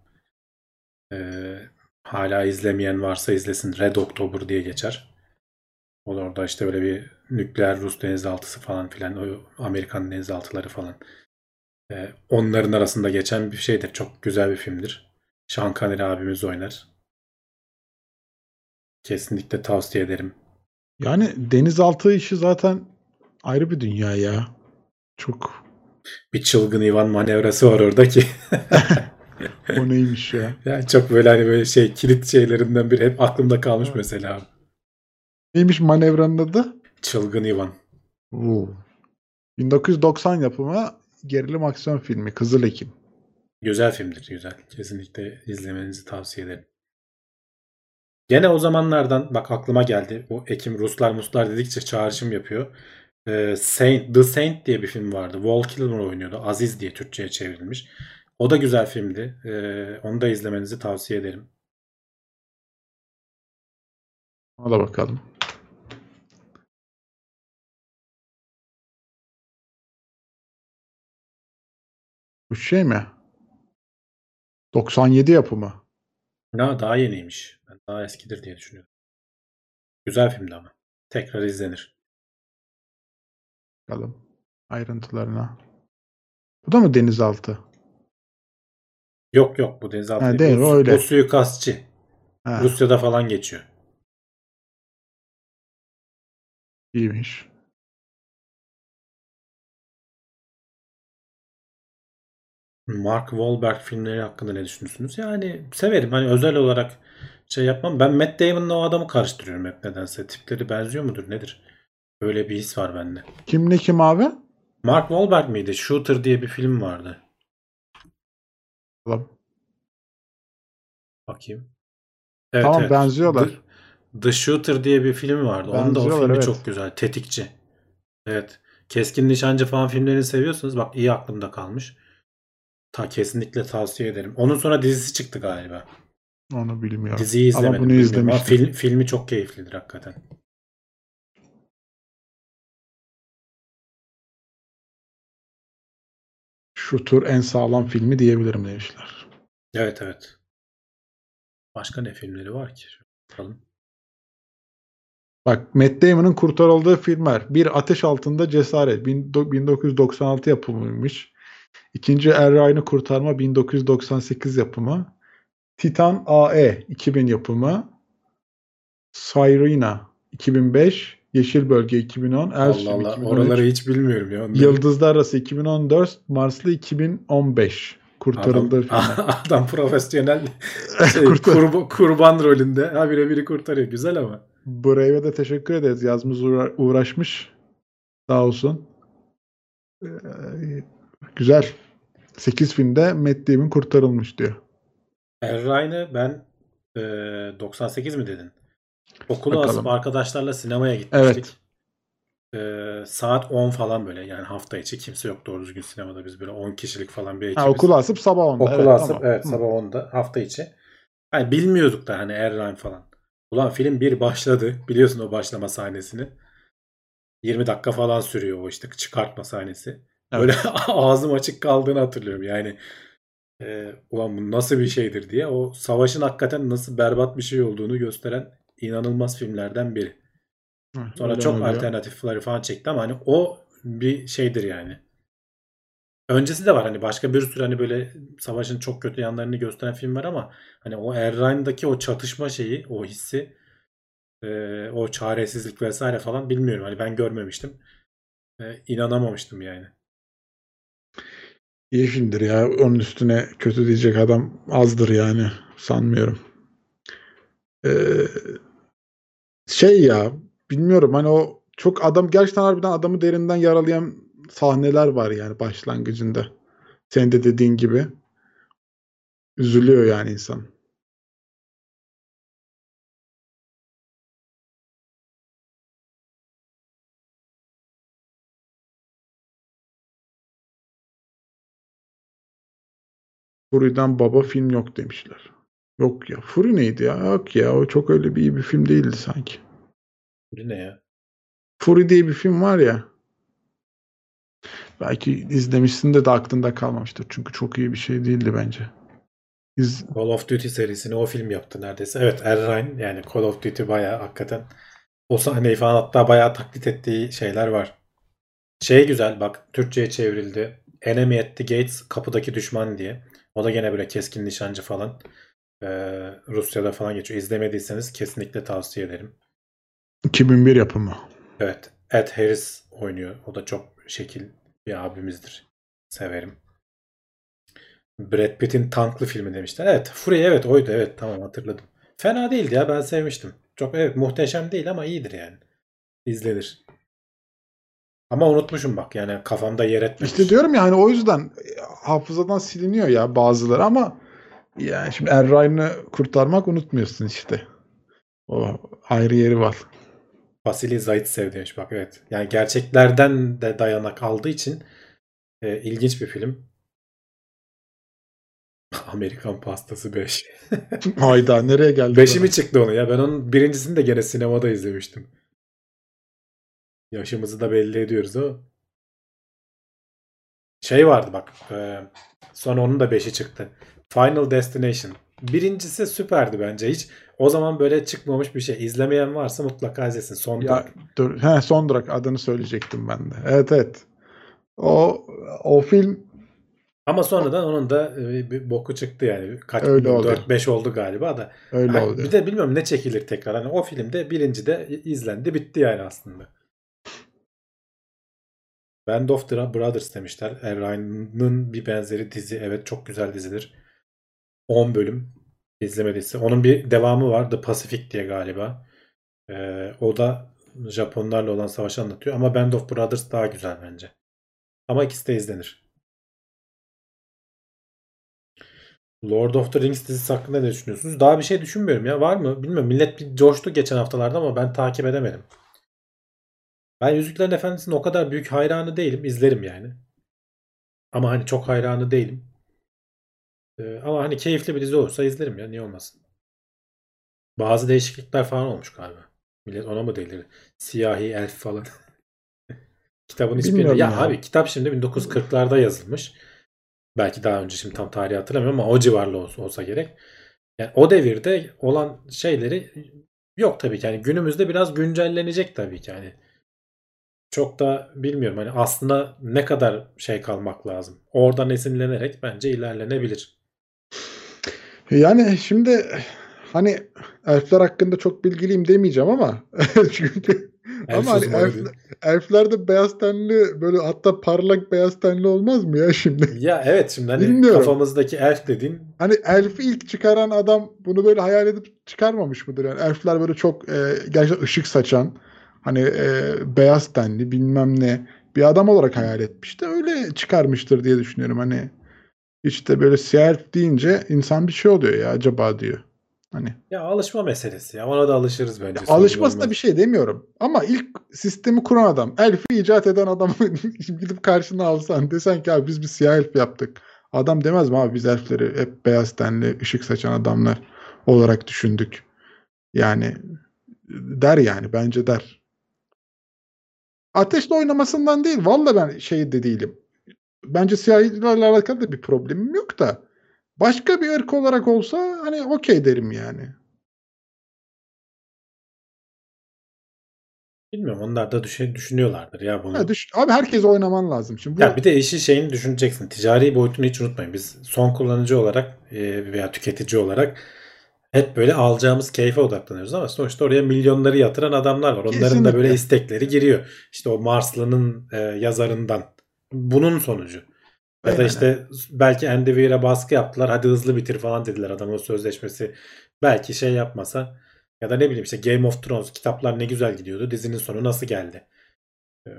ee, hala izlemeyen varsa izlesin Red October diye geçer. O da orada işte böyle bir nükleer Rus denizaltısı falan filan o Amerikan denizaltıları falan. Ee, onların arasında geçen bir şeydir. Çok güzel bir filmdir. Sean Connery abimiz oynar. Kesinlikle tavsiye ederim. Yani denizaltı işi zaten ayrı bir dünya ya. Çok Bir çılgın Ivan manevrası var orada ki. o neymiş ya. Yani çok böyle hani böyle şey kilit şeylerinden biri hep aklımda kalmış Evet. mesela. Neymiş manevranın adı? Çılgın Ivan. Oo. 1990 yapımı gerilim aksiyon filmi Kızıl Ekim. Güzel filmdir güzel. Kesinlikle izlemenizi tavsiye ederim. Gene o zamanlardan bak aklıma geldi. Bu Ekim Ruslar Muslar dedikçe çağrışım yapıyor. Ee, Saint, The Saint diye bir film vardı. Val Kilmer oynuyordu. Aziz diye Türkçe'ye çevrilmiş. O da güzel filmdi. Ee, onu da izlemenizi tavsiye ederim. Ona da bakalım. Şey mi? 97 yapımı. Ne daha yeniymiş. Ben daha eskidir diye düşünüyorum. Güzel filmdi ama. Tekrar izlenir. Bakalım ayrıntılarına. Bu da mı denizaltı? Yok yok bu denizaltı Ha, değil. Bu, öyle. bu suikastçı. Ha, Rusya'da falan geçiyor. iyiymiş. Mark Wahlberg filmleri hakkında ne düşünüyorsunuz? Yani severim. Hani özel olarak şey yapmam. Ben Matt Damon'la o adamı karıştırıyorum hep nedense. Tipleri benziyor mudur nedir? Öyle bir his var bende. Kim ne kim abi? Mark Wahlberg miydi? Shooter diye bir film vardı. Bakalım. Bakayım. Evet, Tamam, evet. benziyorlar. The, The Shooter diye bir film vardı. Onun da o filmi evet. çok güzel. Tetikçi. Evet. Keskin Nişancı falan filmlerini seviyorsunuz. Bak iyi aklımda kalmış. Ta kesinlikle tavsiye ederim. Onun sonra dizisi çıktı galiba. Onu bilmiyorum. Diziyi Ama izlemedim. bunu bilmiyorum ama izlemiştim. film, filmi çok keyiflidir hakikaten. Şu tür en sağlam filmi diyebilirim demişler. Evet evet. Başka ne filmleri var ki? Bakalım. Bak Matt Damon'ın kurtarıldığı filmler. Bir Ateş Altında Cesaret. bin- 1996 yapımıymış. İkinci Er Ryan'ı Kurtarma 1998 yapımı. Titan AE 2000 yapımı. Sirena 2005. Yeşil Bölge 2010. Allah Allah. 2013. Oraları hiç bilmiyorum ya. onları. Yıldızlar Arası 2014. Marslı 2015. Kurtarıldığı Adam, filmler. adam profesyonel şey, kurba- kurban rolünde. Ha bire biri kurtarıyor. Güzel ama. Brave'e de teşekkür ederiz. Yazımız uğra- uğraşmış. Sağ olsun. Ee, güzel. 8 filmde Matt Damon kurtarılmış diyor. Erray'ını ben e, 98 mi dedin? Okulu Bakalım. asıp arkadaşlarla sinemaya gitmiştik. Evet. e, saat 10 falan böyle yani hafta içi kimse yok doğru düzgün sinemada biz böyle 10 kişilik falan bir ekibiz. Ha, okulu asıp sabah onda. Okula evet, asıp tamam. evet sabah 10'da hafta içi. Hani bilmiyorduk da hani Erline falan. Ulan film bir başladı. Biliyorsun o başlama sahnesini. 20 dakika falan sürüyor o işte çıkartma sahnesi. Evet. Böyle ağzım açık kaldığını hatırlıyorum. Yani e, ulan bu nasıl bir şeydir diye. O savaşın hakikaten nasıl berbat bir şey olduğunu gösteren inanılmaz filmlerden biri. Hı, Sonra çok oluyor. alternatifleri falan çekti ama hani o bir şeydir yani. Öncesi de var hani başka bir sürü hani böyle savaşın çok kötü yanlarını gösteren film var ama hani o Erline'daki o çatışma şeyi, o hissi, e, o çaresizlik vesaire falan bilmiyorum. Hani ben görmemiştim. E, inanamamıştım yani. İyi filmdir ya. Onun üstüne kötü diyecek adam azdır yani. Sanmıyorum. Ee, şey ya bilmiyorum hani o çok adam gerçekten harbiden adamı derinden yaralayan sahneler var yani başlangıcında. Senin de dediğin gibi. Üzülüyor yani insan. Fury'den baba film yok demişler. Yok ya. Fury neydi ya? Yok ya. O çok öyle bir iyi bir film değildi sanki. Bu ne ya? Fury diye bir film var ya. Belki izlemişsin de de aklında kalmamıştır. Çünkü çok iyi bir şey değildi bence. İz... Call of Duty serisini o film yaptı neredeyse. Evet Erline yani Call of Duty bayağı hakikaten o sahneyi falan hatta bayağı taklit ettiği şeyler var. Şey güzel bak Türkçe'ye çevrildi. Enemy at the Gates kapıdaki düşman diye. O da gene böyle keskin nişancı falan. Ee, Rusya'da falan geçiyor. İzlemediyseniz kesinlikle tavsiye ederim. 2001 yapımı. Evet. Ed Harris oynuyor. O da çok şekil bir abimizdir. Severim. Brad Pitt'in tanklı filmi demişler. Evet. Fury evet oydu. Evet tamam hatırladım. Fena değildi ya ben sevmiştim. Çok evet muhteşem değil ama iyidir yani. İzlenir. Ama unutmuşum bak yani kafamda yer etmemiş. İşte diyorum ya hani o yüzden e, hafızadan siliniyor ya bazıları ama yani şimdi Er Ryan'ı kurtarmak unutmuyorsun işte. O ayrı yeri var. Vasily Zaitsev demiş bak evet. Yani gerçeklerden de dayanak aldığı için e, ilginç bir film. Amerikan Pastası 5. Hayda nereye geldi? Beşi mi çıktı onu ya? Ben onun birincisini de gene sinemada izlemiştim. Yaşımızı da belli ediyoruz ama. Şey vardı bak. E, sonra onun da beşi çıktı. Final Destination. Birincisi süperdi bence. Hiç o zaman böyle çıkmamış bir şey. İzlemeyen varsa mutlaka izlesin. Son Ya dur. He, son durak adını söyleyecektim ben de. Evet evet. O o film Ama sonradan onun da e, bir boku çıktı yani. Kaç Öyle oldu. 4-5 oldu galiba da. öyle Hani oldu. bir de bilmiyorum ne çekilir tekrar. Hani o filmde birinci de izlendi bitti yani aslında. Band of the Brothers demişler. Erline'ın bir benzeri dizi. Evet çok güzel dizidir. 10 bölüm izlemediyse. Onun bir devamı var. The Pacific diye galiba. Ee, o da Japonlarla olan savaşı anlatıyor. Ama Band of Brothers daha güzel bence. Ama ikisi de izlenir. Lord of the Rings dizisi hakkında ne düşünüyorsunuz? Daha bir şey düşünmüyorum ya. Var mı? Bilmiyorum. Millet bir coştu geçen haftalarda ama ben takip edemedim. Ben Yüzüklerin Efendisi'nin o kadar büyük hayranı değilim. İzlerim yani. Ama hani çok hayranı değilim. Ee, ama hani keyifli bir dizi olursa izlerim ya. Niye olmasın? Bazı değişiklikler falan olmuş galiba. Millet ona mı delirdi? Siyahi elf falan. Kitabın. Bilmiyorum Ya ya. abi kitap şimdi 1940'larda yazılmış. Belki daha önce şimdi tam tarihi hatırlamıyorum ama o civarlı olsa, olsa gerek. Yani o devirde olan şeyleri yok tabii ki. Yani günümüzde biraz güncellenecek tabii ki. Yani çok da bilmiyorum. Hani aslında ne kadar şey kalmak lazım. Oradan esinlenerek bence ilerlenebilir. Yani şimdi hani elfler hakkında çok bilgiliyim demeyeceğim ama çünkü Elf ama hani elf, değil. elfler de beyaz tenli böyle hatta parlak beyaz tenli olmaz mı ya şimdi? Ya evet şimdi hani Bilmiyorum. kafamızdaki elf dediğin Hani elfi ilk çıkaran adam bunu böyle hayal edip çıkarmamış mıdır? Yani elfler böyle çok e, gerçekten ışık saçan hani e, beyaz tenli bilmem ne bir adam olarak hayal etmiş de öyle çıkarmıştır diye düşünüyorum. Hani işte böyle siyah deyince insan bir şey oluyor ya acaba diyor. Hani Ya alışma meselesi ya. Ona da alışırız bence. alışmasına bir şey demiyorum. Ama ilk sistemi kuran adam, elfi icat eden adamı gidip karşına alsan desen ki abi biz bir siyah elf yaptık. Adam demez mi abi biz elfleri hep beyaz tenli, ışık saçan adamlar olarak düşündük. Yani der yani bence der. Ateşle oynamasından değil. Valla ben şey de değilim. Bence siyahilerle alakalı da bir problemim yok da. Başka bir ırk olarak olsa hani okey derim yani. Bilmiyorum onlar da düşün, düşünüyorlardır ya bunu. Ha, düş- abi herkes oynaman lazım. Şimdi bu Ya bir de işi şeyini düşüneceksin. Ticari boyutunu hiç unutmayın. Biz son kullanıcı olarak e, veya tüketici olarak hep böyle alacağımız keyfe odaklanıyoruz ama sonuçta oraya milyonları yatıran adamlar var. Onların da Kesinlikle. böyle istekleri giriyor. İşte o Marslı'nın e, yazarından. Bunun sonucu. Ya da işte belki Endeavor'a baskı yaptılar. Hadi hızlı bitir falan dediler adamın sözleşmesi. Belki şey yapmasa ya da ne bileyim işte Game of Thrones kitaplar ne güzel gidiyordu. Dizinin sonu nasıl geldi? Ee,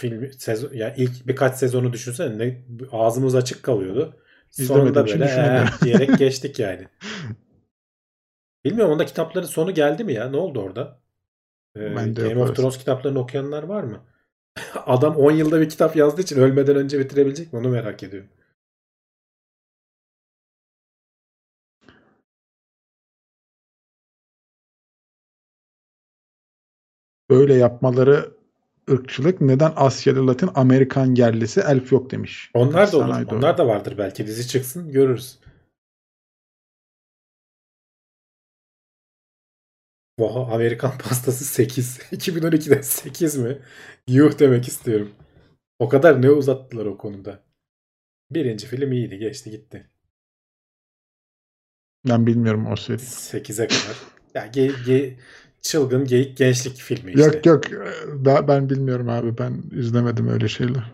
film sezon ya ilk birkaç sezonu düşünsene ne ağzımız açık kalıyordu. İzlemedim, Sonunda böyle. "Eh" diyerek geçtik yani. Bilmiyorum onda kitapların sonu geldi mi ya? Ne oldu orada? Ee, Ben de Game yok of. Thrones kitaplarını okuyanlar var mı? Adam 10 yılda bir kitap yazdığı için ölmeden önce bitirebilecek mi? Onu merak ediyorum. böyle yapmaları ırkçılık. Neden Asyalı Latin Amerikan yerlisi elf yok demiş. Onlar da olur. Onlar da vardır belki. Dizi çıksın görürüz. Oha Amerikan pastası 8. 2012'de 8 mi? Yuh demek istiyorum. O kadar ne uzattılar o konuda. Birinci film iyiydi. Geçti gitti. Ben bilmiyorum o seri. 8'e kadar. Ya ge, ge- çılgın geyik gençlik filmi işte. Yok yok ben, ben bilmiyorum abi ben izlemedim öyle şeyler.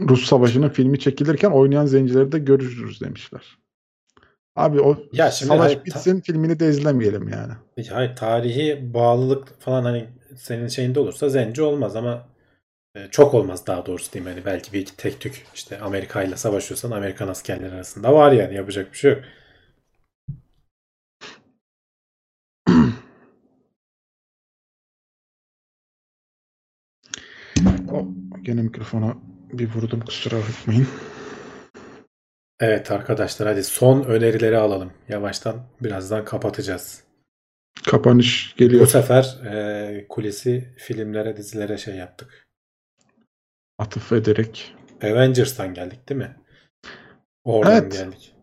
Rus Savaşı'nın filmi çekilirken oynayan zencileri de görürüz demişler. Abi o Ya şimdi savaş hayır, bitsin filmini de izlemeyelim yani. Hayır tarihi bağlılık falan hani senin şeyinde olursa zenci olmaz ama e, çok olmaz daha doğrusu diyeyim. Hani belki bir iki tek tük işte Amerika ile savaşıyorsan Amerikan askerleri arasında var yani yapacak bir şey yok. O, gene mikrofona bir vurdum kusura bakmayın. Evet arkadaşlar hadi son önerileri alalım. Yavaştan birazdan kapatacağız. Kapanış Bu geliyor. sefer e, kulisi filmlere dizilere şey yaptık. Atıf ederek. Avengers'tan geldik değil mi? Oradan Evet. geldik.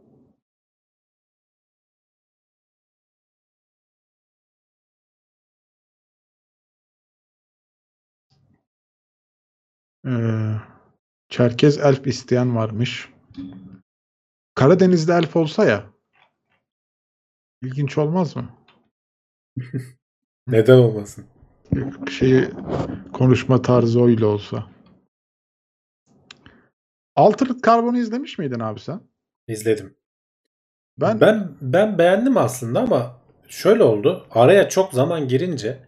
Ee, Çerkez elf isteyen varmış. Karadeniz'de elf olsa ya. İlginç olmaz mı? Neden olmasın? Şeyi konuşma tarzı öyle olsa. Altered Carbon'u izlemiş miydin abi sen? İzledim. Ben, Ben ben beğendim aslında ama şöyle oldu. Araya çok zaman girince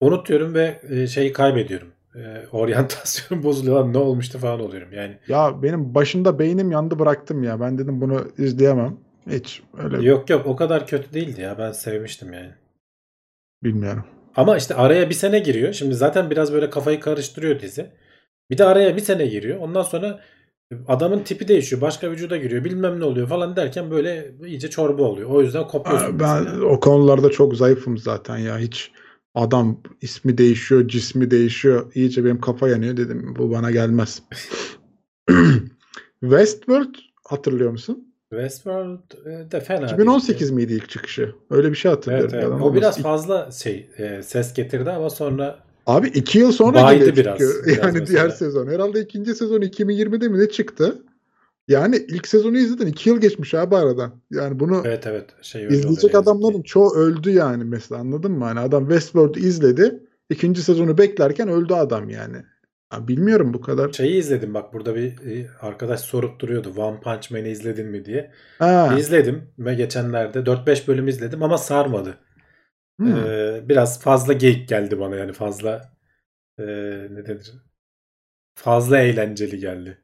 unutuyorum ve e, şeyi kaybediyorum. E, oryantasyon bozuluyor. Lan Ne olmuştu falan oluyorum. Yani ya benim başında beynim yandı bıraktım ya. Ben dedim bunu izleyemem. Hiç öyle yok yok o kadar kötü değildi ya. Ben sevmiştim yani. bilmiyorum. Ama işte araya bir sene giriyor. Şimdi zaten biraz böyle kafayı karıştırıyor dizi. Bir de araya bir sene giriyor. Ondan sonra adamın tipi değişiyor. Başka vücuda giriyor. Bilmem ne oluyor falan derken böyle iyice çorba oluyor. O yüzden kopuyorsun. Aa, Ben mesela. o konularda çok zayıfım zaten ya. Hiç adam ismi değişiyor, cismi değişiyor. İyice benim kafa yanıyor dedim. Bu bana gelmez. Westworld hatırlıyor musun? Westworld e, de fena 2018 değildi. miydi ilk çıkışı? Öyle bir şey hatırlıyorum. Evet, evet. O biraz fazla şey e, ses getirdi ama sonra Abi iki yıl sonra Baydı biraz, biraz yani mesela. diğer sezon. Herhalde ikinci sezon 2020'de mi ne çıktı? Yani ilk sezonu izledin. iki yıl geçmiş abi aradan. Yani bunu evet evet şey oluyor izleyecek yazık adamların çoğu öldü yani mesela anladın mı? Hani adam Westworld'u izledi. ikinci sezonu beklerken öldü adam yani. Ya bilmiyorum bu kadar. Şeyi izledim bak burada bir e, arkadaş sorup duruyordu. One Punch Man'i izledin mi diye. Ha. İzledim ve geçenlerde 4-5 bölüm izledim ama sarmadı. hmm. Ee, biraz fazla geyik geldi bana yani fazla e, ne denir? Fazla eğlenceli geldi.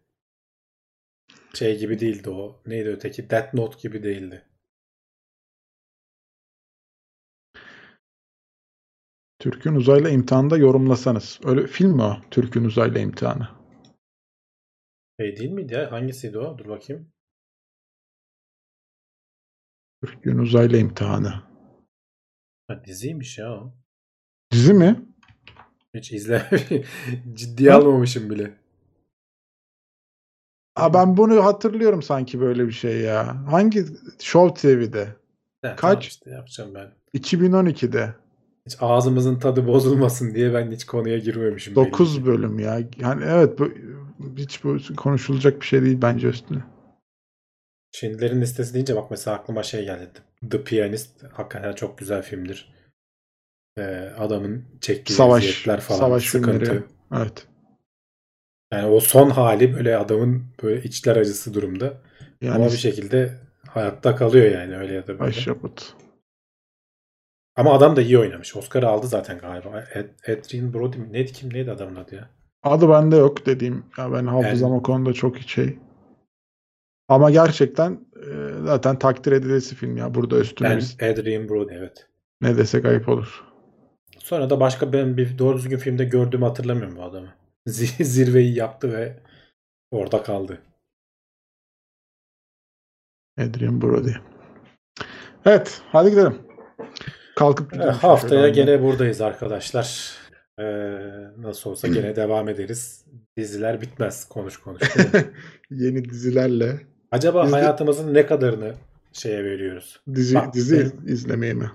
Şey gibi değildi o. Neydi öteki? Death Note gibi değildi. Türk'ün uzayla imtihanında yorumlasanız. Öyle film mi o? Türk'ün uzayla imtihanı. Şey değil miydi ya? Hangisiydi o? Dur bakayım. Türk'ün uzayla imtihanı. Ha, diziymiş ya o. Dizi mi? Hiç izle ciddiye almamışım bile. Aa, ben bunu hatırlıyorum sanki böyle bir şey ya. Hangi? Show TV'de. Ha, Kaç? işte yapacağım ben. 2012'de. Hiç ağzımızın tadı bozulmasın diye ben hiç konuya girmemişim. belli 9 ki. bölüm ya. Yani evet bu hiç bu konuşulacak bir şey değil bence üstüne. Schindler'in listesi deyince bak mesela aklıma şey geldi. The Pianist hakikaten çok güzel filmdir. Ee, adamın çektiği Savaş, eziyetler falan savaş sıkıntı. filmleri. Evet. Yani o son hali böyle adamın böyle içler acısı durumda. Yani Ama bir şekilde hayatta kalıyor yani öyle ya da böyle. başyapıt. Ama adam da iyi oynamış. Oscar'ı aldı zaten galiba. Ed, Adrian Brody mi? Neydi kim neydi adamın adı ya? Adı bende yok dediğim. Ya ben hafızam Yani- o konuda çok şey. Ama gerçekten e, zaten takdir edilesi film ya. Burada üstüne Ben biz Adrian Brody evet. ne desek ayıp olur. Sonra da başka ben bir doğru düzgün filmde gördüğümü hatırlamıyorum bu adamı. Zirveyi yaptı ve orada kaldı. Adrian Brody. Evet, hadi gidelim. Kalkıp Ee, gidelim. Haftaya Şöyle gene buradayız arkadaşlar. Ee, nasıl olsa gene devam ederiz. Diziler bitmez konuş konuş. Yeni dizilerle Acaba Biz de- hayatımızın ne kadarını şeye veriyoruz? dizi Bak, dizi benim- izlemeye mi?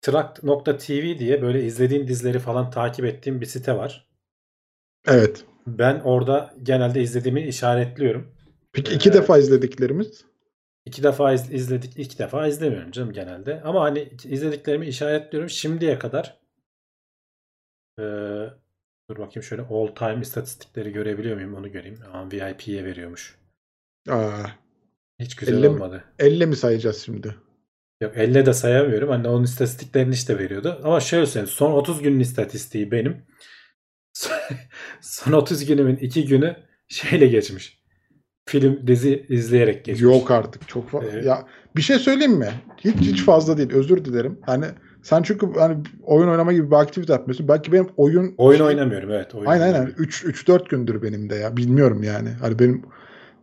Trakt.tv diye böyle izlediğim dizileri falan takip ettiğim bir site var. Evet. Ben orada genelde izlediğimi işaretliyorum. Peki iki Ee, defa izlediklerimiz? İki defa iz- izledik, iki defa izlemiyorum canım genelde. Ama hani izlediklerimi işaretliyorum. Şimdiye kadar ee, dur bakayım şöyle all time istatistikleri görebiliyor muyum onu göreyim. Aa, VIP'ye veriyormuş. Aa, Hiç güzel Elle mi? olmadı. elle mi sayacağız şimdi? Yok elle de sayamıyorum. Hani onun istatistiklerini işte veriyordu. Ama şöyle söyleyeyim. Son 30 günün istatistiği benim. Son 30 günümün 2 günü şeyle geçmiş. Film dizi izleyerek geçmiş. Yok artık çok fazla. Evet. Ya bir şey söyleyeyim mi? Hiç hiç fazla değil. Özür dilerim. Hani sen çünkü hani oyun oynama gibi bir aktivite yapmıyorsun. Belki benim oyun Oyun şey- oynamıyorum evet. Oyun Aynen aynen. oynamıyorum. 3 3 4 gündür benim de ya. Bilmiyorum yani. Hani benim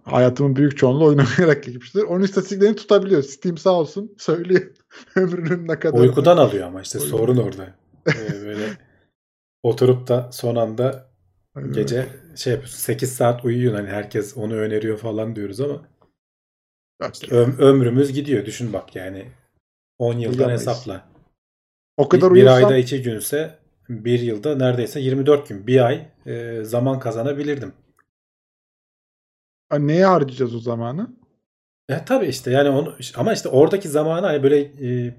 hayatımın büyük çoğunluğu oyun oynayarak geçmiştir. Onun istatistiklerini tutabiliyor. Steam sağ olsun söylüyor. Ömrünün ne kadar. Uykudan alıyor ama işte Oyun- sorun orada. Ee, böyle oturup da son anda Aynen. gece şey yapıyorsun 8 saat uyuyun hani herkes onu öneriyor falan diyoruz ama işte öm- ömrümüz gidiyor düşün bak yani 10 yıldan Bilemeyiz. hesapla. o Bir, kadar bir uyursam ayda 2 günse bir yılda neredeyse 24 gün. Bir ay e, zaman kazanabilirdim. Ha, neye harcayacağız o zamanı? E tabii işte yani onu ama işte oradaki zamanı hani böyle e,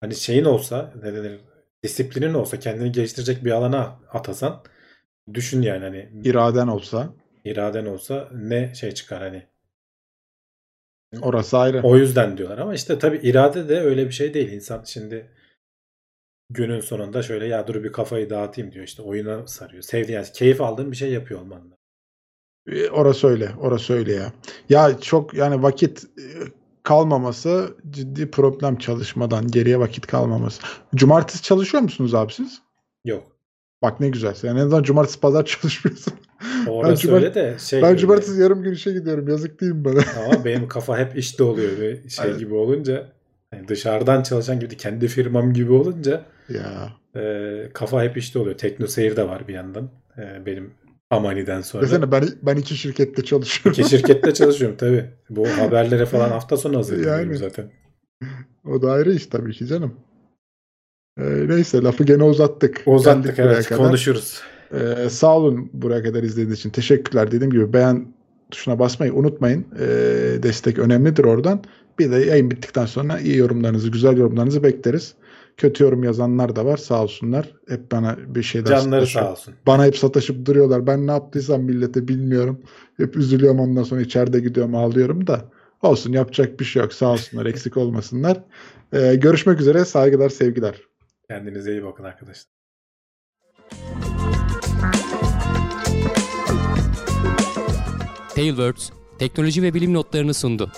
hani şeyin olsa ne denir disiplinin olsa kendini geliştirecek bir alana atasan düşün yani hani İraden olsa iraden olsa ne şey çıkar hani. orası ayrı. O yüzden diyorlar ama işte tabii irade de öyle bir şey değil. İnsan şimdi günün sonunda şöyle ya dur bir kafayı dağıtayım diyor işte oyuna sarıyor. Sevdiği yani keyif aldığın bir şey yapıyor olman lazım. E, Orası öyle. Orası öyle ya. Ya çok yani vakit e, kalmaması ciddi problem çalışmadan geriye vakit kalmaması. Cumartesi çalışıyor musunuz abi siz? Yok. Bak ne güzel. Sen en azından cumartesi pazar çalışmıyorsun. Orası cumart- öyle de şey ben cumartesi yarım gün işe gidiyorum. Yazık değil mi bana? ama benim kafa hep işte oluyor bir şey Aynen. gibi olunca hani dışarıdan çalışan gibi kendi firmam gibi olunca ya. e, kafa hep işte oluyor. Tekno seyir de var bir yandan. E, benim Amani'den sonra. Desene ben, ben iki şirkette çalışıyorum. İki şirkette çalışıyorum tabii. Bu haberlere falan hafta sonu hazırlıyorum Yani. zaten. o da ayrı iş tabii ki canım. Ee, neyse lafı gene uzattık. Uzattık Geldik evet kadar. konuşuruz. Ee, sağ olun buraya kadar izlediğiniz için. Teşekkürler. Dediğim gibi beğen tuşuna basmayı unutmayın. Ee, destek önemlidir oradan. Bir de yayın bittikten sonra iyi yorumlarınızı, güzel yorumlarınızı bekleriz kötü yorum yazanlar da var sağ olsunlar. Hep bana bir şeyler Canları sataşıyor. sağ olsun. Bana hep sataşıp duruyorlar. Ben ne yaptıysam millete bilmiyorum. Hep üzülüyorum ondan sonra içeride gidiyorum ağlıyorum da. Olsun yapacak bir şey yok. Sağ olsunlar eksik olmasınlar. Ee, görüşmek üzere saygılar sevgiler. Kendinize iyi bakın arkadaşlar. Tailwords teknoloji ve bilim notlarını sundu.